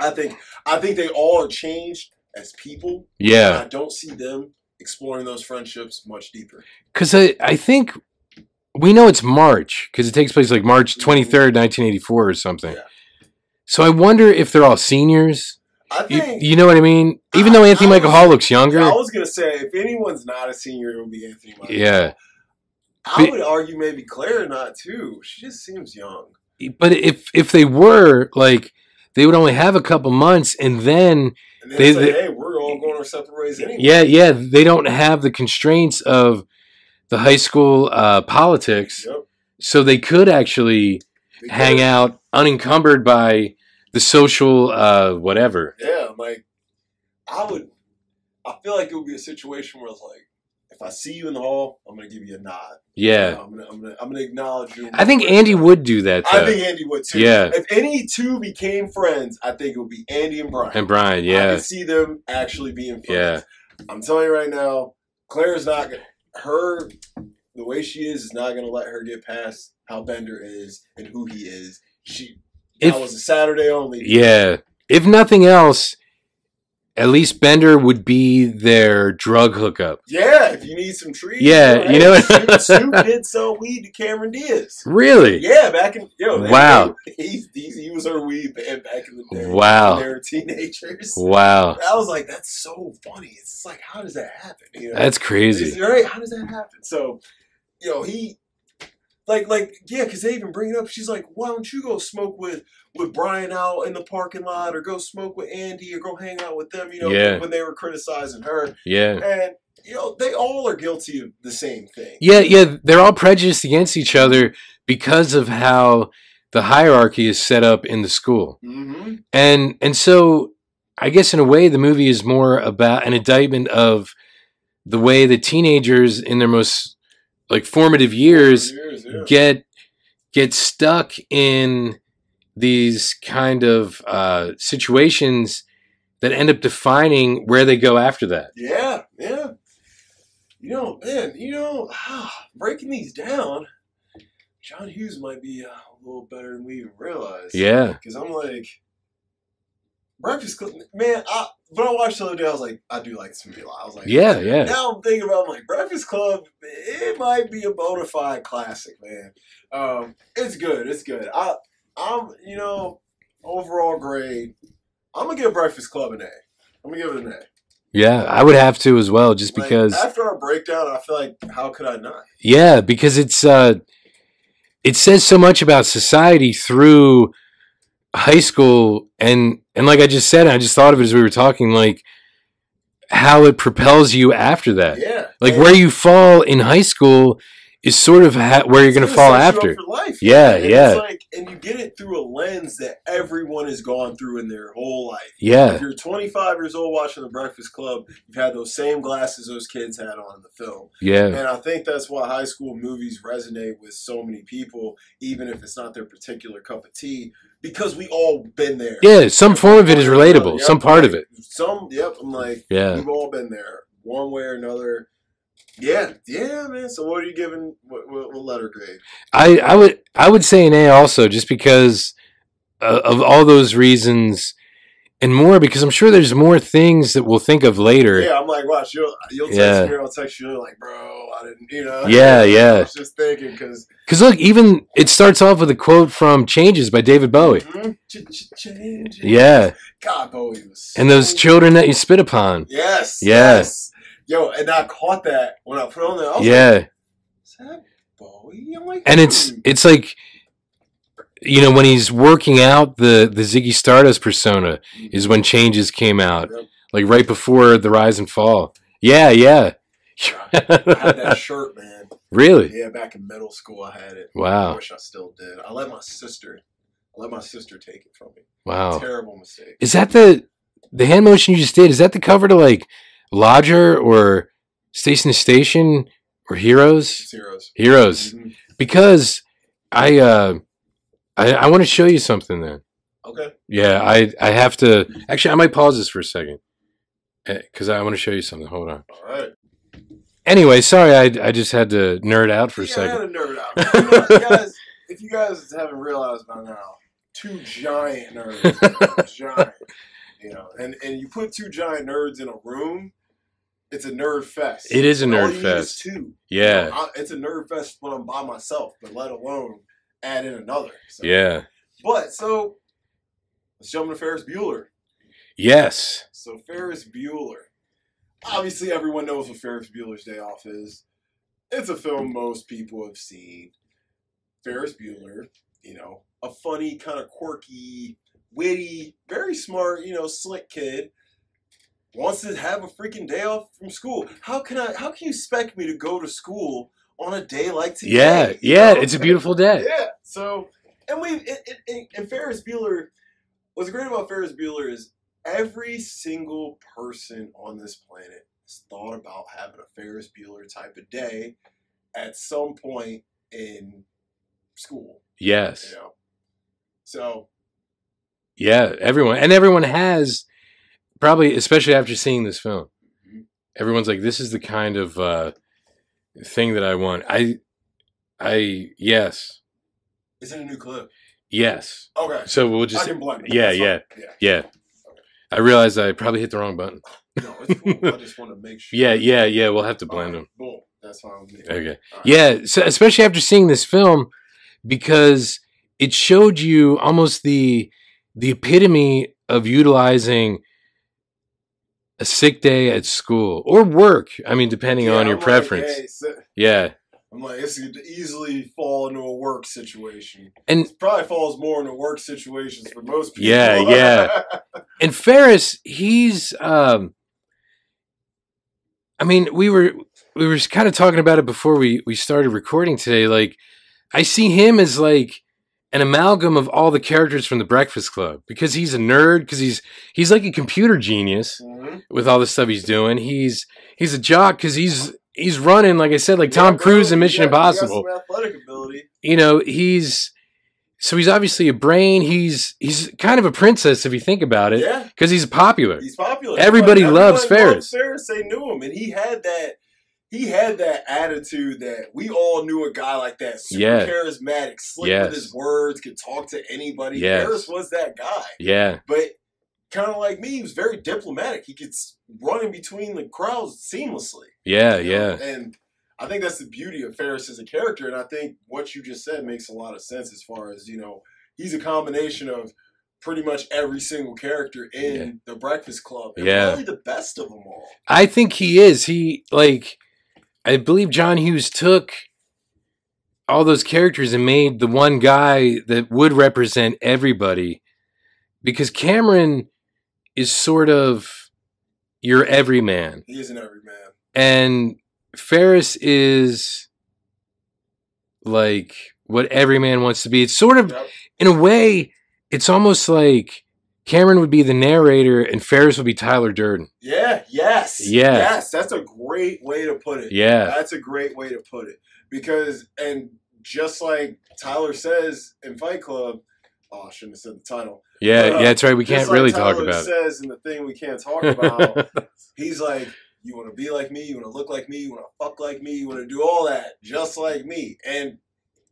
I think I think they all are changed as people. Yeah. I don't see them exploring those friendships much deeper. Cuz I I think we know it's March cuz it takes place like March mm-hmm. 23rd, 1984 or something. Yeah. So I wonder if they're all seniors. I You, think you know what I mean? Even though Anthony I Michael Hall looks younger. I was gonna say if anyone's not a senior, it would be Anthony. Michael. Yeah. I But- would argue maybe Claire not too. She just seems young. But if if they were like they would only have a couple months and then And then They- say, hey, we're all going our separate ways anyway. yeah, yeah, they don't have the constraints of the high school uh, politics. Yep. So they could actually They hang could. out unencumbered by the social uh, whatever. Yeah, like I would. I feel like it would be a situation where it's like, if I see you in the hall, I'm gonna give you a nod. Yeah. I'm gonna, I'm gonna, I'm gonna acknowledge you. I think Andy would do that I think Andy would too. Yeah. If any two became friends, I think it would be Andy and Brian. and Brian, yeah, I can see them actually being friends. Yeah. I'm telling you right now, Claire's not gonna. Her, the way she is, is not gonna let her get past how Bender is and who he is. She. If- that was a Saturday only. Yeah. If nothing else, at least Bender would be their drug hookup. Yeah, if you need some trees. Yeah, you know- Snoop, <laughs> Snoop did sell weed to Cameron Diaz. Really? Yeah, back in yo, Wow. <laughs> he's, he's, he was her weed man back in the day. Wow. when they were teenagers. Wow. I was like, that's so funny. It's like, how does that happen? You know, That's crazy. Right? How does that happen? So, you know, he, like, like, yeah, because they even bring it up. She's like, why don't you go smoke with with Brian out in the parking lot, or go smoke with Andy, or go hang out with them? You know, Yeah. when they were criticizing her, Yeah. and you know, they all are guilty of the same thing. Yeah, yeah, they're all prejudiced against each other because of how the hierarchy is set up in the school. Mm-hmm. And and so I guess in a way the movie is more about an indictment of the way the teenagers in their most like formative years Years, yeah. get get stuck in these kind of uh, situations that end up defining where they go after that. Yeah, yeah. You know, man, you know, breaking these down, John Hughes might be a little better than we even realized. Yeah. Because I'm like, Breakfast Club, man, I, when I watched the other day, I was like, I do like this movie a lot. I was like, Yeah, yeah. Now I'm thinking about, I'm like, Breakfast Club, it might be a bona fide classic, man. Um, it's good, it's good. I, I'm, you know, overall grade, I'm going to give Breakfast Club an A. I'm going to give it an A. Yeah, I would have to as well just Like, because after our breakdown, I feel like how could I not? Yeah, because it's uh it says so much about society through high school and and like I just said, I just thought of it as we were talking, like how it propels you after that. Yeah, Like And- where you fall in high school is sort of ha- where you're going to fall set you up after. life. Yeah, And yeah. It's like, and you get it through a lens that everyone has gone through in their whole life. Yeah, If you're 25 years old watching The Breakfast Club, you've had those same glasses those kids had on in the film. yeah, And I think that's why high school movies resonate with so many people, even if it's not their particular cup of tea, because we all been there. yeah. Some form of it is relatable. Yep, Some part of it. Some, yep. I'm like, Yeah. we've all been there, one way or another. Yeah, yeah, man. So, what are you giving? What, what, what letter grade? I, I would I would say an A also, just because uh, of all those reasons and more. Because I'm sure there's more things that we'll think of later. Yeah, I'm like, watch, you'll you'll text Yeah. me I'll text you like, bro, I didn't, you know. Yeah, <laughs> I yeah. was just thinking because Because look, even it starts off with a quote from "Changes" by David Bowie. Yeah, God, Bowie was. and those children that you spit upon. Yes. Yeah. Yes. Yo, and I caught that when I put on there. I Yeah, Like, Is that Bowie? Like, and it's it's like you know when he's working out the the Ziggy Stardust persona mm-hmm. is when Changes came out, Yep. like right before the Rise and Fall. Yeah, yeah. I had that <laughs> shirt, man. really? Yeah, back in middle school, I had it. Wow. I wish I still did. I let my sister. I let my sister take it from me. wow. Terrible mistake. Is that the the hand motion you just did? Is that the cover to like Lodger or Station to Station or Heroes? Zeros. Heroes. Mhm. Because I uh I, I want to show you something then. Okay. Yeah, I I have to actually I might pause this for a second because I want to show you something. Hold on. All right. Anyway, sorry, I I just had to nerd out for a yeah, I second. a nerd out. You guys, if you guys haven't realized by now, two giant nerds, <laughs> giant, you know, and and you put two giant nerds in a room, it's a nerd fest. It is a nerd fest. Two. Yeah, You know, I- it's a nerd fest when I'm by myself, but let alone add in another. So. yeah, But so let's jump into Ferris Bueller. yes, So Ferris Bueller. Obviously, everyone knows what Ferris Bueller's Day Off is. It's a film most people have seen. Ferris Bueller, you know, a funny, kind of quirky, witty, very smart, you know, slick kid. Wants to have a freaking day off from school. How can I? How can you expect me to go to school on a day like today? yeah, yeah. It's a beautiful day. Yeah. So, and we and, and, and Ferris Bueller. What's great about Ferris Bueller is every single person on this planet has thought about having a Ferris Bueller type of day at some point in school. Yes, You know. So yeah. Everyone and everyone has probably, especially after seeing this film. Mhm. Everyone's like, "This is the kind of uh thing that I want." I, I yes, is it a new clip? yes. Okay. So we'll I just can blend it. yeah, That's yeah. fine. yeah. yeah. I realized I probably hit the wrong button. No, it's cool. I <laughs> just want to make sure. Yeah, yeah, yeah. We'll have to blend Alright, them. Boom. That's fine with me. Okay. Alright. Yeah, so especially after seeing this film, because it showed you almost the the epitome of utilizing a sick day at school or work. I mean, depending Yeah, on your I'm like, preference. hey, Yeah, I'm like, this could easily fall into a work situation. and It probably falls more into work situations for most people. Yeah, yeah. <laughs> and Ferris, he's um I mean, we were we were kind of talking about it before we we started recording today like I see him as like an amalgam of all the characters from the Breakfast Club because he's a nerd because he's he's like a computer genius Mhm. with all the stuff he's doing. He's he's a jock because he's he's running like I said like Tom Yeah, Cruise in Mission got Impossible. some athletic ability. You know, he's so he's obviously a brain. He's he's kind of a princess if you think about it Yeah, because he's popular. he's popular. Everybody loves everybody Ferris. Ferris, they knew him, and he had that. He had that attitude that we all knew a guy like that, super Yeah. charismatic, slick Yes. with his words, could talk to anybody. Yes. Ferris was that guy, Yeah, but kind of like me, he was very diplomatic. He could run in between the crowds seamlessly. yeah, you know? yeah, And I think that's the beauty of Ferris as a character. And I think what you just said makes a lot of sense as far as, you know, he's a combination of pretty much every single character in Yeah. the Breakfast Club. And Yeah. probably the best of them all. I think he is. He like I believe John Hughes took all those characters and made the one guy that would represent everybody because Cameron is sort of your everyman He is an everyman. and Ferris is like what every man wants to be. It's sort of Yep. in a way, it's almost like Cameron would be the narrator and Ferris would be Tyler Durden. Yeah, yes. Yeah. Yes, that's a great way to put it. Yeah. That's a great way to put it. Because and just like Tyler says in Fight Club, oh I shouldn't have said the title. Yeah, Uh, yeah, that's right. We can't like really Tyler talk about says in the thing we can't talk <laughs> about. He's like, you want to be like me, you want to look like me, you want to fuck like me, you want to do all that just like me. And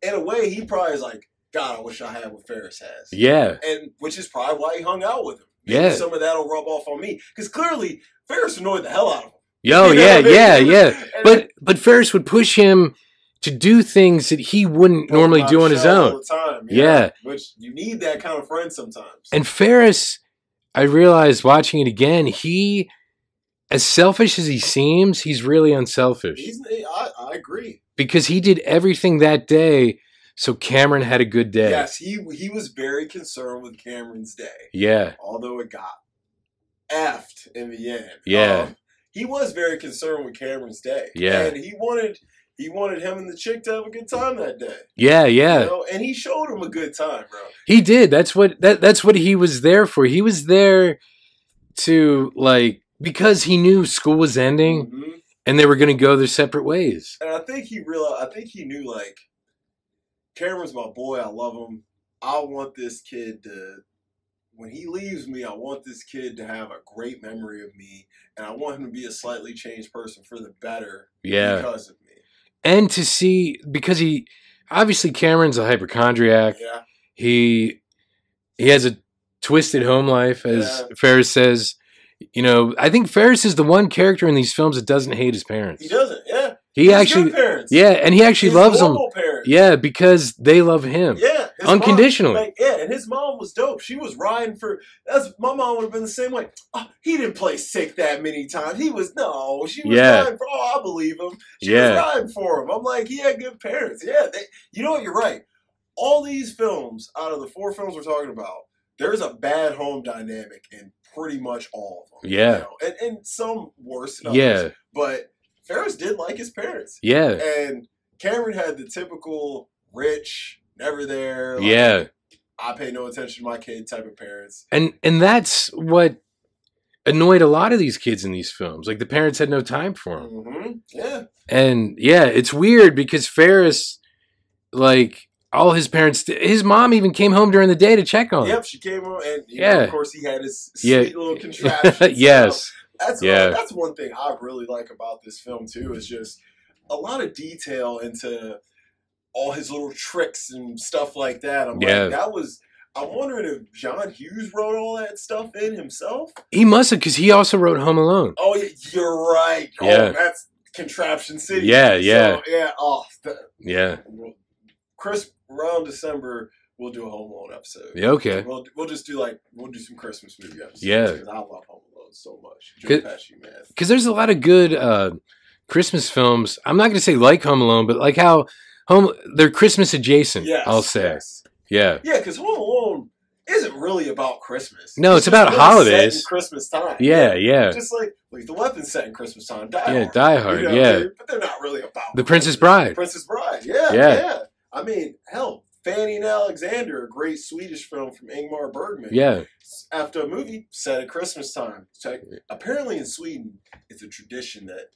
in a way, he probably is like, God, I wish I had what Ferris has. yeah. And which is probably why he hung out with him. Maybe Yeah. some of that'll rub off on me because clearly Ferris annoyed the hell out of him. Yo, You know yeah, I mean? yeah, yeah. But but Ferris would push him to do things that he wouldn't normally do on his own. time. Yeah. Which you need that kind of friend sometimes. And Ferris, I realized watching it again, he, as selfish as he seems, he's really unselfish He's, I, I agree. because he did everything that day so Cameron had a good day. Yes, he he was very concerned with Cameron's day. Yeah, although it got effed in the end. Yeah. Um, he was very concerned with Cameron's day. Yeah. And he wanted he wanted him and the chick to have a good time that day. yeah, yeah. You know? And he showed him a good time, bro. He did. That's what that that's what he was there for. He was there to like because he knew school was ending Mhm. and they were going to go their separate ways. And I think he realized I think he knew like Cameron's my boy, I love him. I want this kid to when he leaves me, I want this kid to have a great memory of me, and I want him to be a slightly changed person for the better Yeah. because of me. And to see because he obviously Cameron's a hypochondriac. Yeah. He he has a twisted home life as Yeah. Ferris says. You know, I think Ferris is the one character in these films that doesn't hate his parents. He doesn't, yeah. He He's actually. Yeah, and he actually He's loves them. Parents. Yeah, because they love him. Yeah. Unconditionally. Mom, like, yeah, and his mom was dope. She was riding for that's my mom would have been the same way. Oh, he didn't play sick that many times. He was no, she was Yeah. riding for oh, I believe him. She Yeah. was riding for him. I'm like, he had good parents. Yeah, they, you know what, you're right. All these films, out of the four films we're talking about, there's a bad home dynamic in pretty much all of them. Yeah. You know? and, and some worse than others. Yeah, But Ferris did like his parents. yeah, And Cameron had the typical rich, never there. like, yeah. I pay no attention to my kid type of parents. And and that's what annoyed a lot of these kids in these films. Like the parents had no time for them. hmm Yeah. And yeah, it's weird because Ferris, like all his parents, his mom even came home during the day to check on him. Yep. She came on, and you know, Yeah. of course he had his Yeah. little <laughs> contraption. yes. That's Yeah. that's one thing I really like about this film too. Is just a lot of detail into all his little tricks and stuff like that. I'm Yeah. like, that was. I'm wondering if John Hughes wrote all that stuff in himself. He must have because he also wrote Home Alone. Oh, you're right. Yeah. Oh, that's Contraption City. Yeah, yeah. So, yeah. Oh, the, Yeah. Chris, around December, we'll do a Home Alone episode. Yeah. Okay. We'll, we'll just do like we'll do some Christmas movie episodes. Yeah. because I love Home Alone so much. Good- Because there's a lot of good uh, Christmas films. I'm not going to say like Home Alone, but like how Home they're Christmas adjacent. Yes, I'll say. yes. Yeah. Yeah, because Home Alone isn't really about Christmas. No, it's just about really set in holidays. Christmas time. Yeah. Yeah. Just like like the weapons set in Christmas time. Die Yeah. Hard, Die you Hard. know, Yeah. but they're not really about The Princess Christmas. Bride. Princess Bride. Yeah, Yeah. yeah. I mean, hell, Fanny and Alexander, a great Swedish film from Ingmar Bergman. Yeah. After a movie set at Christmas time. So apparently in Sweden, it's a tradition that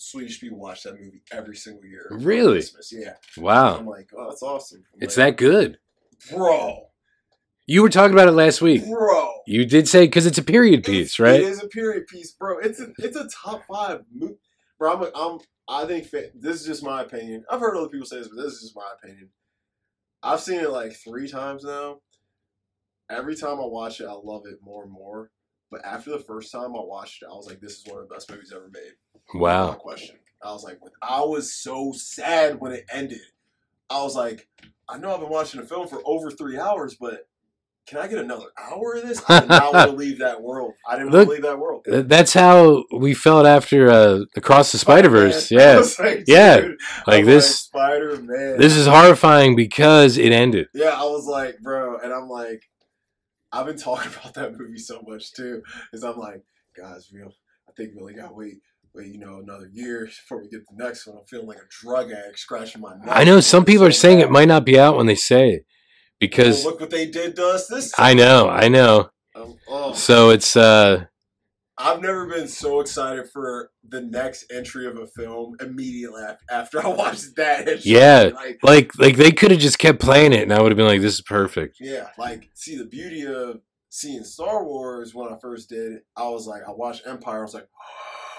Swedish people watch that movie every single year. Really? Yeah. Wow. I'm like, oh, that's awesome. I'm It's like, that good. bro, You were talking about it last week. bro. You did say because it's a period piece, It's- right? It is a period piece, bro. It's a it's a top five movie, bro. I'm, a, I'm I think this is just my opinion. I've heard other people say this, but this is just my opinion. I've seen it like three times now. Every time I watch it, I love it more and more. But after the first time I watched it, I was like, "This is one of the best movies ever made." No Wow. question. I was like, I was so sad when it ended. I was like, I know I've been watching a film for over three hours, but can I get another hour of this? I did not want to leave that world. I didn't want Look, to leave that world. That's how we felt after uh, Across the Spider Verse. Yeah. like, Yeah. dude, Like this. Spider Man. This is horrifying because it ended. Yeah, I was like, bro, and I'm like, I've been talking <laughs> about that movie so much too, is I'm like, guys, we I think we only got to wait but you know, another year before we get the next one, I'm feeling like a drug addict scratching my neck. I know some people are saying it might not be out when they say it because Well, look what they did to us this I know, I know. Um, oh. So it's uh I've never been so excited for the next entry of a film immediately after I watched that. Yeah. like, like like they could have just kept playing it and I would have been like this is perfect. yeah, like see the beauty of seeing Star Wars when I first did it. I was like, I watched Empire. I was like,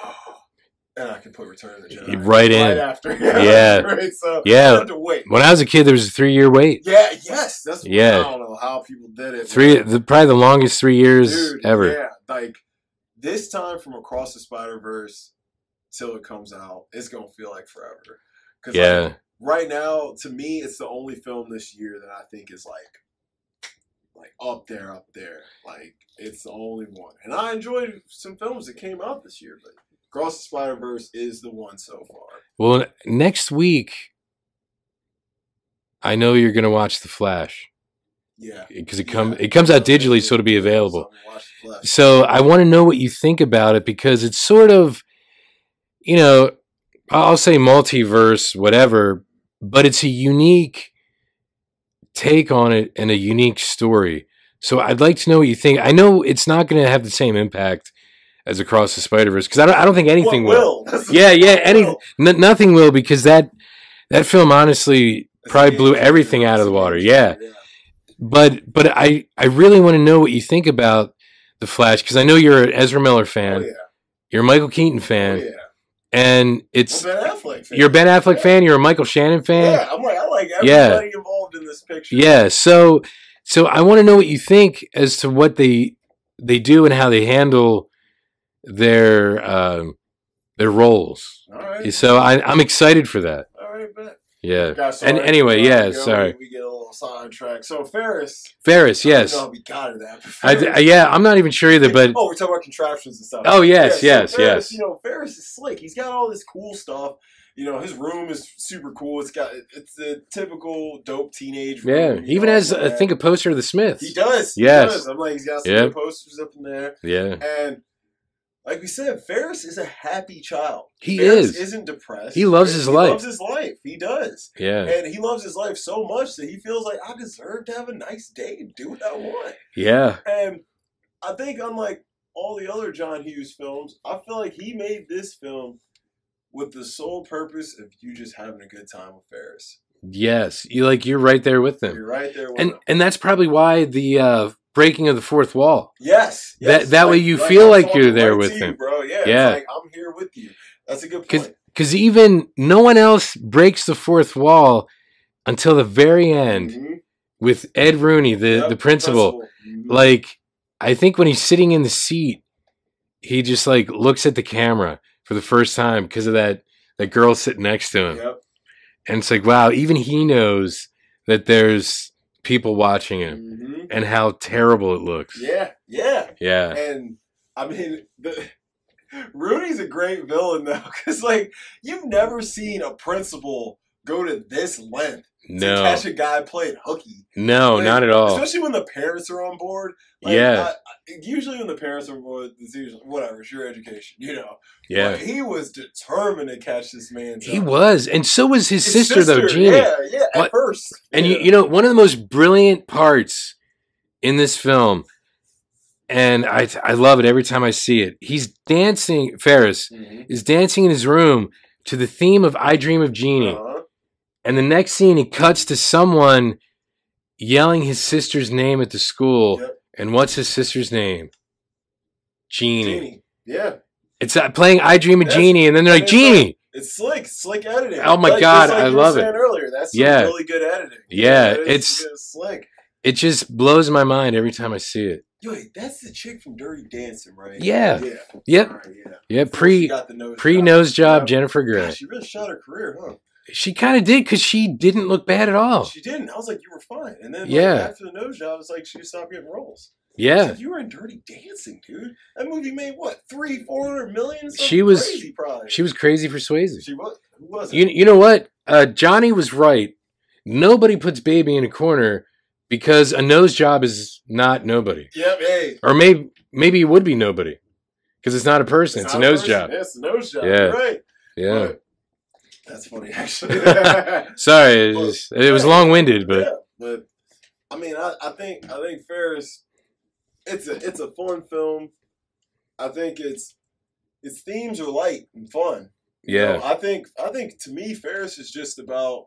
<gasps> and I could put Return of the Jedi Right in. Right after. <laughs> Yeah. right. So Yeah. I have to wait. When I was a kid there was a 3 year wait. Yeah. Yes. That's. Yeah. I don't know how people did it. 3 the probably the longest 3 years Dude, ever. Yeah, like this time from across the Spider Verse till it comes out, it's gonna feel like forever. Cause like, Yeah. right now, to me, it's the only film this year that I think is like, like up there, up there. Like it's the only one, and I enjoyed some films that came out this year, but Across the Spider Verse is the one so far. Well, next week I know you're going to watch The Flash Yeah, because it come it comes out digitally so it'll be available. So watch the Flash. So I want to know what you think about it because it's sort of, you know, I'll say multiverse, whatever, but it's a unique take on it and a unique story. So I'd like to know what you think. I know it's not going to have the same impact as Across the Spider Verse because I don't, I don't think anything What will. will? Yeah, yeah, any- N- nothing will because that that film honestly probably blew everything out of the water. Yeah, but but I I really want to know what you think about the Flash because I know you're an Ezra Miller Oh fan. yeah. You're a Michael Keaton Oh fan, yeah. and it's Ben Affleck. fan. you're a Ben Affleck Yeah. fan. You're a Michael Shannon fan. Yeah, I'm like I like everybody involved in this picture. Yeah. So so I want to know what you think as to what they they do and how they handle their um, their roles. All right. So I, I'm excited for that. All right, bet. Yeah. And anyway, yeah, sorry. We, get a little sidetracked. So Ferris. Ferris, I yes. we got to that. but I, I- yeah, I'm not even sure either, but oh, we're talking about contraptions and stuff. oh yes, Yeah, yes, so Ferris, yes. You know, Ferris is slick. He's got all this cool stuff. You know, his room is super cool. It's got it's the typical dope teenage Yeah, he even know, has, I think, a poster of the Smiths. he does. he Yes. does. I'm like, he's got some Yep. posters up in there. Yeah, And like we said, Ferris is a happy child. he Ferris is. isn't depressed. He loves his he life. He loves his life. He does. Yeah, And he loves his life so much that he feels like I deserve to have a nice day and do what I want. yeah, And I think unlike all the other John Hughes films, I feel like he made this film with the sole purpose of you just having a good time with Ferris. yes. You like you're right there with them, You're right there with and him. and that's probably why the uh, breaking of the fourth wall. Yes, That- yes, that way you feel I'm like you're there right with you, him. bro. Yeah, Yeah. Like I'm here with you. That's a good point. Because even no one else breaks the fourth wall until the very end Mhm. with Ed Rooney, the Yep, the principal. Mhm. Like I think when he's sitting in the seat, he just like looks at the camera for the first time because of that that girl sitting next to him. Yep. And it's like, wow, even he knows that there's people watching him Mhm. and how terrible it looks. Yeah, yeah. Yeah. And I mean, the, Rooney's a great villain though, <laughs> because like you've never seen a principal go to this length to No. catch a guy playing hooky. No, Like, not at all. Especially when the parents are on board. Like, Yeah. I- usually when the parents are on board, it's usually whatever. It's your education, you know. Yeah. But he was determined to catch this man. He was. And so was his, His sister, though, Jeannie. Yeah, yeah. At What- first, And yeah. you, you know, one of the most brilliant parts in this film, and I I love it every time I see it. He's dancing. Ferris Mhm. is dancing in his room to the theme of "I Dream of Jeannie," Uh-huh. And the next scene he cuts to someone yelling his sister's name at the school. Yep. And what's his sister's name? Jeannie. Jeannie. Yeah. It's uh, playing "I Dream of Yes. Jeannie," and then they're like, it's "Jeannie." It's slick, slick editing. Oh my Like- God, like I love it. Earlier, that's Yeah. really good editing. Yeah, it's- good, slick. It just blows my mind every time I see it. Yo, wait, that's the chick from Dirty Dancing, right? Yeah. yeah. Yep. Right, yeah. Yeah, Before pre got the nose pre job. nose job. Jennifer Grey. She really shot her career, huh? She kind of did because she didn't look bad at all. She didn't. I was like, you were fine. And then, like, Yeah. after the nose job, it's like she stopped getting roles. Yeah, like, you were in Dirty Dancing, dude. That movie made what three, four hundred million? Something She was- crazy, probably. she was crazy for Swayze. She was. Who was it? You you know what? Uh, Johnny was right. Nobody puts baby in a corner because a nose job is not nobody, Yep. Hey. or maybe maybe it would be nobody. because it's not a person; it's, a not nose person. job. Yeah, it's a nose job. Yeah. You're right. Yeah. But that's funny, actually. <laughs> Sorry, it But- was, it was long winded, but yeah, but I mean, I, I think I think Ferris, it's a it's a fun film. I think it's its themes are light and fun. You yeah, know, I think I think to me Ferris is just about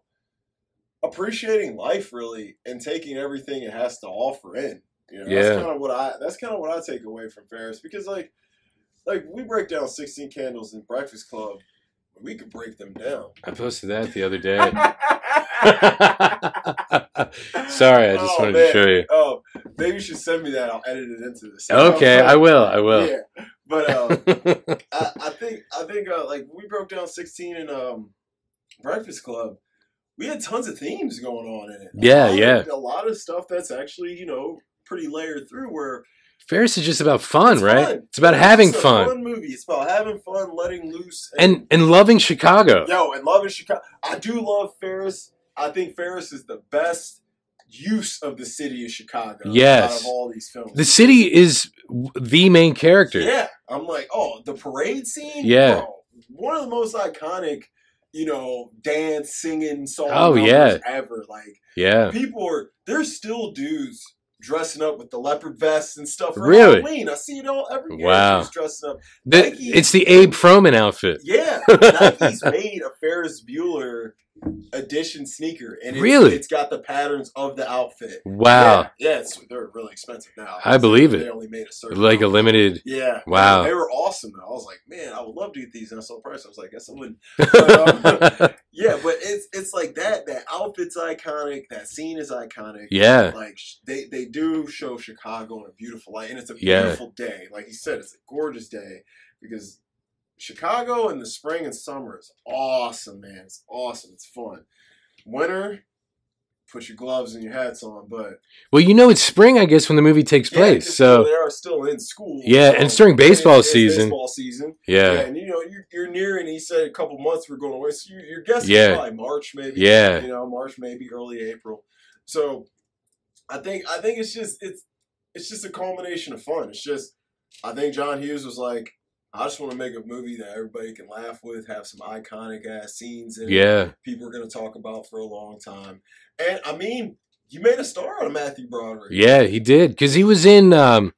appreciating life really and taking everything it has to offer in. You know, Yeah. that's kind of what I that's kind of what I take away from Ferris because like like we break down Sixteen Candles in Breakfast Club, we could break them down. I posted that the other day. <laughs> <laughs> Sorry, I just Oh, wanted man. to show you. Oh, maybe you should send me that. I'll edit it into this. Okay, I will. I will. Yeah, but um, <laughs> I, I think I think uh, like we broke down sixteen in um, Breakfast Club. We had tons of themes going on in it. A Yeah, of- yeah. a lot of stuff that's actually you know pretty layered through. Where Ferris is just about fun, it's right? fun. It's about having It's a fun Fun movie. It's about having fun, letting loose, and and loving Chicago. Yo, and loving Chicago. I do love Ferris. I think Ferris is the best use of the city of Chicago. Yes. Out of all these films. The city is the main character. Yeah. I'm like, oh, the parade scene? Yeah. Bro, one of the most iconic, you know, dance, singing song Oh, yeah. ever. Like, Yeah. people are, there's still dudes dressing up with the leopard vests and stuff for Really? Halloween. I see it all every year. Wow. Dressing up. The- Nike- it's the Abe Froman outfit. Yeah, <laughs> Nike's made a Ferris Bueller edition sneaker, and it's, Really? it's got the patterns of the outfit. Wow. Yeah, yeah it's, they're really expensive now. I believe it. They only made a certain Like a limited. Yeah. Wow. They were awesome though. I was like, man, I would love to get these. And I saw the price. I was like, guess I wouldn't. But, um, Yeah, but it's it's like that. That outfit's iconic. That scene is iconic. yeah. Like they they do show Chicago in a beautiful light, and it's a Yeah. beautiful day. Like he said, it's a gorgeous day because Chicago in the spring and summer is awesome, man. It's awesome. It's fun. Winter, put your gloves and your hats on, but Well, you know, it's spring, I guess, when the movie takes Yeah, place. So, they are still in school. Yeah, and it's during baseball season. Baseball season. Yeah, yeah. and you know you're, you're near, and he said a couple months we're going away, so you're, you're guessing Yeah. probably March, maybe. Yeah. you know March, maybe early April. So I think I think it's just it's it's just a culmination of fun. It's just I think John Hughes was like, I just want to make a movie that everybody can laugh with, have some iconic ass scenes in it Yeah. people are going to talk about for a long time. And I mean, you made a star out of Matthew Broderick. Yeah, he did. Because he was in, um,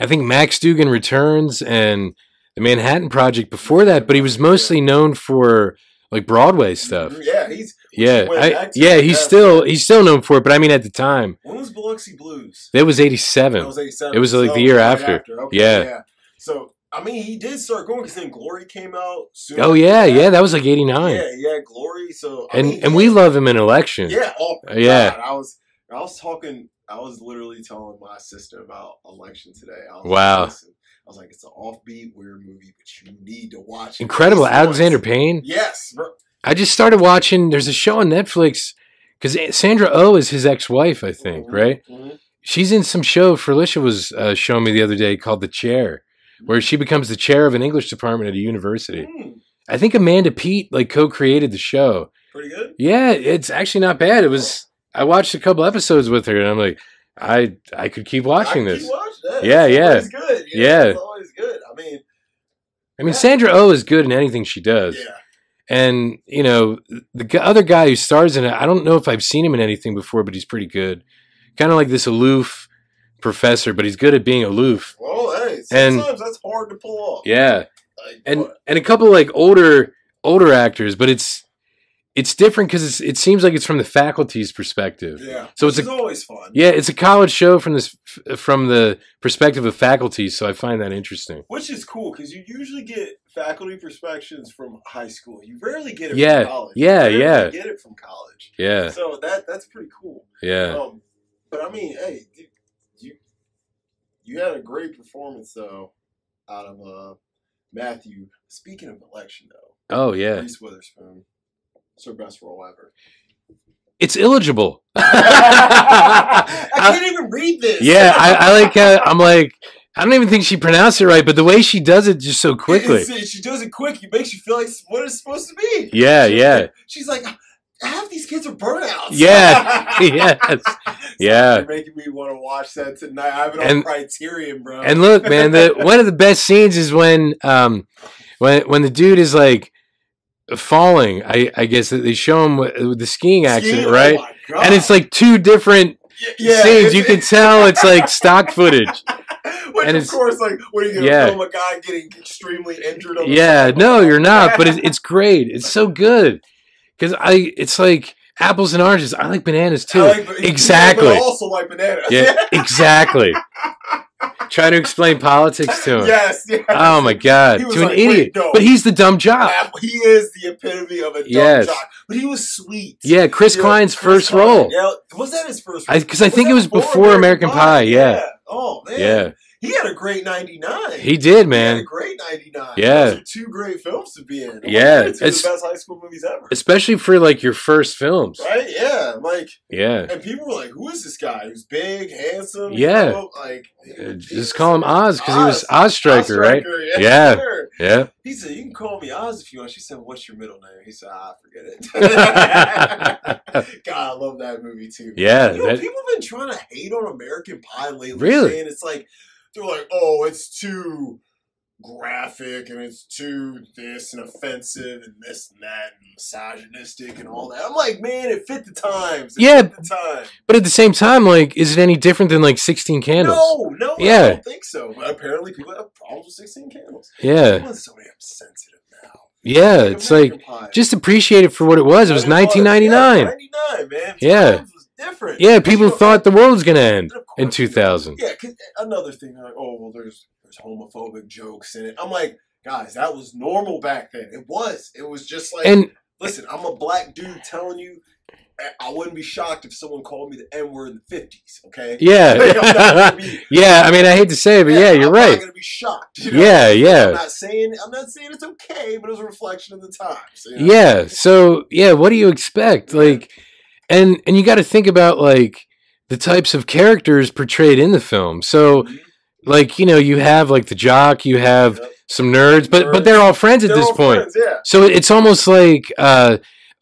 I think, Max Dugan Returns and the Manhattan Project before that, but he was mostly known for like Broadway stuff. Mhm, Yeah, he's Yeah, I, yeah, he's past- still he's still known for it. But I mean, at the time, when was Biloxi Blues? that was eighty seven. was 87. It was, like, so the year right after. Okay, Yeah. So I mean, he did start going because then Glory came out. Soon Oh yeah, that. yeah, that was like eighty nine. Yeah, yeah, Glory. So I and mean, and we love him in Election. Yeah. Oh my Yeah. God, I was I was talking. I was literally telling my sister about election today. I was Wow. Like, I was like, it's an offbeat, weird movie, but you need to watch it. Incredible, Alexander. Payne. Yes, bro. I just started watching. There's a show on Netflix because Sandra Oh is his ex wife, I think, Mhm, right? mhm. She's in some show Felicia was uh, showing me the other day called The Chair, where she becomes the chair of an English department at a university. Mm, I think Amanda Peet like co-created the show. pretty good. Yeah, it's actually not bad. It was. I watched a couple episodes with her, and I'm like, I I could keep watching this. Keep watching. Yeah, It's yeah. good. you know, Yeah. it's always good. I mean, I mean, Sandra Oh is good in anything she does. yeah. And you know, the other guy who stars in it, I don't know if I've seen him in anything before, but he's pretty good. Kind of like this aloof professor, but he's good at being aloof. Well, And- sometimes that's hard to pull off. Yeah, Like, and but- and a couple like older older actors, but it's it's different because it's it seems like it's from the faculty's perspective. yeah. So it's a- always fun. Yeah, it's a college show from this from the perspective of faculty, so I find that interesting. Which is cool because you usually get faculty perspectives from high school. You rarely get it Yeah, from college. yeah, You yeah. Get it from college. Yeah, So that that's pretty cool. yeah. Um, but I mean, hey, you you had a great performance though out of uh, Matthew. Speaking of election though, Oh yeah, Reese Witherspoon, it's her best role ever. it's illegible. <laughs> I can't even read this. Yeah, I, I like. Uh, I'm like. I don't even think she pronounced it right, but the way she does it just so quickly. It's- she does it quick. It makes you feel like what it's supposed to be. Yeah, She- yeah. She's like, half these kids are burnouts. <laughs> Yeah. yes. Yeah. You're making me want to watch that tonight. I have it on And- Criterion, bro. And look, man, the <laughs> one of the best scenes is when um when when the dude is like falling. I I guess that they show him the skiing accident, Skiing? right? Oh my God. and it's like two different Y- yeah, scenes. You can <laughs> tell it's like stock footage. Which and of course, like, what are you gonna Yeah. film a guy getting extremely injured? Yeah, no, you're not. But it's, it's great. It's so good because I. It's like apples and oranges. I like bananas too. I like- yeah, <laughs> exactly. I also like bananas. yeah, <laughs> exactly. Try to explain politics to him. yes. yes. Oh my god, to an like, wait, idiot. no. But he's the dumb jock. Yeah, He is the epitome of a dumb Yes. jock, but he was sweet. Yeah, Chris Yeah, Klein's Chris first Klein. role. Yeah, was that his first? I- I think it was before American Pie, yeah. Oh man. Yeah, He had a great '99. he did, He had a man. great '99. Yeah. Those are two great films to be in. Yeah, two of the it's- best high school movies ever. Especially for like your first films. Right? Yeah. Like, Yeah. and people were like, "Who is this guy? Who's big, handsome?" Yeah. you know, like, Uh, Just call him Oz because he was Ostreicher, right? Striker, Yeah. sure. Yeah. He said, "You can call me Oz if you want." She said, "What's your middle name?" He said, "Ah, forget it." <laughs> God, I love that movie too. Yeah. You know, that- people have been trying to hate on American Pie lately. Really? And it's like they're like, oh, it's too graphic and it's too this and offensive and this and that and misogynistic and all that. I'm like, man, it fit the times. It Yeah. the time. but at the same time, like, is it any different than like 16 Candles? No, no, I Yeah. don't think so. But apparently, people have problems with 16 candles. Yeah. Everyone's so damn sensitive now. Yeah. It's like, Pie. just appreciate it for what it was. It was And was, 1999. Yeah, 99, man. Yeah. Different. Yeah. People You know, thought the world was going to end in 2000. Yeah, another thing, like, oh well, there's there's homophobic jokes in it. I'm like, guys, that was normal back then. It was. It was just like, And listen, I'm a black dude telling you, I- I wouldn't be shocked if someone called me the N word in the 50s. Okay. <laughs> I'm yeah. gonna be- <laughs> yeah. I mean, I hate to say it, but yeah, you're I'm right. not gonna be shocked. you know? Yeah. I'm Yeah. not saying I'm not saying it's okay, but it was a reflection of the times. you know? Yeah. So, yeah, what do you expect? Like, and, and you got to think about like the types of characters portrayed in the film. So, Mhm. like, you know, you have like the jock, you have Yep. some nerds, but, but they're all friends at They're this point. friends, yeah. So it's almost like uh,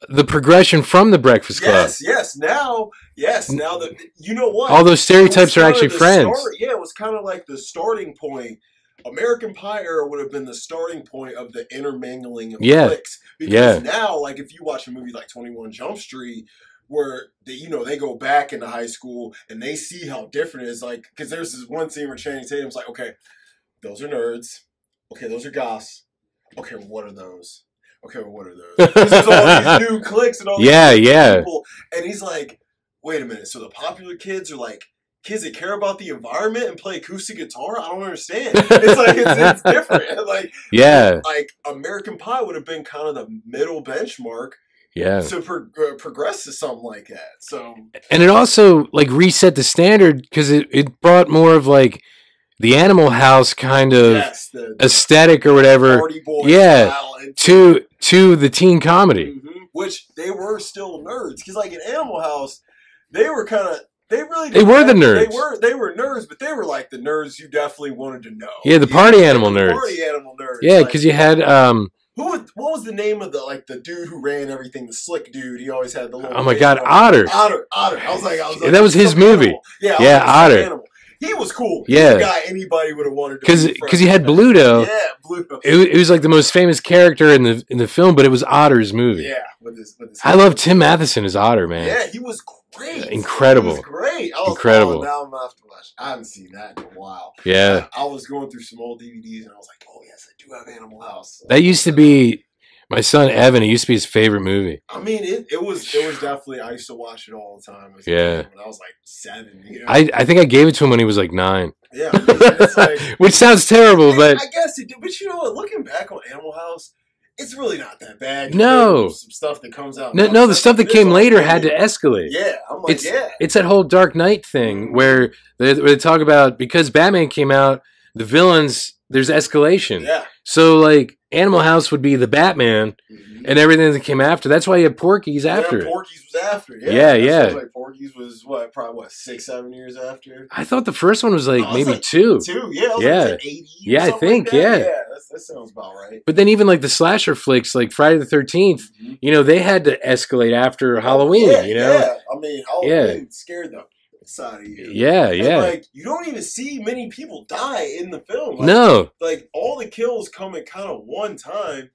the progression from the Breakfast Club. Yes, yes. Now, yes. Now that you know what, All those stereotypes are actually friends. start- yeah, it was kind of like the starting point. American Pie era would have been the starting point of the intermingling of Yeah. cliques. Because Yeah. now, like if you watch a movie like Twenty One Jump Street, where they, you know they go back into high school and they see how different it is, like because there's this one scene where Channing Tatum's like, okay, those are nerds. Okay, those are goths. Okay, what are those? Okay, what are those? all these <laughs> new cliques and all these Yeah, yeah. people, and he's like, wait a minute. So the popular kids are like kids that care about the environment and play acoustic guitar. I don't understand. It's like it's, it's <laughs> different. <laughs> Like Yeah, like American Pie would have been kind of the middle benchmark yeah. to pro- uh, progress to something like that. So And it also like reset the standard because it, it brought more of like the Animal House kind of yes, the, the aesthetic or whatever boy Yeah, style to to the teen comedy. Mhm. which they were still nerds because like in Animal House, they were kind of. They really They were the nerds. They were they were nerds, but they were like the nerds you definitely wanted to know. Yeah, the You party know, animal the nerds. Party animal nerds. Yeah, like- because you had um Who was, what was the name of the like the dude who ran everything? The slick dude. He always had the little. oh my god. Otter. Otter, Otter. I was like, I was like, That was his movie. animal. Yeah, I Yeah, Otter. animal. He was cool. Yeah. A guy anybody would have wanted. Because be because you had. Bluto. Yeah, Bluto. It, it was like the most famous character in the in the film, but it was Otter's movie. Yeah, with his, with his I love Tim Matheson as Otter, man. Yeah, he was great. Incredible. He was great. I was, Incredible. Now I'm gonna have. I haven't seen that in a while. Yeah. I, I was going through some old DVDs and I was like, oh I do have Animal House. That used to be my son Evan. It used to be his favorite movie. I mean, it, it was it was definitely. I used to watch it all the time. as Yeah. kid When I was like seven. You know? I, I think I gave it to him when he was like nine, yeah. <laughs> I mean, like, <laughs> which sounds terrible, but I guess it did. But you know what? Looking back on Animal House, it's really not that bad. No. Some stuff that comes out. no, no, the stuff that came later had to escalate. Yeah, I'm like, It's- yeah. It's that whole Dark Knight thing where they, where they talk about because Batman came out, the villains there's escalation. Yeah. So like Animal House would be the Batman Mhm. and everything that came after. That's why you have Porky's after. Yeah. Porky's was after. Yeah, Yeah, yeah. Like Porky's was what, probably what, six, seven years after. I thought the first one was like No, maybe like two. Two, yeah, Yeah. like 80 Yeah, I think, like that. yeah. yeah, that sounds about right. But then even like the slasher flicks, like Friday the Thirteenth, Mhm. you know, they had to escalate after Halloween. yeah, you know, yeah. I mean, Halloween scared the side of you. yeah, And, yeah. like you don't even see many people die in the film. Like, no, like all the kills come at kind of one time,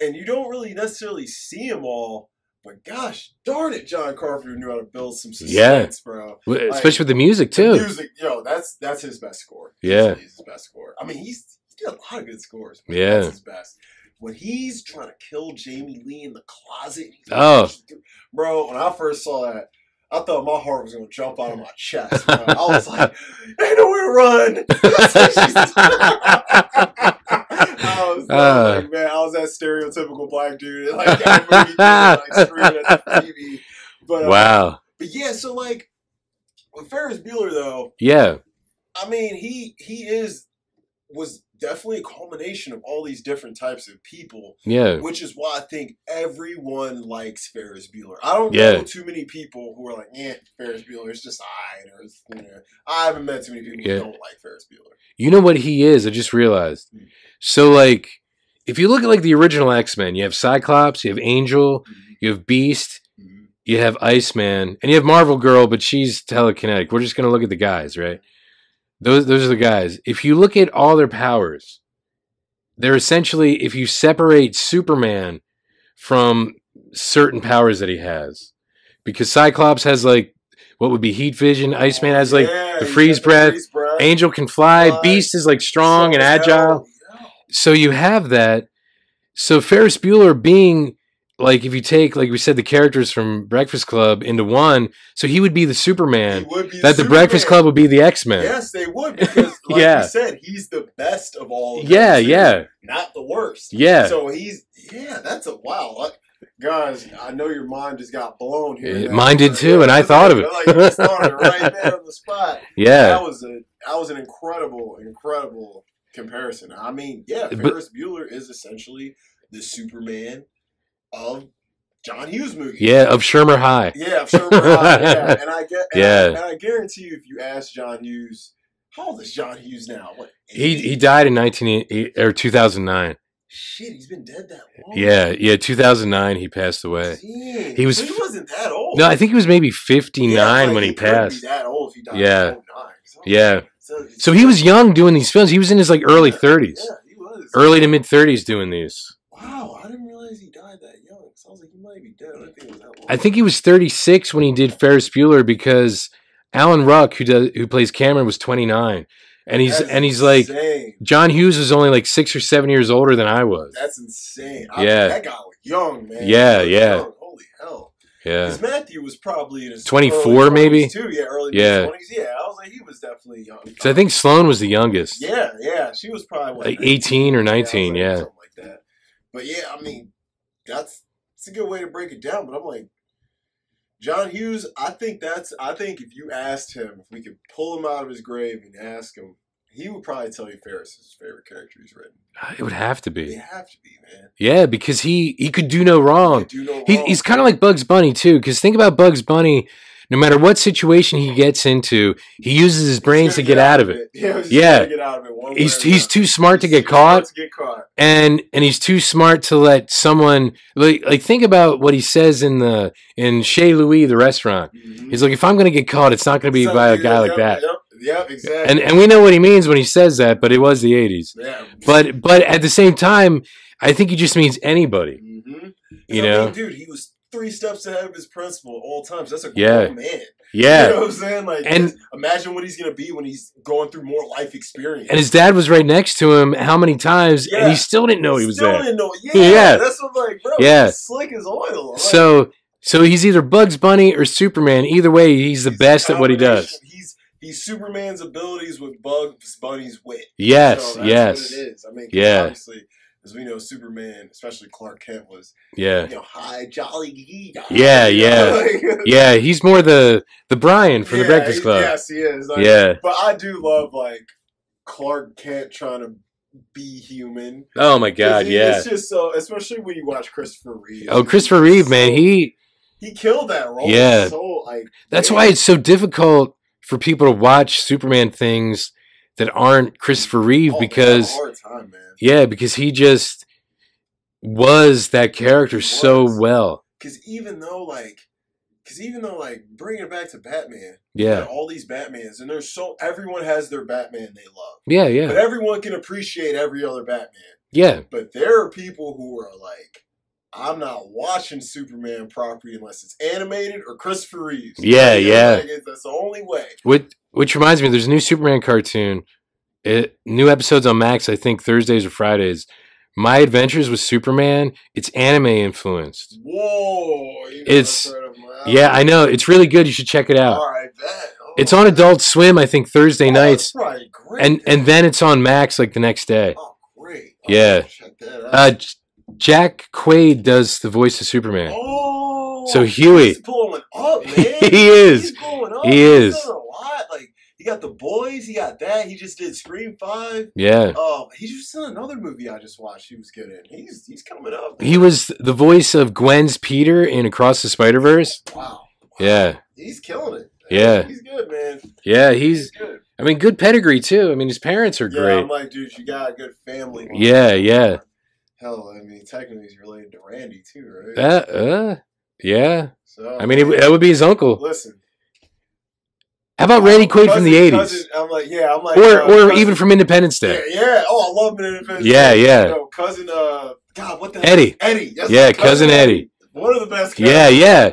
and you don't really necessarily see them all. But gosh darn it, John Carpenter knew how to build some Yeah. suspense, bro. W- especially with the music The too. music, yo, that's that's his best score. Yeah. he's his best score. I mean, he's he's got a lot of good scores. Yeah. that's his best. When he's trying to kill Jamie Lee in the closet, Oh. bro. When I first saw that, I thought my heart was gonna jump out of my chest. <laughs> Bro. I was like, "Ain't nowhere to run." <laughs> I was <laughs> Uh. like, man, I was that stereotypical black dude, like movie, like screaming at the TV. But uh, wow. but yeah, so like with Ferris Bueller though, Yeah, I mean, he he is was definitely a culmination of all these different types of people, yeah, which is why I think everyone likes Ferris Bueller. I don't Yeah. know too many people who are like, "Yeah, Ferris Bueller is just I or you know, I haven't met too many people Yeah. who don't like Ferris Bueller. You know what he is? I just realized. Hmm. So like, if you look at like the original X Men, you have Cyclops, you have Angel, you have Beast, Mhm. you have Iceman, and you have Marvel Girl, but she's telekinetic. We're just gonna look at the guys, right? Those those are the guys. If you look at all their powers, they're essentially if you separate Superman from certain powers that he has, because Cyclops has like what would be heat vision, oh, Iceman has like Yeah, the freeze the breath, freeze breath. Angel can fly, Fly. Beast is like strong and agile. Yeah. So you have that. So Ferris Bueller being like if you take like we said the characters from Breakfast Club into one, so he would be the He Superman. be That the Breakfast Club would be the X Men. Yes, they would because, <laughs> like Yeah. you said, he's the best of all. Of Yeah, yeah, not the worst. yeah. So he's yeah, that's a wow. Guys, I know your mind just got blown here. Now. mine did too, and I thought of it. Like you just thought of it right there on the spot. yeah. That was a that was an incredible, incredible comparison. I mean, yeah, But- Ferris Bueller is essentially the Superman of John Hughes movies. Yeah, of Shermer High. Yeah, I'm high, yeah, <laughs> and I get, and Yeah. I, and I guarantee you, if you ask John Hughes, how old is John Hughes now? What? He he died in 19 or 2009. Shit, he's been dead that long. Yeah, yeah, 2009 he passed away. Dang. He was he wasn't that old. No, I think he was maybe 59 Yeah, like, when he couldn't passed. That old if he died Yeah. in 09. So, Yeah. So, So he was young doing these films. He was in his like early 30s. Yeah, he was. Early to mid 30s doing these. Wow, I didn't realize he died that young. Sounds like he might be dead. I didn't think it was that long. I think he was 36 when he did Ferris Bueller because Alan Ruck, who does who plays Cameron, was 29, and he's That's and he's like. John Hughes was only like six or seven years older than I was. That's insane. I, Yeah. that guy was young, man. Yeah, yeah. young. Holy hell. Yeah, Because Matthew was probably in his 24 early 20s maybe? too. Yeah, early Yeah. twenties. Yeah, I was like, he was definitely young. so I think Sloane was the youngest, Yeah, yeah, she was probably what, like 18 or Yeah, 19. like, Yeah, something like that. But yeah, I mean, that's it's a good way to break it down. But I'm like, John Hughes. I think that's. I think if you asked him, if we could pull him out of his grave and ask him, he would probably tell you Ferris is his favorite character he's written. Uh, it would have to be. have to be, man. Yeah, because he he could do no wrong. Do no He, wrong. he's kind of like Bugs Bunny too. Because think about Bugs Bunny. No matter what situation he gets into, he uses his brains to gonna get out of it. Yeah, he's Yeah. get of it. He's he's too smart to get too caught. To get caught. and and he's too smart to let someone like like think about what he says in the in Chez Louis the restaurant. Mhm. He's like, if I'm gonna get caught, it's not gonna be by a guy like that. Yep, yep, exactly. And and we know what he means when he says that, but it was the '80s. yeah. But but at the same time, I think he just means anybody. Mhm. You I know? mean, dude, he was three steps ahead of his principal at all times. That's a Yeah. grown man. Yeah. You know what I'm saying? Like, And- imagine what he's gonna be when he's going through more life experience. And his dad was right next to him. How many times? And he still didn't know he was Still there. Didn't know. Yeah, Yeah. that's what I'm like, bro. Yeah. he's slick as oil. Like, So so he's either Bugs Bunny or Superman. Either way, he's the he's best at what he does. He's he's Superman's abilities with Bugs Bunny's wit. Yes. So that's yes. what it is. I mean, Yeah. obviously, as we know, Superman, especially Clark Kent, was Yeah. you know high, jolly, gee. Yeah, <laughs> yeah. Yeah. He's more the the Brian from the Yeah, Breakfast he- Club. Yes, he is. Yeah. But I do love like Clark Kent trying to be human. Oh my god, he- yeah. It's just so, especially when you watch Christopher Reeve. Oh, Christopher Reeve, man, he he killed that role. Yeah. So like that's man, why it's so difficult for people to watch Superman things that aren't Christopher Reeve oh, because time, yeah, because he just was that character He so well. Because even though like, because even though like bringing it back to Batman, Yeah. all these Batmans, and there's so everyone has their Batman they love, Yeah, yeah. but everyone can appreciate every other Batman. Yeah. But there are people who are like, I'm not watching Superman properly unless it's animated or Christopher Reeves. Yeah, Like, yeah. Like, that's the only way. Which which reminds me, there's a new Superman cartoon. It, new episodes on Max, I think Thursdays or Fridays. My Adventures with Superman. It's anime influenced. Whoa. You know, It's- that's right up my Yeah. I know. It's really good. You should check it out. All right, bet. Oh, It's on Adult Swim, I think Thursday oh, nights, great. and and then it's on Max like the next day. Oh, great. Yeah. That out. Uh, Jack Quaid does the voice of Superman. oh. so Huey- He's blowing up, <laughs> man. He is. He's blowing up. He is. done a lot. Like, he got the boys. He got that. He just did Scream 5. Yeah, Oh, he's just in another movie I just watched. He was good in. He's he's coming up. he was the voice of Gwen's Peter in Across the Spider Verse. Wow. wow. Yeah, He's killing it. Yeah. He's good, man. yeah. He's He's. good. I mean, good pedigree too. I mean, his parents are Yeah, great. I'm like, dude, you got a good family. Yeah, yeah. Hell, I mean, technically he's related to Randy too, right? Uh, uh, yeah. so I mean, it, that would be his uncle. listen. How about Randy Quaid from the '80s, cousin- I'm like, yeah, I'm like, or uh, or cousin- even from Independence Day? yeah. yeah. Oh, I love Independence. Yeah, Day. yeah. You know, cousin, uh, God, what the Eddie. Hell? Eddie. That's Yeah, right, cousin Eddie. One of the best. Yeah, cousins. yeah.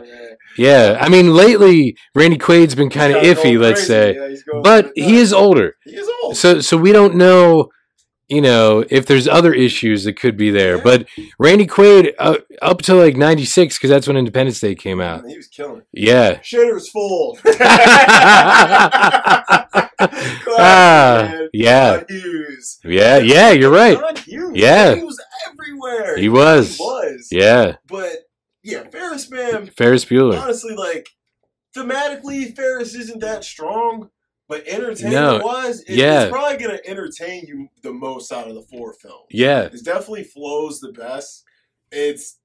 Yeah, I mean, lately Randy Quaid's been kind of iffy, let's crazy. say, Yeah, but he is older, He is old. so so we don't know, you know, if there's other issues that could be there. But Randy Quaid uh, up to like '96 because that's when Independence Day came out. he was killing. it. Yeah, Shitter's full. <laughs> <laughs> Classic, Ah, yeah. John Hughes. yeah, yeah. You're right. John Hughes. Yeah. He was everywhere. He was. He was. Yeah, But yeah, Ferris, man. Ferris Bueller. honestly, like thematically, Ferris isn't that strong, but entertainment No, wise, it, yeah. it's probably gonna entertain you the most out of the four films. Yeah, It definitely flows the best. It's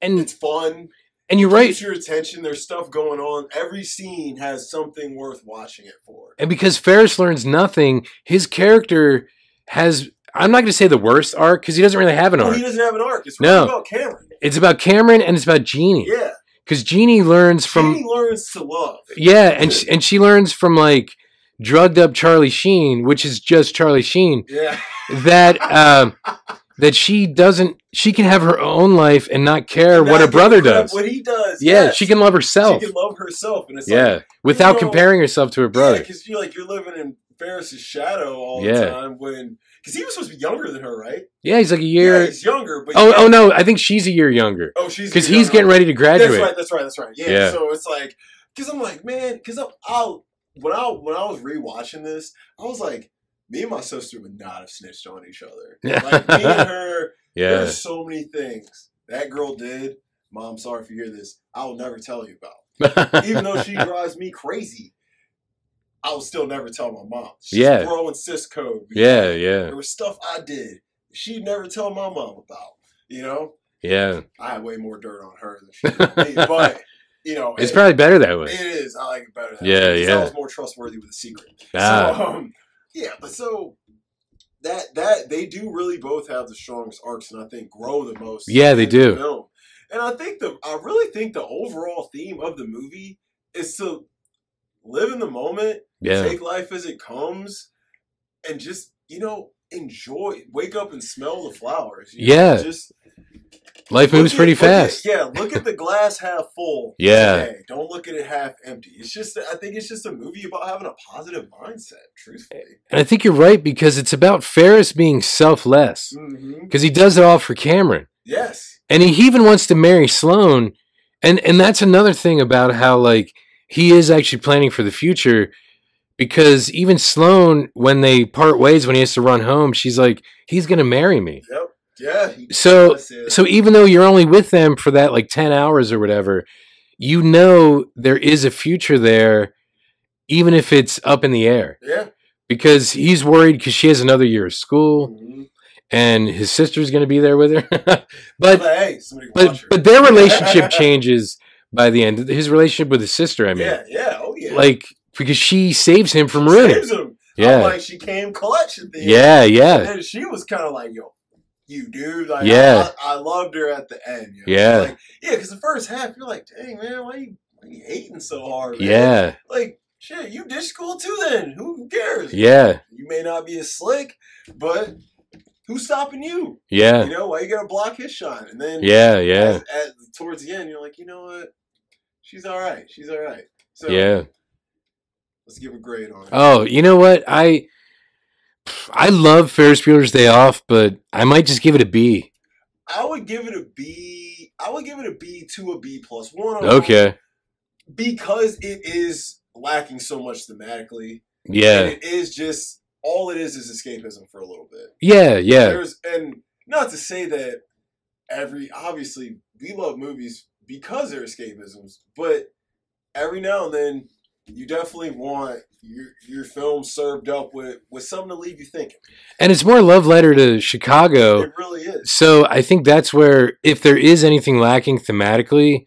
and it's fun. and you're right. Keeps your attention. There's stuff going on. Every scene has something worth watching it for. And because Ferris learns nothing, his character has. I'm not going to say the worst arc because he doesn't really have an No, arc. he doesn't have an arc. It's No. really about Cameron. It's about Cameron and it's about Jeannie. Yeah, Because Jeannie learns from Jeannie learns to love. yeah, and she, and she learns from like drugged up Charlie Sheen, which is just Charlie Sheen. Yeah, That <laughs> um, that she doesn't. She can have her own life and not care what her brother give a crap does. What he does. Yeah, yes. she can love herself. She can love herself, and it's like, Yeah, without know, comparing herself to her brother. Yeah, because you're like you're living in Ferris's shadow all Yeah. the time when because he was supposed to be younger than her, right? Yeah, he's like a year Yeah, he's younger, but oh, oh no, I think she's a year younger oh, she's because younger. he's getting ready to graduate. That's right. That's right. That's right. Yeah. Yeah. So it's like because I'm like man, because I, I when I when I was rewatching this, I was like. Me and my sister would not have snitched on each other. Like me and her, <laughs> Yeah, there's so many things that girl did. Mom, sorry if you hear this. I will never tell you about. <laughs> even though she drives me crazy, I will still never tell my mom. She's Yeah. throwing cis code. yeah, yeah, There was stuff I did she'd never tell my mom about. You know, yeah. I had way more dirt on her than she <laughs> did on me, but you know, It's it- probably better that way. it is. I like it better. That Yeah, way, yeah. I was more trustworthy with a secret. Ah. So, um, yeah, but so that that they do really both have the strongest arcs, and I think grow the most. Yeah, they the do. Film. And I think the I really think the overall theme of the movie is to live in the moment, Yeah, take life as it comes, and just you know enjoy. Wake up and smell the flowers. you know, Yeah. just life moves at- pretty look at- fast. yeah, look at the glass half full. Yeah. today. Don't look at it half empty. It's just, I think it's just a movie about having a positive mindset. Truthfully. And I think you're right because it's about Ferris being selfless Mm-hmm. because he does it all for Cameron. Yes. and he even wants to marry Sloane, and and that's another thing about how like he is actually planning for the future, because even Sloane, when they part ways, when he has to run home, she's like, he's gonna marry me. Yep. Yeah. So does say that. so even though you're only with them for that like ten hours or whatever, you know there is a future there, even if it's up in the air, yeah. because he's worried because she has another year of school. Mhm. and his sister's going to be there with her. <laughs> But but hey, somebody but her. but their <laughs> relationship changes by the end. His relationship with his sister, I mean, yeah, yeah, oh yeah. like because she saves him from She ruining. saves him. I'm Yeah, like she came clutch at the end. yeah, yeah, And she was kind of like, yo, you dude. Like, Yeah. I, I loved her at the end. You know? Yeah. Like, yeah, because the first half, you're like, dang, man, why you, why you hating so hard? Man? yeah, Like, shit, you ditch school too then. Who, cares? yeah, You may not be as slick, but who's stopping you? yeah, You know, why you gotta block his shot? And then, yeah, yeah, as- as- towards the end, you're like, you know what? She's all right. She's all right. So, yeah. let's give a grade on it. Oh, you know what? I I love Ferris Bueller's Day Off, but I might just give it a B. I would give it a B. I would give it a B to a B plus one. Okay. because it is lacking so much thematically. Yeah. It is just all it is is escapism for a little bit. Yeah, yeah. There's and not to say that every obviously we love movies because they're escapisms, but every now and then you definitely want your your film served up with with something to leave you thinking. And it's more a love letter to Chicago. It really is. So I think that's where if there is anything lacking thematically,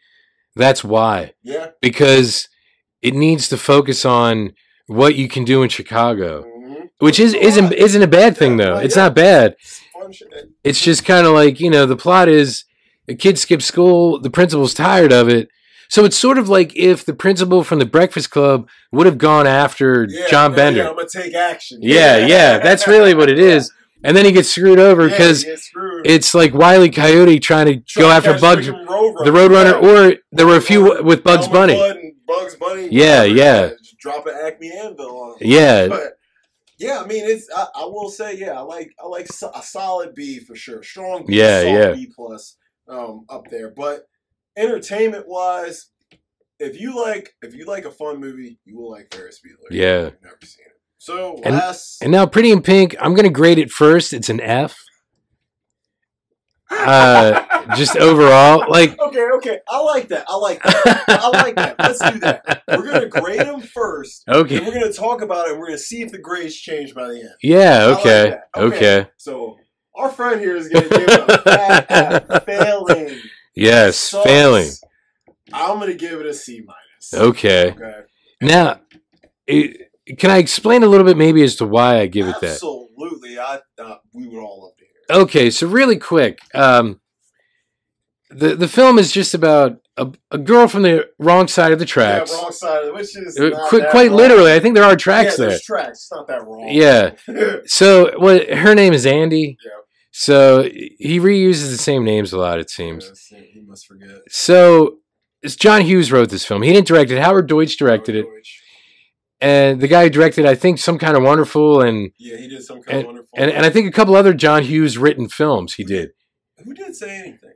that's why. Yeah. Because it needs to focus on what you can do in Chicago. Mhm. Which is isn't isn't a bad thing though. It's not bad. It's. It's just kind of like, you know, the plot is a kid skips school, the principal's tired of it. So it's sort of like if the principal from the Breakfast Club would have gone after Yeah, John yeah, Bender. Yeah, I'm gonna take action. Yeah, yeah, that's really what it is. <laughs> And then he gets screwed over because it's like Wile E. Coyote trying to go after Bugs, the Roadrunner, or there were a few with Bugs Bunny. Bugs Bunny. Yeah, yeah. Drop an Acme Anvil on. 'em. Yeah, But yeah, I mean, it's. I, I will say, yeah, I like I like a solid B for sure. Strong B, Yeah, yeah. B plus um, up there. But entertainment wise, if you like if you like a fun movie, you will like Ferris Bueller. Yeah. You've never seen it. So And- last. and now Pretty in Pink, I'm gonna grade it first. It's an F. <laughs> Uh, just overall, like <laughs> okay, okay, I like that. I like that. I like that. Let's do that. We're gonna grade them first. okay, And we're gonna talk about it. We're gonna see if the grades change by the end. yeah, I like okay, okay, So our friend here is gonna give a fat F, failing. Yes, Sucks. failing. I'm gonna give it a C minus. Okay, Okay. now, it, can I explain a little bit maybe as to why I give it that? Absolutely. I thought we were all up here. Okay, so really quick, um, the the film is just about a, a girl from the wrong side of the tracks. Yeah, wrong side of it, which is Uh, qu- quite wrong. literally, I think there are tracks yeah, there. tracks. It's not that wrong. Yeah. <laughs> So, what her name is Andy. Yeah. So he reuses the same names a lot. It seems. He must forget. So, it's John Hughes wrote this film. He didn't direct it. Howard Deutsch directed it, and the guy who directed, I think, some kind of wonderful, and Yeah, he did some kind of wonderful. and, and I think a couple other John Hughes written films he did. who did say anything?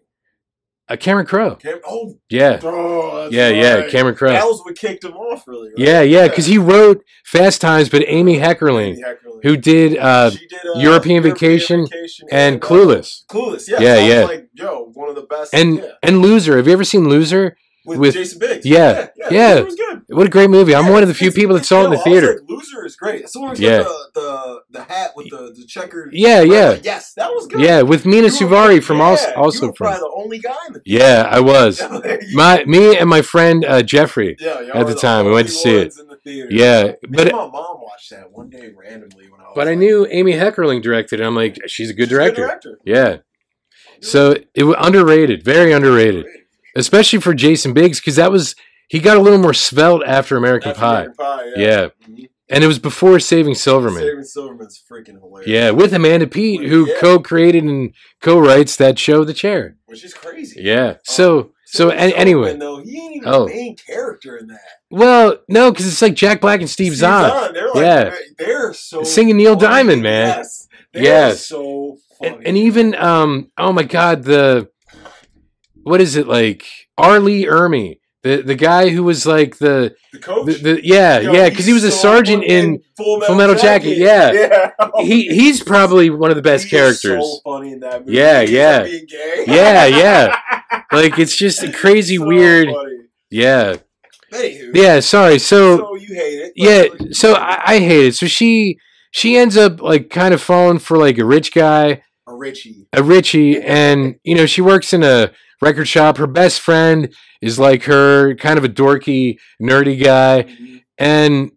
Uh, Cameron Crowe. Cam- oh, Yeah, oh, yeah, yeah. Cameron Crowe. That was what kicked him off, really. Right? Yeah, yeah, because he wrote Fast Times, but Amy Heckerling, Amy Heckerling. who did uh, did, uh, European Vacation and uh, Clueless, Clueless, yeah, Yeah, so yeah. Like, yo, one of the best. and yeah. and Loser. Have you ever seen Loser? With, with- Jason Biggs. yeah, yeah, yeah. Loser was good. What a great movie! I'm Yeah, one of the few people that saw it in the dope. I was theater. like, Loser is great. As soon as Yeah. the, the the hat with the the checkered. Yeah, yeah, like, yes, that was good. yeah. With Mina You were- Suvari from yeah, also also from. probably the only guy the. Yeah, I was. <laughs> My me and my friend uh, Jeffrey. yeah, at the time, we went to see it. Yeah, but my mom watched that one day randomly when I was. but I knew Amy Heckerling directed it. I'm like, she's a good director. director. Yeah. So it was underrated, very underrated, especially for Jason Biggs because that was he got a little more svelte after American After Pie. American Pie, yeah. Yeah. Mhm. and it was before Saving Silverman. Saving Silverman's freaking hilarious. Yeah, with Amanda Peet, who Yeah. co-created and co-writes that show, The Chair. which is crazy. Yeah. So, so Saving an- anyway, though, he ain't even Oh. the main character in that. well, no, because it's like Jack Black and Steve, Zahn, They're like, Yeah. they're so Singing Neil funny. Diamond, man. Yes, they're Yes. so funny. and, and even um, oh my God, the what is it like? R. Lee Ermey, the the guy who was like the the coach. the, the yeah Yo, yeah because he was a sergeant in Full Full Metal Jacket, yeah. <laughs> yeah. he he's probably one of the best He characters. so funny in that movie. Yeah, <laughs> yeah. Yeah, yeah. <laughs> Like it's just a crazy So weird. funny. Yeah, Anywho, yeah. Sorry. So so you hate it. yeah, so I, I hate it. So she she ends up like kind of falling for like a rich guy, a Richie. a Richie, and you know she works in a record shop. Her best friend is like her, kind of a dorky, nerdy guy, mm-hmm. and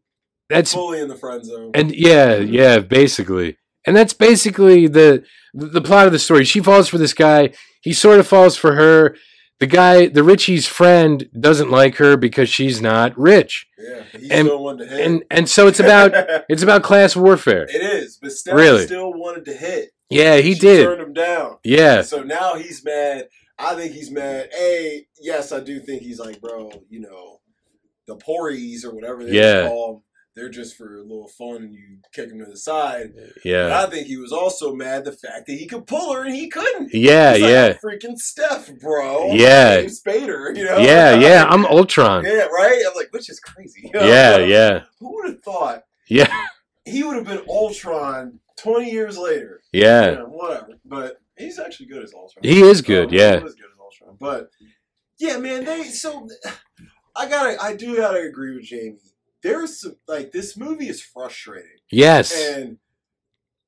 that's fully in the friend zone. and yeah, mm-hmm. yeah, basically, and that's basically the the plot of the story. She falls for this guy. He sort of falls for her. The guy, the Richie's friend, doesn't like her because she's not rich, yeah, but he and- still wanted to hit. and and so it's about <laughs> it's about class warfare. it is, but Steph Really? still wanted to hit. Yeah, he She did. Turned him down. Yeah, So now he's mad. I think he's mad. A yes, I do think he's like, bro, you know, the pories or whatever they Yeah. call them, they're just for a little fun, and you kick them to the side. But yeah, I think he was also mad the fact that he could pull her and he couldn't. yeah, like, yeah, "I'm freaking Steph, bro. Yeah. James Spader, you know. yeah, <laughs> yeah. I'm Ultron. yeah, right. I'm like, which is crazy. you know? Yeah, yeah, Who would have thought yeah, <laughs> he would have been Ultron 20 years later? yeah. Yeah, whatever. But he's actually good as Ultron. He is good. Um, Yeah, he is good as Ultron. But yeah, man, they so I gotta I do gotta agree with Jamie. There's some like this movie is frustrating. yes, And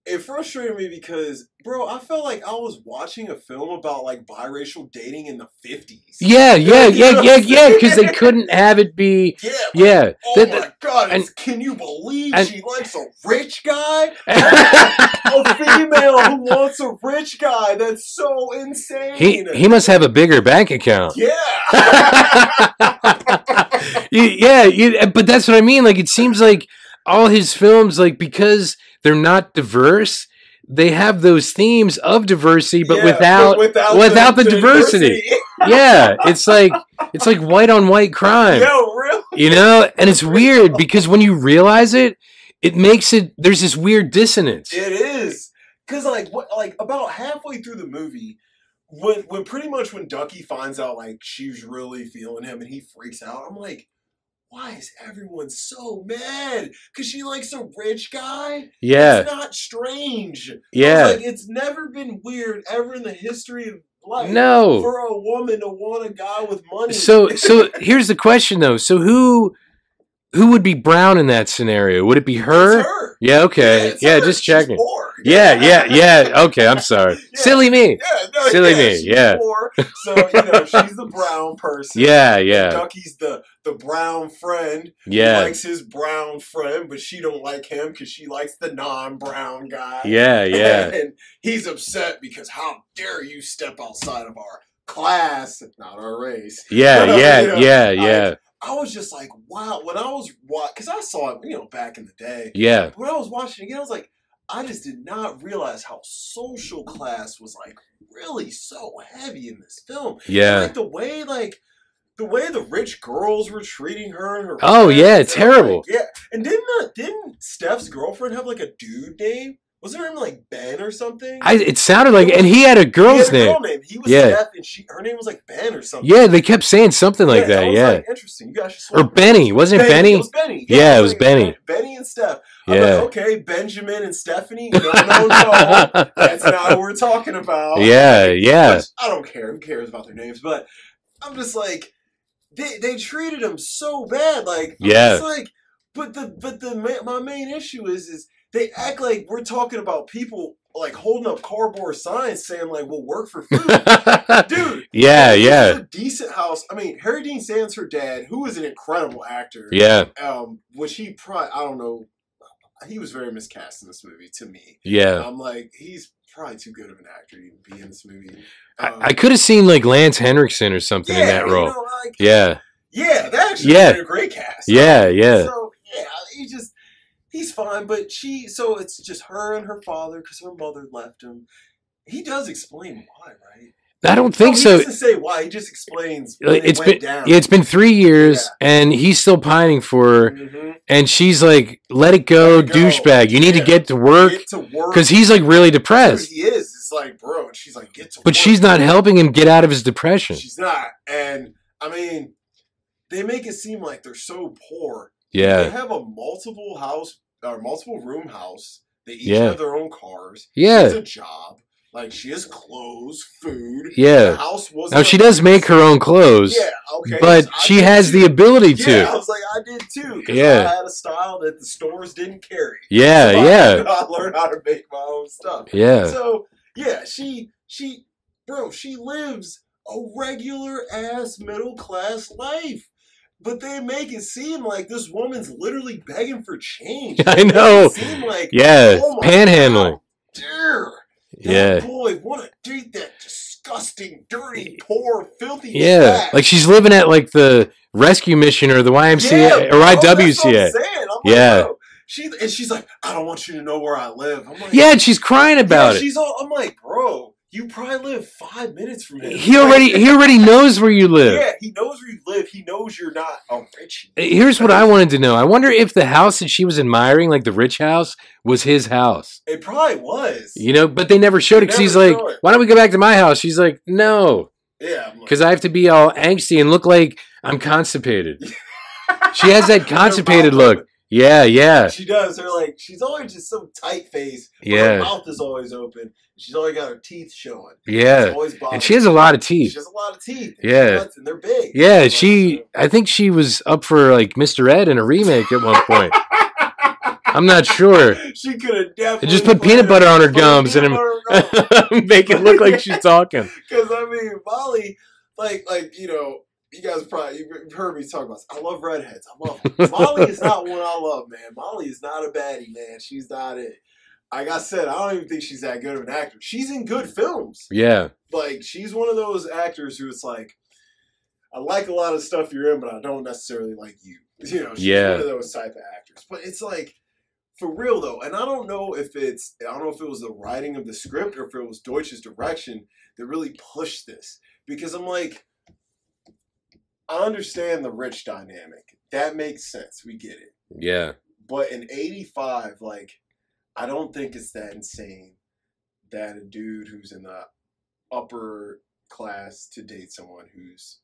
it frustrated me because, bro, I felt like I was watching a film about like biracial dating in the fifties. yeah, yeah, yeah, yeah, yeah. Because they couldn't have it be. <laughs> Yeah. like, Yeah, Oh That- my god! and- can you believe and- she likes a rich guy? <laughs> <laughs> a female who wants a rich guy. That's so insane. he he must have a bigger bank account. Yeah. Yeah, but that's what I mean. Like, it seems like all his films, like, because they're not diverse, they have those themes of diversity, but Yeah, without. without, without the diversity. <laughs> yeah, it's like it's like white on white crime, Yo, real. you know. And it's weird because when you realize it, it makes it. There's this weird dissonance. It is because like what like about halfway through the movie, when when pretty much when Ducky finds out like she's really feeling him and he freaks out, I'm like. Why is everyone so mad? Because she likes a rich guy? Yeah, It's not strange. Yeah. like, it's never been weird ever in the history of life No. for a woman to want a guy with money. So so <laughs> here's the question though. So who who would be Brown in that scenario? Would it be her? Yeah, okay. Yeah, her. just checking. poor. Yeah, <laughs> yeah, yeah. Okay, I'm sorry. Yeah. Silly me. Yeah, no, Silly yeah, me, yeah. poor. <laughs> So you know she's the brown person. Yeah, yeah, Ducky's the the brown friend. He yeah, likes his brown friend, but she don't like him because she likes the non-brown guy. yeah, yeah. <laughs> And he's upset because how dare you step outside of our class, not our race. Yeah, yeah, You know, yeah, yeah, I was just like, wow. When I was watching, because I saw it, you know, back in the day. yeah. When I was watching it again, I was like, I just did not realize how social class was like really so heavy in this film. Yeah. Like the way, like the way the rich girls were treating her and her. Oh, yeah, terrible. like, yeah, and didn't uh, didn't Steph's girlfriend have like a dude name? Wasn't her name like Ben or something? I it sounded like and he had a He girl's had a name. girl name. He was Yeah. Steph, and she her name was like Ben or something. Yeah, they kept saying something like I that. was Yeah. like, interesting. You guys Or Benny. Wasn't it It Benny? was Benny. Yeah, I it was like, Benny. Benny and Steph. I'm Yeah. like, okay, Benjamin and Stephanie. No, no, no. That's not what we're talking about. Yeah, yeah. Which I don't care. Who cares about their names? But I'm just like, they they treated him so bad. Like, Yeah. like, but the but the my main issue is is they act like we're talking about people like holding up cardboard signs saying like we'll work for food. <laughs> Dude, yeah, yeah, a decent house. I mean, Harry Dean Stanton's her dad, who is an incredible actor. yeah, Um, which he probably I don't know. He was very miscast in this movie to me. yeah. I'm like, he's probably too good of an actor to be in this movie. I, Um, I could have seen like Lance Henriksen or something in that you role. know, like, Yeah, yeah, that actually Yeah. a great cast. yeah, yeah. So yeah, he just he's fine, but she so it's just her and her father because her mother left him. He does explain why, right? I don't No, think he so. doesn't say why. He just explains. It It's went been down. yeah, it's been three years, and he's still pining for her. Mhm. And she's like, "Let it go, Let it go. douchebag. You need Yeah. to get to work." Get to work Because he's like really Dude, depressed, he is. It's like, bro, and she's like, get to work. but work. she's not helping him get out of his depression. She's not. And I mean, they make it seem like they're so poor. They have a multiple house or multiple room house. They each Yeah. have their own cars. Yeah. She has a job. Like she has clothes, food. The yeah. house was Now she does make her own clothes, Yeah, okay. but I she has too. the ability Yeah, <laughs> I to. was like, I did too. Yeah. I had a style that the stores didn't carry. Yeah, So I- yeah, <laughs> I learned how to make my own stuff. yeah, So Yeah, she she bro, she lives a regular ass middle class life. But they make it seem like this woman's literally begging for change. <laughs> I know. it seem like Yeah, oh my panhandle. God, dear, Yeah. boy, want to date that disgusting, dirty, poor, filthy. Yeah, trash. like she's living at like the rescue mission or the YMCA Yeah, or bro, that's what I'm I'm like, Yeah. bro, She and she's like, I don't want you to know where I live. I'm like, Yeah, and she's crying about yeah, it. She's all. I'm like, bro, you probably live five minutes from him. He already he <laughs> already knows where you live. Yeah, he knows where you live. He knows you're not a rich. Here's what I wanted to know. I wonder if the house that she was admiring, like the rich house, was his house. It probably was. You know, but they never showed it because They he's like, it. "Why don't we go back to my house?" She's like, "No, Yeah, I'm like, because I have to be all angsty and look like I'm constipated." <laughs> she has that constipated look. Yeah, yeah, She does. Her like she's always just so tight faced. Her yeah, mouth is always open. She's always got her teeth showing. Yeah. always And she has a lot of teeth. She has a lot of teeth. Yeah. and they're big. Yeah, she. I think she was up for like Mr. Ed in a remake at one point. <laughs> I'm not sure. she could have definitely just put peanut butter on her gums and- butter <laughs> on her gums. Make it look like she's talking. <laughs> Because I mean, Molly, like, like you know, you guys probably you've heard me talk about. This. I love redheads. I love <laughs> them. Molly is not one I love, man. Molly is not a baddie, man. She's not it. Like I said, I don't even think she's that good of an actor. She's in good films. Yeah, Like she's one of those actors who it's like, I like a lot of stuff you're in, but I don't necessarily like you. <laughs> You know, she's Yeah. one of those type of actors. But it's like. For real though, and I don't know if it's I don't know if it was the writing of the script or if it was Deutsch's direction that really pushed this. Because I'm like, I understand the rich dynamic. That makes sense. We get it. yeah, But in 85, like, I don't think it's that insane that a dude who's in the upper class to date someone who's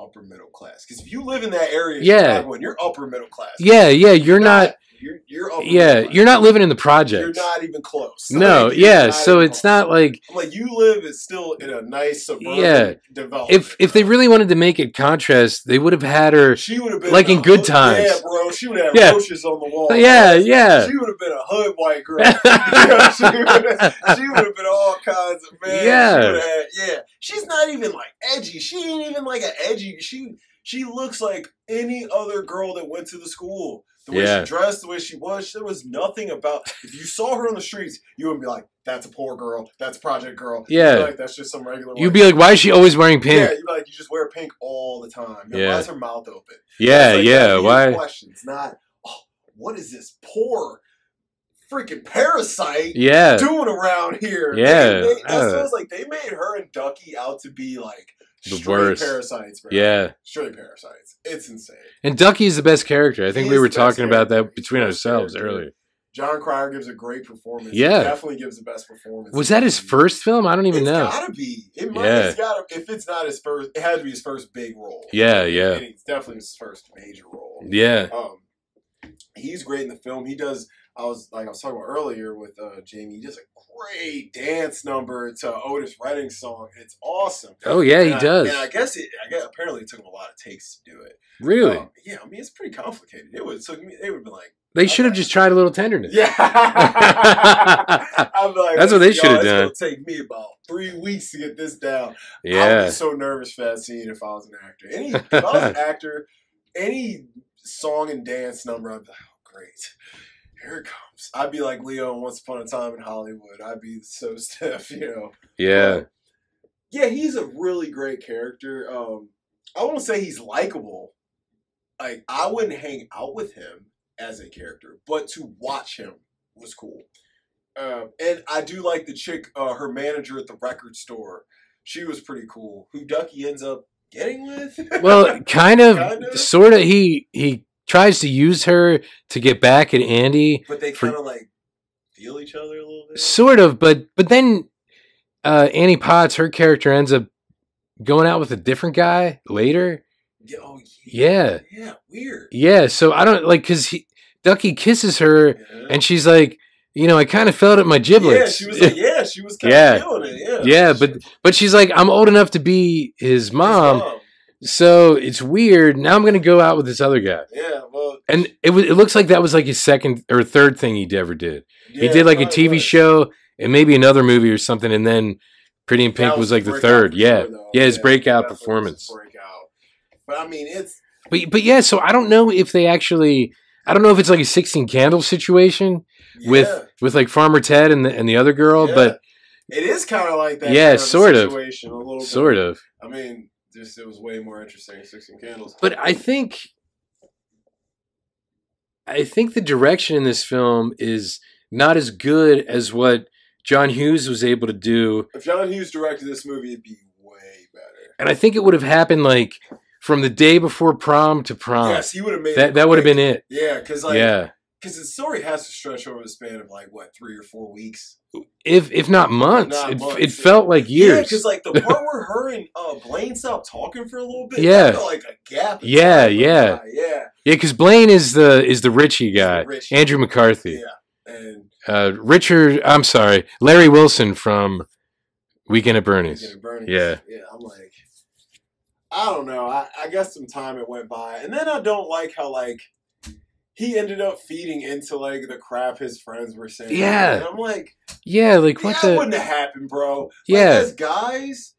upper middle class. Because if you live in that area, Yeah. Chicago, and you're upper middle class. yeah, yeah. You're not. You're, you're upper Yeah, you're not living in the project You're not even close. No, Like, yeah. So it's not like I'm like you live is still in a nice suburban Yeah. development. if if they really wanted to make it contrast, they would have had her. She would have been Like in Good hood- Times. Yeah, bro. She would have Yeah. roaches on the wall. Yeah, bro. yeah. She would have been a hood white girl. You <laughs> know, <laughs> she would have she would have been all kinds of man. Yeah. She had- yeah. She's not even like edgy. She ain't even like an edgy. She she looks like any other girl that went to the school. The way Yeah. she dressed, the way she was, there was nothing about. If you saw her on the streets, you would be like, "That's a poor girl. That's project girl." Yeah. like that's just some regular. You'd be like, why is she always wearing pink?" yeah, you'd be like, you just wear pink all the time. Yeah. Why is her mouth open? Yeah, like, yeah. Why? Questions, not, oh, what is this poor freaking parasite Yeah, doing around here? Yeah, They, they, that uh. feels like they made her and Ducky out to be like The straight worst. parasites, bro. yeah. Straight parasites. It's insane. And Ducky is the best character. I think we were talking about that between ourselves character. earlier. Jon Cryer gives a great performance. Yeah. He definitely gives the best performance. Was that his first film? I don't even It's know. gotta be. It might. Yeah. It's gotta. If it's not his first, it had to be his first big role. Yeah, yeah. And it's definitely his first major role. Yeah, Um, he's great in the film. He does. I was like I was talking about earlier with uh, Jamie. He does a great dance number to Otis Redding's song. It's awesome. Oh, yeah, he I- does. and I guess it. I guess apparently it took him a lot of takes to do it. really. Um, yeah, I mean it's pretty complicated. It would took me. They would have been like, they should have just tried a little tenderness. yeah. <laughs> <laughs> I'm like, That's what they should have it's done." Gonna take me about three weeks to get this down. Yeah, I'd be so nervous for that scene if I was an actor. Any if I was an <laughs> actor, any song and dance number, I'd be like, oh great. Here it comes. I'd be like Leo in Once Upon a Time in Hollywood. I'd be so <laughs> stiff, you know. yeah, Yeah, he's a really great character. Um, I won't say he's likable. Like I wouldn't hang out with him as a character, but to watch him was cool. Um, and I do like the chick, uh, her manager at the record store. She was pretty cool. Who Ducky ends up getting with? well, <laughs> kind of, Kinda. sort of. He he tries to use her to get back at Andy, but they kind of like feel each other a little bit. sort of. But but then uh, Annie Potts, her character ends up going out with a different guy later. Yeah, oh Yeah, yeah, weird. yeah. So I don't like because he Ducky kisses her Yeah. and she's like, you know, I kind of felt it my my yeah, she was like, yeah, she was kind <laughs> Yeah. of feeling it. Yeah, Yeah, but but she's like, I'm old enough to be his His mom, so it's weird. Now I'm gonna go out with this other guy, Yeah, well, and it was it looks like that was like his second or third thing he ever did. he did like a TV was. show and maybe another movie or something, and then Pretty in Pink That was like the third. Yeah, sure, yeah, his breakout performance. Breakout. But I mean, it's But but yeah, so I don't know if they actually. I don't know if it's like a Sixteen Candles situation with yeah, with like Farmer Ted and the and the other girl, yeah. but it is kind of like that. Yeah, sort of. situation, A little sort bit. of. I mean, just it was way more interesting. in Sixteen Candles. But I think I think the direction in this film is not as good as what John Hughes was able to do, if John Hughes directed this movie, it'd be way better. and I think it would have happened like from the day before prom to prom. yes, he would have made that it that would have been it. Yeah, because like yeah, because the story has to stretch over the span of like what three or four weeks. if if not months, Not it, months, it felt like years. Yeah, because like the <laughs> part where her and uh, Blaine stopped talking for a little bit. Yeah. felt like a gap. in Yeah, yeah. yeah. yeah, because Blaine is the is the Richie guy, Rich. Andrew McCarthy. Yeah, and Uh, Richard, I'm sorry, Larry Wilson from Weekend at Bernie's. Getting Bernie's. Yeah. yeah. I'm like, I don't know. I, I guess some time it went by, and then I don't like how like he ended up feeding into like the crap his friends were saying. Yeah. and I'm like, Yeah, like what that the? wouldn't have happened, bro. Like, Yeah. as guys.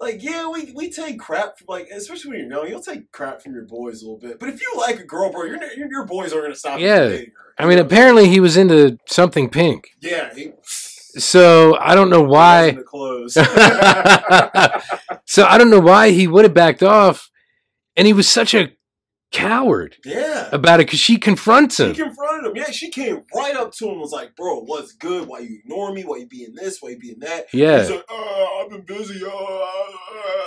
Like yeah, we, we take crap from like especially when you're young, you'll take crap from your boys a little bit. But if you like a girl, bro, your your, boys aren't gonna stop you Yeah. her. I mean, apparently he was into something pink. yeah, he, So I don't know why. the clothes. <laughs> <laughs> so I don't know why he would have backed off, and he was such a coward yeah, about it because she confronts him. She confronted him. Yeah, she came right up to him and was like, Bro, what's good? Why you ignore me? Why you being this? Why you being that? He's Yeah, like, oh, I've been busy. Uh, uh,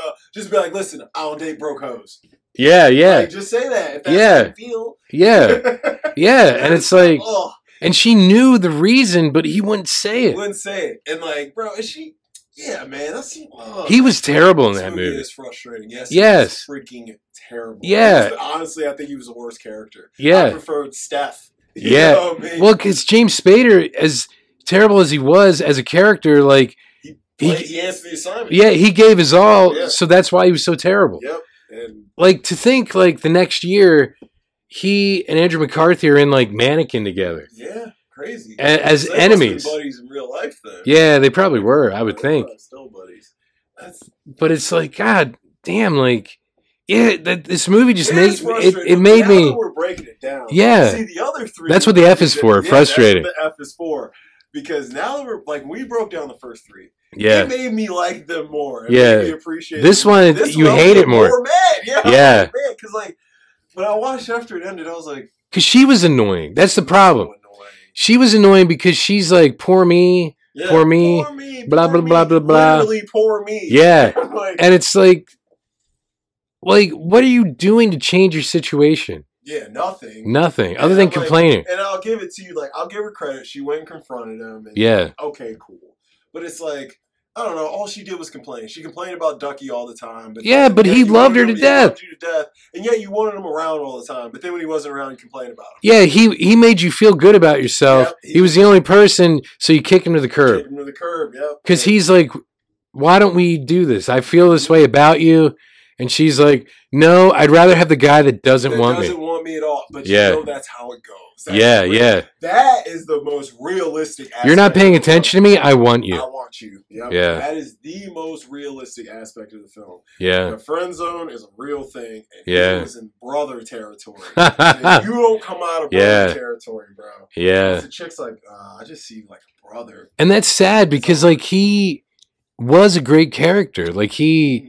uh." Just be like, listen, I don't date broke hoes. yeah, yeah, Like, just say that. Yeah. feel. yeah, <laughs> yeah. And it's like, oh, and she knew the reason, but he wouldn't say it. wouldn't say it. And like, bro, is she? Yeah, man, that's. Uh, He was terrible in that movie. is frustrating. Yes. Yes. Freaking terrible. Yeah. Honestly, I think he was the worst character. I Yeah, preferred Steph. <laughs> You Yeah. I mean? well, because James Spader, as terrible as he was as a character, like, he, he- he answered the assignment. yeah, he gave his all, Yeah. so that's why he was so terrible. Yep. And like to think like the next year he and Andrew McCarthy are in like mannequin together yeah, crazy. a- as They must have been enemies. buddies in real life, then. Yeah, they probably were, I would think. Still buddies. That's But it's like god damn like yeah, that this movie just is it, it made me We're breaking it down. Yeah. See, the other three. That's what the F is for, Yeah, frustrating. That's what the F is for. Because now that we're like we broke down the first three. yeah. It made me like them more. It Yeah. made appreciate This them. one, This you one, hate it more. Mad. <laughs> Yeah. Yeah. Because like when I watched after it ended, I was like, Cuz she was annoying. That's the problem. So. She was annoying because she's like poor me. Yeah, Poor me, Poor me. blah, blah, blah, me, blah, blah. Literally poor me. Yeah. <laughs> like, And it's like like what are you doing to change your situation? yeah, nothing. Nothing other Yeah, than like- complaining. And I'll give it to you. Like I'll give her credit. She went and confronted him. And, Yeah. Okay, cool. But it's like I don't know. All she did was complain. She complained about Ducky all the time. But Yeah, but he loved her to death. you to death, and yet you wanted him around all the time. But then when he wasn't around, you complained about him. Yeah, he he made you feel good about yourself. Yep, he- he was the only person, so you kick him to the curb Kick him to the curb. Yep. because he's like, "Why don't we do this? I feel this mm-hmm. way about you," and she's like, "No, I'd rather have the guy that doesn't that want doesn't me." want me at all. But Yeah. you know that's how it goes. That's Yeah, real. yeah. That is the most realistic. You're not paying attention to me. I want you. I want you. Yep. Yeah. That is the most realistic aspect of the film. Yeah. The friend zone is a real thing. Yeah. Was in brother territory. <laughs> You don't come out of brother Yeah. territory, bro. yeah. The chick's like, uh, I just see like a brother. And that's sad because like he was a great character. Like he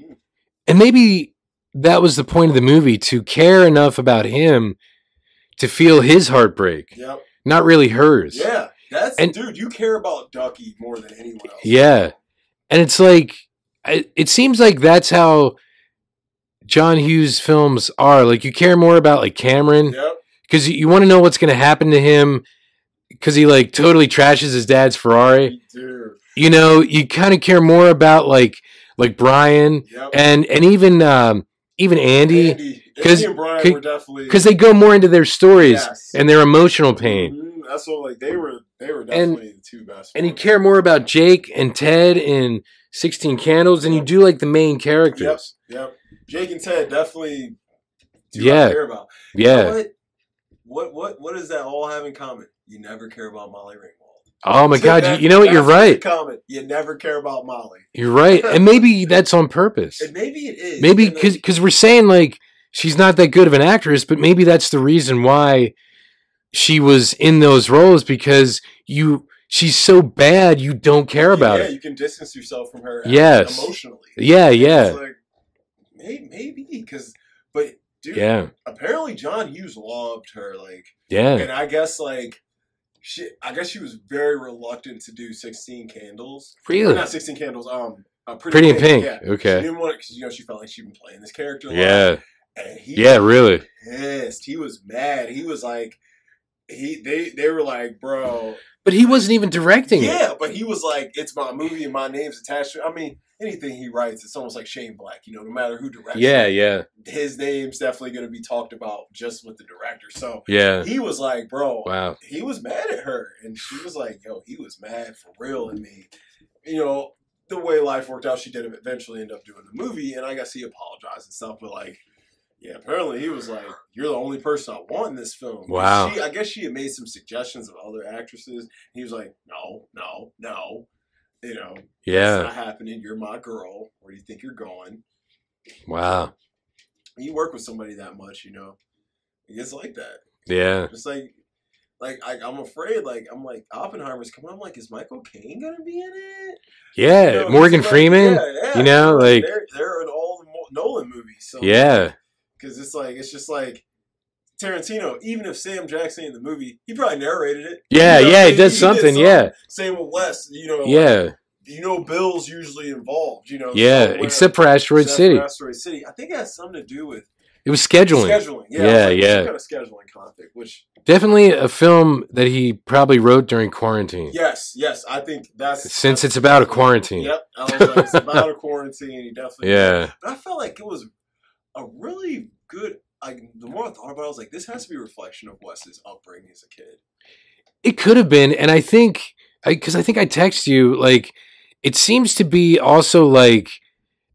and maybe that was the point of the movie to care enough about him to feel his heartbreak, Yep. not really hers. Yeah. That's And- dude. You care about Ducky more than anyone else. Yeah. And it's like it seems like that's how John Hughes films are. Like you care more about like Cameron Yep. because you, want to know what's going to happen to him because he like totally trashes his dad's Ferrari. Dude. You know, you kind of care more about like like Brian Yep. and and even um even Andy Andy, 'cause- Andy and Brian c- were definitely because they go more into their stories Yes. and their emotional pain. Mhm, That's what like they were. They were definitely the two best. And you care more about Jake and Ted in Sixteen Candles than you do like the main characters. Yep. Jake and Ted definitely. Do Yeah. Care about. You know Yeah. what? What what what does that all have in common? You never care about Molly Ringwald. Oh my god, you, That- you know what? You're right. Comment. You never care about Molly. You're right, and maybe <laughs> that's on purpose. And maybe it is. Maybe And uh, then- because we're saying like she's not that good of an actress, but maybe that's the reason why she was in those roles because you she's so bad you don't care about yeah, it. Yeah, you can distance yourself from her. Yes. emotionally. Yeah, yeah, like, maybe, maybe because, but dude, yeah, apparently John Hughes loved her. Like, yeah. and I guess like. She, I guess she was very reluctant to do Sixteen Candles. Really? not Sixteen Candles. Um, uh, Pretty in Pink. Yeah. She Okay. didn't want it because you know she felt like she'd been playing this character. A lot. Yeah. And he Yeah, really. pissed. He was mad. He was like, he they they were like, bro, But he wasn't even directing it. yeah. But he was like, it's my movie and my name's attached to. it. I mean, anything he writes, it's almost like Shane Black. You know, no matter who directs. Yeah, it, yeah, his name's definitely going to be talked about just with the director. So yeah. he was like, bro, Wow. he was mad at her, and she was like, yo, he was mad for real at me. You know. The way life worked out, she did eventually end up doing the movie, and I guess he apologized and stuff. But like, yeah, apparently he was like, "You're the only person I want in this film." Wow. She, I guess she had made some suggestions of other actresses. He was like, "No, no, no." You know, it's Yeah. not happening. You're my girl. Where do you think you're going? Wow. You work with somebody that much, you know, it gets like that. Yeah. Just like, like I, I'm afraid. Like I'm like Oppenheimer's coming. I'm like, is Michael Caine gonna be in it? Yeah. You know, Morgan it's like, Freeman. yeah, yeah, you know, like- they're they're in all the Nolan movies. So Yeah. because it's like it's just like Tarantino. Even if Sam Jackson in the movie, he probably narrated it. Yeah, You know, yeah, he does something, yeah. Same with Wes. You know. like, Yeah. you know, Bill's usually involved. You know. Yeah. somewhere, Except for Asteroid except City. for Asteroid City. I think it has something to do with It was scheduling. scheduling. Yeah. Yeah, like, yeah. Kind of scheduling conflict. Which Definitely a film that he probably wrote during quarantine. yes, yes, I think that's Since that's- it's about a quarantine. Yep. I was like, it's about <laughs> a quarantine. He definitely. Yeah. But I felt like it was a really good. Like the more I thought about it, I was like, this has to be a reflection of Wes's upbringing as a kid. It could have been, and I think because I, think I text you like it seems to be also like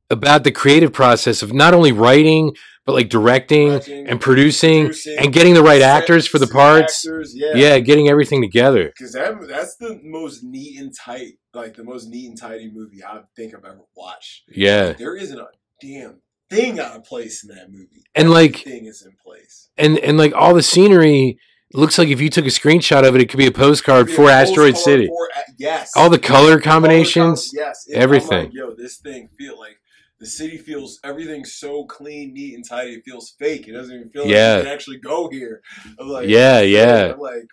about the creative process of not only writing but like directing Directing, and producing, producing, and getting the right set- actors for the parts. actors, yeah, Yeah, getting everything together. Because that that's the most neat and tight, like the most neat and tidy movie I think I've ever watched. Yeah, There isn't a damn thing out of place in that movie. And, like- thing is in place. and and like all the scenery looks like if you took a screenshot of it, it could be a postcard Yeah, for Asteroid City. for yes. All the color Color combinations. com- yes, It- everything. like, Yo, this thing feel like the city feels everything's so clean, neat, and tidy. It feels fake. It doesn't even feel like Yeah. you can actually go here. I'm like, Yeah, yeah. I'm like,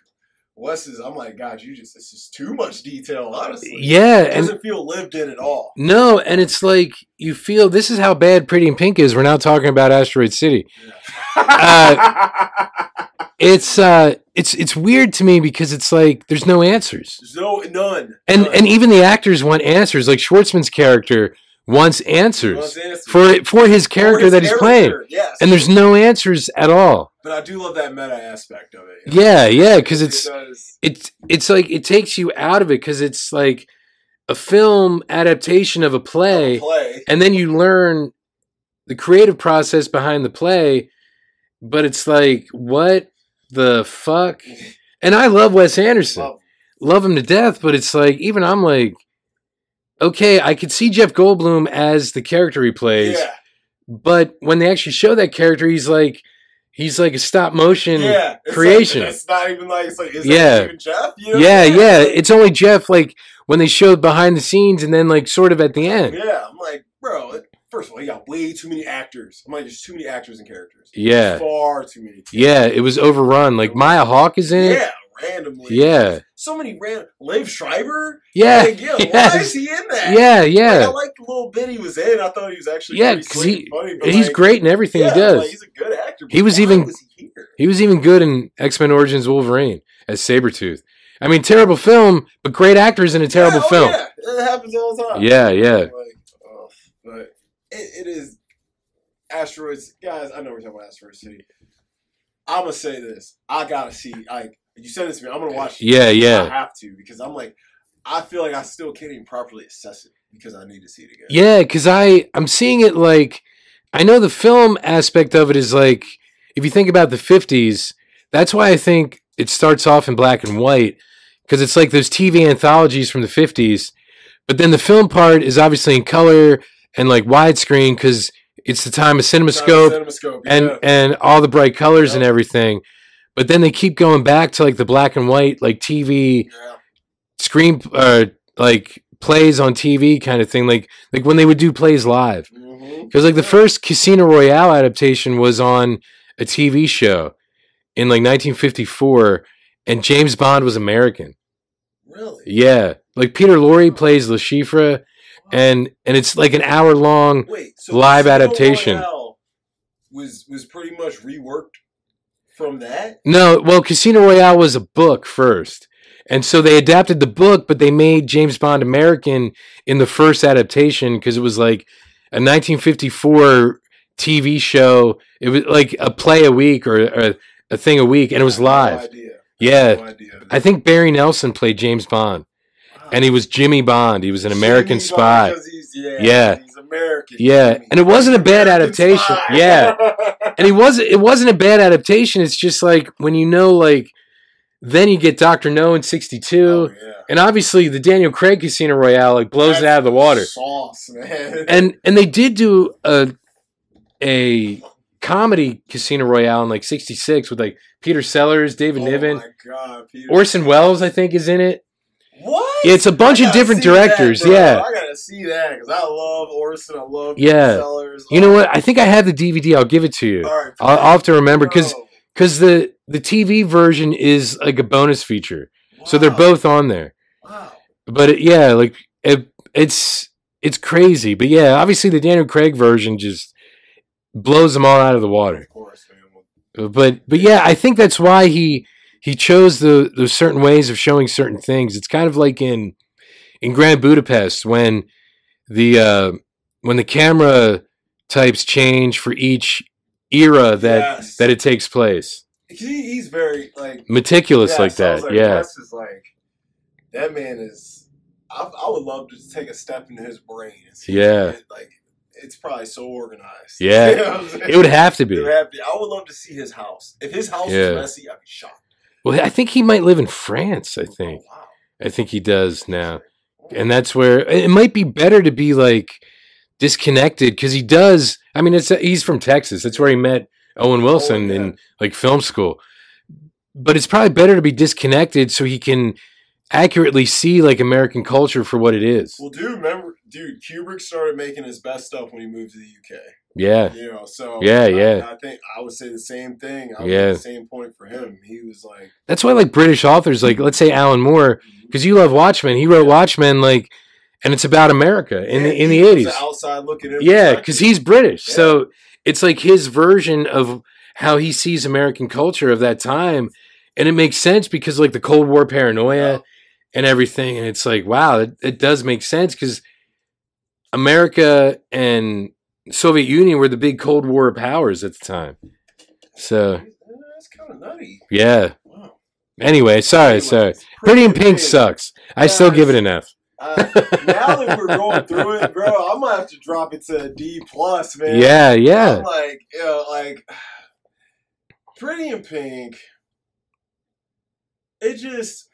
Wes is. I'm like, God, you just. It's just too much detail. Honestly, Yeah, It and doesn't feel lived in at all. no, and it's like you feel this is how bad Pretty in Pink is. We're now talking about Asteroid City. <laughs> It's uh, it's it's weird to me because it's like there's no answers, There's no none. and none. and even the actors want answers. Like Schwartzman's character wants answers Wants answers. for for his For character his that he's playing, Yes, and there's no answers at all. But I do love that meta aspect of it. Yeah, yeah, because it's does. it's it's like it takes you out of it because it's like a film adaptation of a play, play. and then you learn the creative process behind the play. But it's like what the fuck? <laughs> And I love Wes Anderson, Love. love him to death. But it's like even I'm like, okay, I could see Jeff Goldblum as the character he plays, Yeah, but when they actually show that character, he's like. He's like a stop motion yeah. It's creation. Like, it's not even like it's like is Yeah. that even Jeff? You know? yeah, yeah. It's only Jeff like when they showed behind the scenes and then like sort of at the end. Yeah, I'm like, bro. it- First of all, you got way too many actors. I'm like, there's too many actors and characters. Yeah. far too many. Yeah, it was overrun. Like Maya Hawke is in it. Yeah, randomly. Yeah. So many random. Liev Schreiber. Yeah. Like, yeah, why <laughs> yes. is he in that? Yeah, Like, I yeah. like the little bit he was in. I thought he was actually Yeah, pretty 'cause slick he- funny. He's like, great in everything yeah, he does. He's a good actor. He was why even- was he here? he was even good in X Men Origins Wolverine as Sabretooth. I mean, terrible film, but great actors in a terrible Yeah, oh, film. Yeah, it happens all the time. Yeah, yeah. Like, oh, but it, it is asteroids, guys. I know we're talking about asteroid city. I'm gonna say this. I gotta see. Like you said this to me. I'm gonna watch. it. Yeah, I have to because I'm like, I feel like I still can't even properly assess it because I need to see it again. Yeah, because I I'm seeing it like I know the film aspect of it is like if you think about the '50s, that's why I think it starts off in black and white because it's like those TV anthologies from the 50s. But then the film part is obviously in color and like widescreen because it's the time of CinemaScope CinemaScope, and yeah. and all the bright colors and everything. But then they keep going back to like the black and white, like TV yeah. screen, uh, like plays on TV kind of thing. Like like when they would do plays live. Because like the first Casino Royale adaptation was on a TV show in like 1954, and James Bond was American. Really? Yeah, like Peter Lorre plays Le Chiffre, and and it's like an hour long. Wait, so live Casino adaptation. Royale was was pretty much reworked from that. No, well, Casino Royale was a book first, and so they adapted the book, but they made James Bond American in the first adaptation because it was like a 1954 TV show. It was like a play a week or a, a thing a week, and it was live. No. Yeah. No. I think Barry Nelson played James Bond, Wow. and he was Jimmy Bond. He was an American Jimmy spy. 'cause he's- yeah, Yeah. he's American. Yeah, Jimmy. and it wasn't a bad American adaptation. spy. Yeah. <laughs> And he wasn't. It wasn't a bad adaptation. It's just like when you know, like then you get Doctor No in '62, Oh, yeah. and obviously the Daniel Craig Casino Royale like blows it out of the water. Sauce, man. <laughs> And and they did do a a comedy Casino Royale in like '66 with like Peter Sellers, David oh Niven, my God, Peter. Orson Welles, I think, is in it. Yeah, it's a bunch of different see that, directors, yeah. I gotta see that because I love Orson. I love Yeah. Sellers. You know what? I think I have the DVD. I'll give it to you. All right, I'll, I'll have to remember because because the the TV version is like a bonus feature, so they're both on there. Wow. But it, yeah, like it, it's it's crazy. But yeah, obviously the Daniel Craig version just blows them all out of the water. Of course, man. But but yeah, I think that's why he he chose the the certain ways of showing certain things. It's kind of like in in Grand Budapest when the uh, when the camera types change for each era that yes. that it takes place. he, he's very like Meticulous yeah, like that. like, yeah. Wes is like that man is. I, I would love to take a step into his brain. and see Yeah. it, like it's probably so organized. <laughs> Yeah. You know what I'm saying? It would have to It be. would have to- I would love to see his house. If his house Yeah. was messy, I'd be shocked. Well, I think he might live in France, I Oh think. I think he does now. And that's where it might be better to be like disconnected because he does. I mean, it's he's from Texas. That's where he met Owen oh, Wilson yeah. in like film school. But it's probably better to be disconnected so he can accurately see like American culture for what it is. Well, dude, remember, dude, Kubrick started making his best stuff when he moved to the UK. Yeah, You know, so Yeah, I- yeah. I, think I would say the same thing. I would Yeah. the same point for him. He was like, that's why like British authors, like let's say Alan Moore, mm-hmm. because you love Watchmen. He wrote Watchmen, like, and it's about America in the in the he was eighties. outside looking in. Yeah, because he's British, Yeah. so it's like his version of how he sees American culture of that time, and it makes sense because like the Cold War paranoia Yeah. and everything, and it's like wow, it, it does make sense because America and Soviet Union were the big Cold War powers at the time. So Yeah, that's kind of nutty. yeah. Wow. Anyway, sorry, Anyways, sorry. Pretty in Pink sucks. I still give it an F. Uh, now that we're going through it, bro, I'm gonna have to drop it to a D plus, man. Yeah, yeah, I'm like, you know, like <sighs> Pretty in Pink. It just.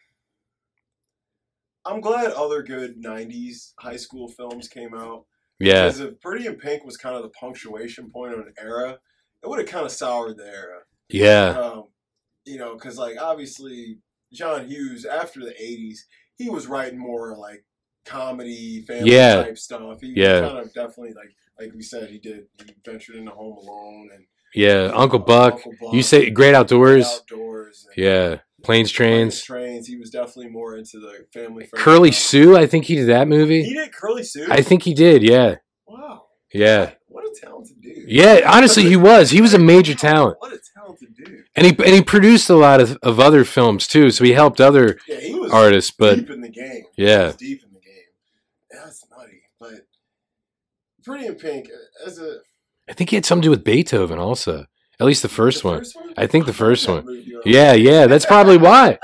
I'm glad other good '90s high school films came out. Yeah, Because if Pretty in Pink was kind of the punctuation point of an era, it would have kind of soured the era. yeah, Um, you know, because like obviously John Hughes after the '80s, he was writing more like comedy, family Yeah. type stuff. He Yeah. kind of definitely like like we said, he did. He ventured into Home Alone and yeah. Uncle Buck. Uncle Buck, You say Great Outdoors. outdoors. and Yeah, planes, trains. trains. He was definitely more into the family. Curly. Sue. I think he did that movie. He did Curly Sue. I think he did. Yeah, Wow. yeah, What a talented dude. yeah. Honestly, he was. He was a major talent, What a talented dude. and he and he produced a lot of, of other films too. So he helped other Yeah, he was artists. But deep in the game. He Yeah. was deep in the game. That's nutty. But Pretty in Pink uh, as a I think he had something to do with Beethoven also. At least the first the one. First one? I think the first one. Yeah, yeah. That's probably why.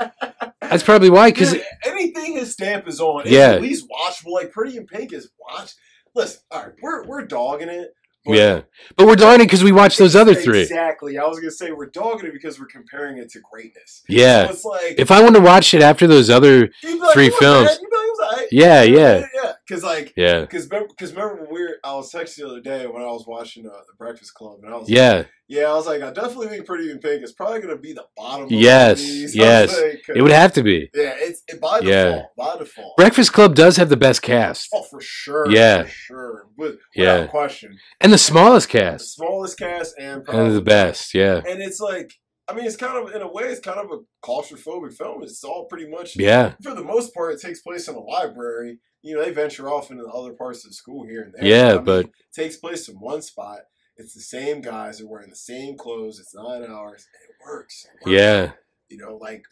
That's probably why. Because anything his stamp is on, Yeah. at least watchable. Like Pretty in Pink is watch. Listen, all right, we're we're dogging it, But- yeah. But we're dogging it because we watched those other three. Exactly. I was gonna say we're dogging it because we're comparing it to greatness. Yeah. So it's like If I want to watch it after those other, like, three films." man," like, "It was alright." Yeah, yeah. yeah. Because like, yeah, because because remember when we were, I was texting the other day when I was watching uh, the Breakfast Club, and I was yeah, yeah, I was like, I definitely think Pretty in Pink is probably gonna be the bottom. Yes. Yes. like, it would have to be. Yeah, it's it, by Yeah. By default. Breakfast Club does have the best cast Oh, for sure. Yeah. for sure. With, Yeah. question. and the smallest cast. The smallest cast and probably and the best. Yeah, And it's like, I mean, it's kind of in a way, it's kind of a claustrophobic film. It's all pretty much yeah, for the most part, it takes place in a library. You know, they venture off into other parts of the school here and there. Yeah, I mean, but- it takes place in one spot. It's the same guys. They're wearing the same clothes. It's nine hours, and it works. It works. yeah, You know, like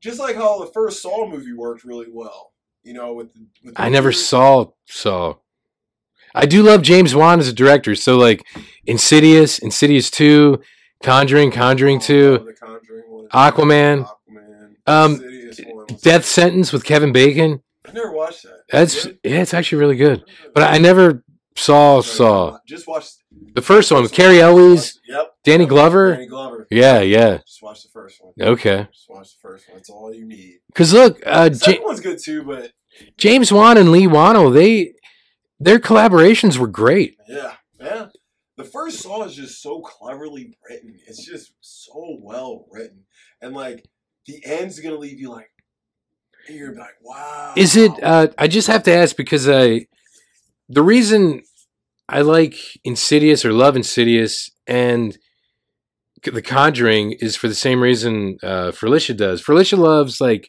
just like how the first Saw movie worked really well. You know, with the, with the I never saw Saw. I do love James Wan as a director. So like Insidious, Insidious Two, Conjuring, Conjuring Oh, Two, The Conjuring one. Aquaman. Aquaman. Um, one Death Sentence with Kevin Bacon. I never watched that. That's yeah, it's actually really good. But I never saw Saw Just watch the first one with Cary Elwes, Yep. Danny Glover. Danny Glover. Yeah, yeah. Just watch the first one. Okay. Just watch the first one. That's all you need. Because look, uh, The second Ja- one's good too, but James Wan and Leigh Whannell, they their collaborations were great. yeah, yeah. The first song is just so cleverly written. It's just so well written, and like the end's gonna leave you like you're like, wow. Is it? Uh, I just have to ask because I, the reason I like Insidious or love Insidious and The Conjuring is for the same reason uh, Felicia does. Felicia loves like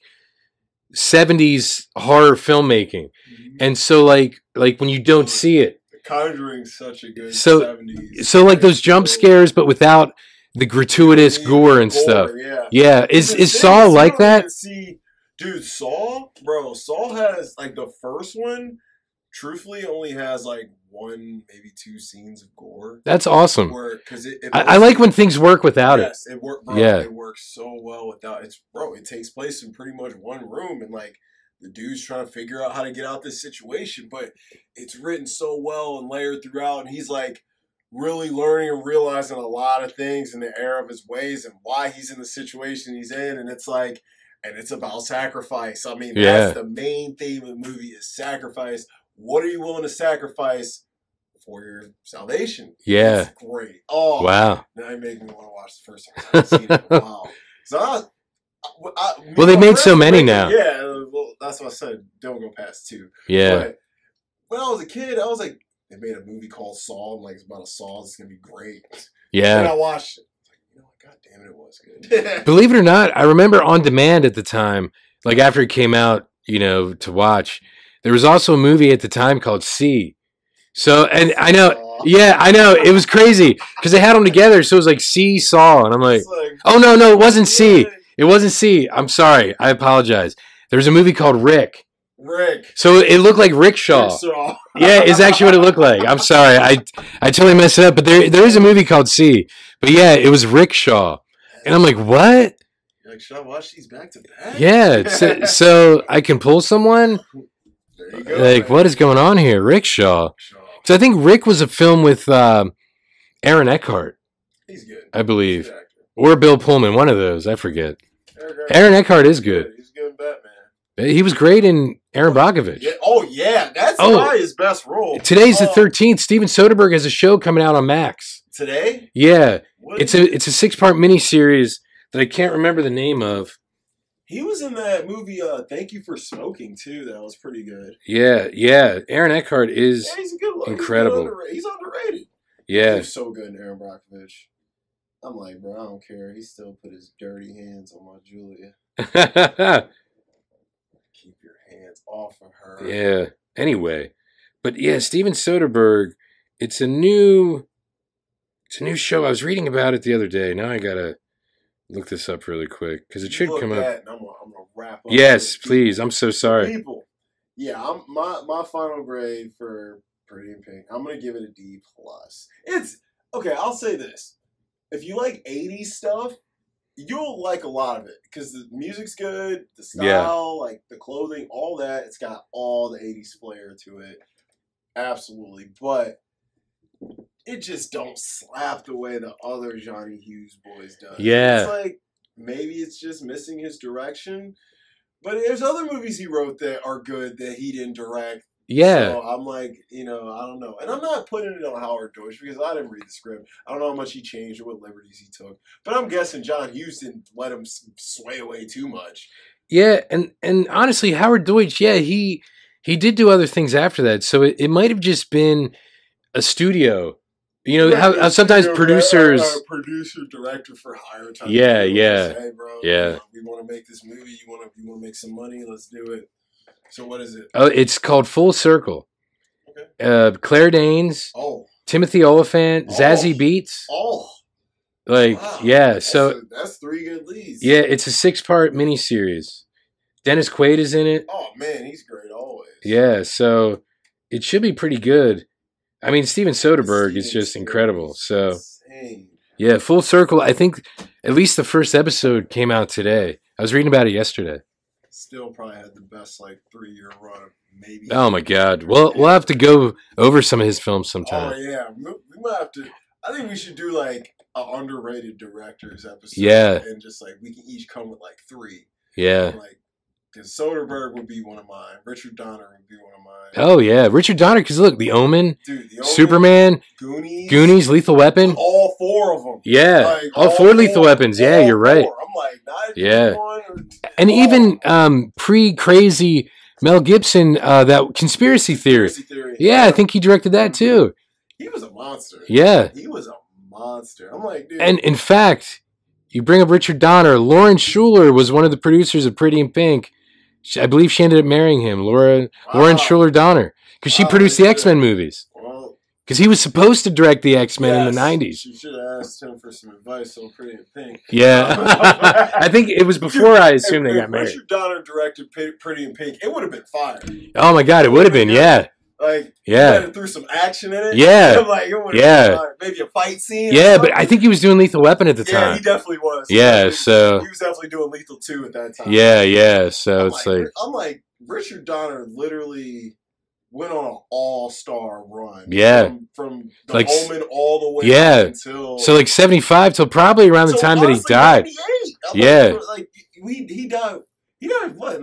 '70s horror filmmaking, and so like like when you don't see it, Conjuring's such a good So- 70s. so like those jump scares, but without the gratuitous gore and stuff. Yeah. Yeah, is is thing Saw like that? See, dude, Saw, bro, Saw has like the first one. Truthfully, only has like one, maybe two scenes of gore. That's awesome. Where because it, it I, I like when things work without it. yes, it. work, bro, Yeah. It works so well without it's bro. It takes place in pretty much one room, and like the dude's trying to figure out how to get out this situation, but it's written so well and layered throughout, and he's like really learning and realizing a lot of things in the error of his ways and why he's in the situation he's in, and it's like. And it's about sacrifice. I mean, Yeah. that's the main theme of the movie is sacrifice. What are you willing to sacrifice for your salvation? Yeah. It's great. Oh, Wow. now you make me want to watch the first one. I haven't seen it a. <laughs> So I, I, I, Well, they made so many now. Yeah, that's what I said. Don't go past two. Yeah. But when I was a kid, I was like, they made a movie called Saw. I'm like, it's about a Saw. It's gonna be great. Yeah. And. I watched it. Like, you know? God damn it, it was good. <laughs> Believe it or not, I remember on demand at the time, like after it came out, you know, to watch. There was also a movie at the time called C. So, and I know, yeah, I know, it was crazy because they had them together. So it was like C Saw, and I'm like, like, oh no, no, it wasn't C. It wasn't C. I'm sorry, I apologize. There was a movie called Rick. Rick. So it looked like Rickshaw. Saw. <laughs> Yeah, is actually what it looked like. I'm sorry, I I totally messed it up. But there there is a movie called C. But yeah, it was Rickshaw, and I'm like, what? You're like, should I watch these back to back? Yeah, <laughs> so, so I can pull someone. There you go. Like, man. what is going on here, Rickshaw? Shaw. So I think Rick was a film with um, Aaron Eckhart, He's good. I believe, He's an actor. or Bill Pullman, one of those. I forget. Aaron Eckhart is good. He's good in Batman. He was great in Erin Brockovich. Yeah. Oh yeah, that's Oh. probably his best role. Today's the Oh, thirteenth. Steven Soderbergh has a show coming out on Max. Today? Yeah, What it's a it's a six part miniseries that I can't remember the name of. He was in that movie. Uh, Thank you for smoking too. That was pretty good. Yeah, yeah. Aaron Eckhart is Yeah, he's a good. look. incredible. He's, underrated. he's underrated. yeah. He's so good in Erin Brockovich. I'm like, bro, I don't care. He still put his dirty hands on my Julia. <laughs> Keep your hands off of her. yeah. Anyway, but yeah, Steven Soderbergh. It's a new, it's a new show. I was reading about it the other day. Now I gotta look this up really quick because it should Look come up. I'm gonna, I'm gonna wrap up. Yes, please. I'm so sorry. People, yeah, I'm my my final grade for Pretty in Pink. I'm gonna give it a D plus. It's okay. I'll say this: if you like '80s stuff, you'll like a lot of it because the music's good, the Yeah. style, like the clothing, all that. It's got all the '80s flair to it. Absolutely, but it just don't slap the way the other Johnny Hughes boys does. Yeah. It's like maybe it's just missing his direction. But there's other movies he wrote that are good that he didn't direct. Yeah. So I'm like, you know, I don't know. And I'm not putting it on Howard Deutch because I didn't read the script. I don't know how much he changed or what liberties he took. But I'm guessing John Hughes didn't let him sway away too much. Yeah, and and honestly, Howard Deutch, yeah, he he did do other things after that. So it, it might have just been a studio. You know how, how sometimes producers. uh, uh, producer, director for hire. Type Yeah, yeah, hey, bro, yeah. We want to make this movie. You want to you want to make some money? Let's do it. So what is it? Oh, it's called Full Circle. Okay. Uh, Claire Danes, Oh, Timothy Olyphant, Oh. Zazie Beetz. oh, Like, wow. yeah. That's So a- that's three good leads. yeah, it's a six-part miniseries. Dennis Quaid is in it. Oh man, he's great always. Yeah, so it should be pretty good. I mean, Steven Soderbergh is Steven just incredible. So insane. yeah, Full Circle. I think at least the first episode came out today. I was reading about it yesterday. Still probably had the best like three year run. of Maybe. Oh my god. Well, we'll have to go over some of his films sometime. Oh yeah, we, might have to. I think we should do like a underrated directors episode. Yeah. and just like we can each come with like three. Yeah. Like, because Soderbergh would be one of mine. Richard Donner would be one of mine. Oh yeah, Richard Donner. Because look, The Omen, Dude, the Omen, Superman, Goonies, Goonies, Lethal Weapon. all four of them. Yeah, Like, all four Lethal Weapons. Yeah, you're right. four. I'm like, not Yeah. one or And all. even um, pre-crazy Mel Gibson, uh, that conspiracy theory. Conspiracy theory. Yeah, I think he directed that too. he was a monster. Yeah. he was a monster. I'm like, dude, And in fact, you bring up Richard Donner. Lauren Shuler was one of the producers of Pretty in Pink. She- I believe she ended up marrying him, Laura Lauren wow. Shuler Donner, because she Wow, produced the. X Men movies. Well, Because he was supposed to direct the X Men in the '90s. She should have asked him for some advice on Pretty in Pink. Yeah, <laughs> <laughs> I think it was before I assumed if, they got married. Richard Donner directed Pretty in Pink, it would have been fire. Oh my God, it would have been. Yeah, Like, yeah, threw some action in it. Yeah. <laughs> Like, it Yeah. fire. maybe a fight scene. yeah. But. I think he was doing Lethal Weapon at the time. yeah, he definitely was. Yeah, so- he was definitely doing Lethal Two at that time. Yeah, yeah. So I'm it's like, like, I'm like Richard Donner literally went on an all star run. Yeah. from, from the Like Omen all the way Yeah. until so like '75 till probably around the time that he died. Yeah. like, like we he died. He died what?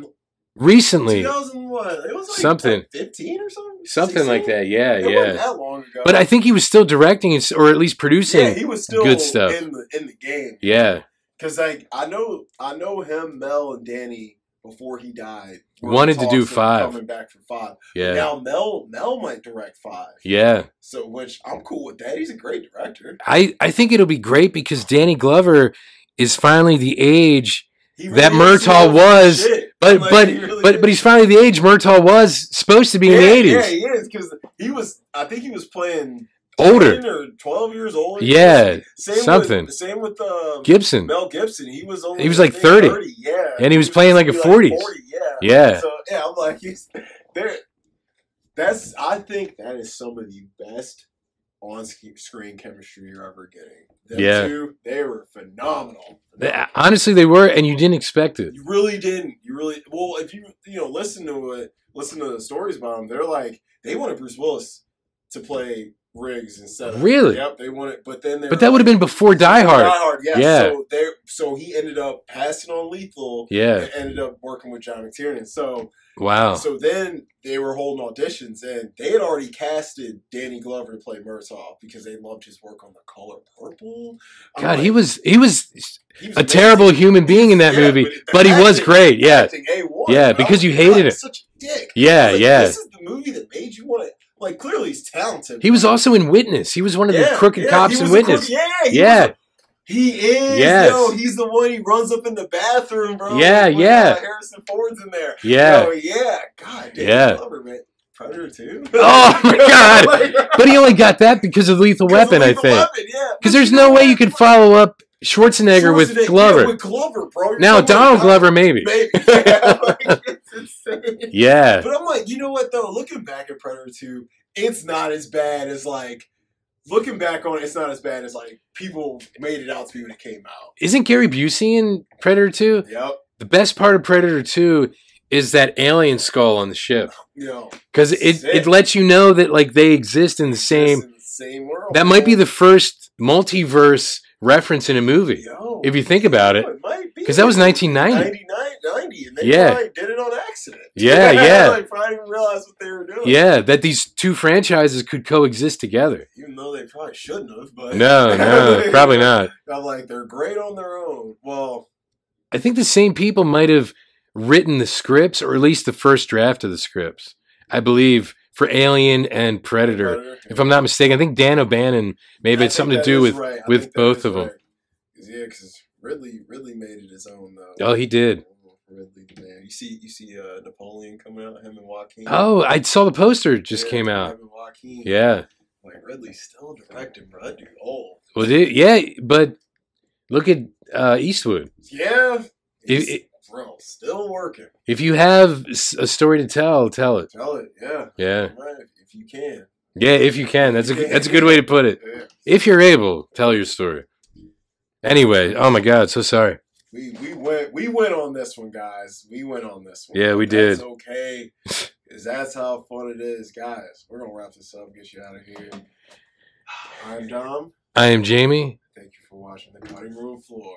Recently, 2000 what? It was like Something. 15 or something. something like that. Yeah, It yeah. that long ago. But I think he was still directing or at least yeah, producing. he was still good stuff. in the in the game. Yeah, Because like I know I know him, Mel, and Danny before he died Wanted to do five. Coming back for five. yeah, Now Mel Mel might direct five. yeah. So which I'm cool with that. He's a great director. I I think it'll be great because Danny Glover is finally the age, He That Murtaugh was, shit. but Like, but really but is. but he's finally the age Murtaugh was supposed to be in the eighties. Yeah, he is because he was. I think he was playing Older. 10 or twelve years old. Yeah, same something. With, same with um, Gibson. Mel Gibson. He was only He was like think, 30. Yeah, And he was playing like a to 40s. 40, yeah, Yeah, So yeah, I'm like he's there. That's I think that is some of the best on screen chemistry you're ever getting. Them Yeah. two, they were phenomenal. They- honestly, they were, and you didn't expect it. You really didn't. You really well. If you you know listen to it, listen to the stories about them. They're like they wanted Bruce Willis to play Riggs instead of Really? Yep, they wanted. But then they But that would have been before Die Hard. Die Hard, yeah. Yeah. So they so he ended up passing on Lethal. Yeah. And ended up working with John McTiernan. So Wow. so then they were holding auditions, and they had already casted Danny Glover to play Murtaugh because they loved his work on The Color Purple. I'm God, he was he was he was a amazing. terrible human being in that Yeah, movie, but but he was great. Yeah. A1. Yeah, because you hated God, him. Such a dick. Yeah, like, yeah. This is the movie that made you want to. Like, clearly he's talented. He was also in Witness. He was one of the crooked yeah, cops in Witness. crook- yeah, Yeah. He is. Yes. Yo, he's the one. He runs up in the bathroom, bro. Yeah, when, yeah. Harrison Ford's in there. Yeah. Oh yeah. God. Damn, Yeah. Glover, man. Predator two. <laughs> <laughs> Oh, my God. But he only got that because of Lethal Weapon, I think. Because there's no way you could follow up Schwarzenegger with Yeah, Glover. with Glover, bro. You're Now Donald about- Glover, maybe. Maybe. <laughs> Yeah, like, it's insane. Yeah. But I'm like, you know what though? Looking back at Predator 2, it's not as bad as like looking back on it, it's not as bad as like people made it out to be when it came out. Isn't Gary Busey in Predator 2? Yep. The best part of Predator 2 is that alien skull on the ship. Know. Because it, Sick. it lets you know that like they exist in the same it's same world. That might be the first multiverse reference in a movie, if you think about it. it might be because that was 1990. 99, 90, and they Yeah. probably did it on accident. Yeah, <laughs> yeah. like probably didn't realize what they were doing. Yeah, that these two franchises could coexist together. even though they probably shouldn't have. But No, no, <laughs> probably not. I'm like they're great on their own. Well, I think the same people might have written the scripts, or at least the first draft of the scripts. I believe for Alien and Predator. Predator. If I'm not mistaken, I think Dan O'Bannon may have had something to do with. right. With both of right. 'Cause, Yeah, because Ridley Ridley made it his own though. Oh, he did. Ridley man. You see you see uh, Napoleon coming out, him and Joaquin. Oh, I saw the poster just Yeah, came out. Joaquin. Yeah. Like Ridley's still directing, bro. That dude old. Well, yeah, but look at uh, Eastwood. Yeah. It- it- bro, still working. If you have a story to tell, tell it. Tell it, yeah. Yeah, Right, if, if you can. yeah. If you can, that's a that's a good way to put it. Yeah. If you're able, tell your story. Anyway, oh my God, so sorry. We we went we went on this one, guys. We went on this one. Yeah, we That's did. okay. Cause that's how fun it is, guys. We're gonna wrap this up, get you out of here. I'm Dom. I am Jamie. Thank you for watching the cutting room floor.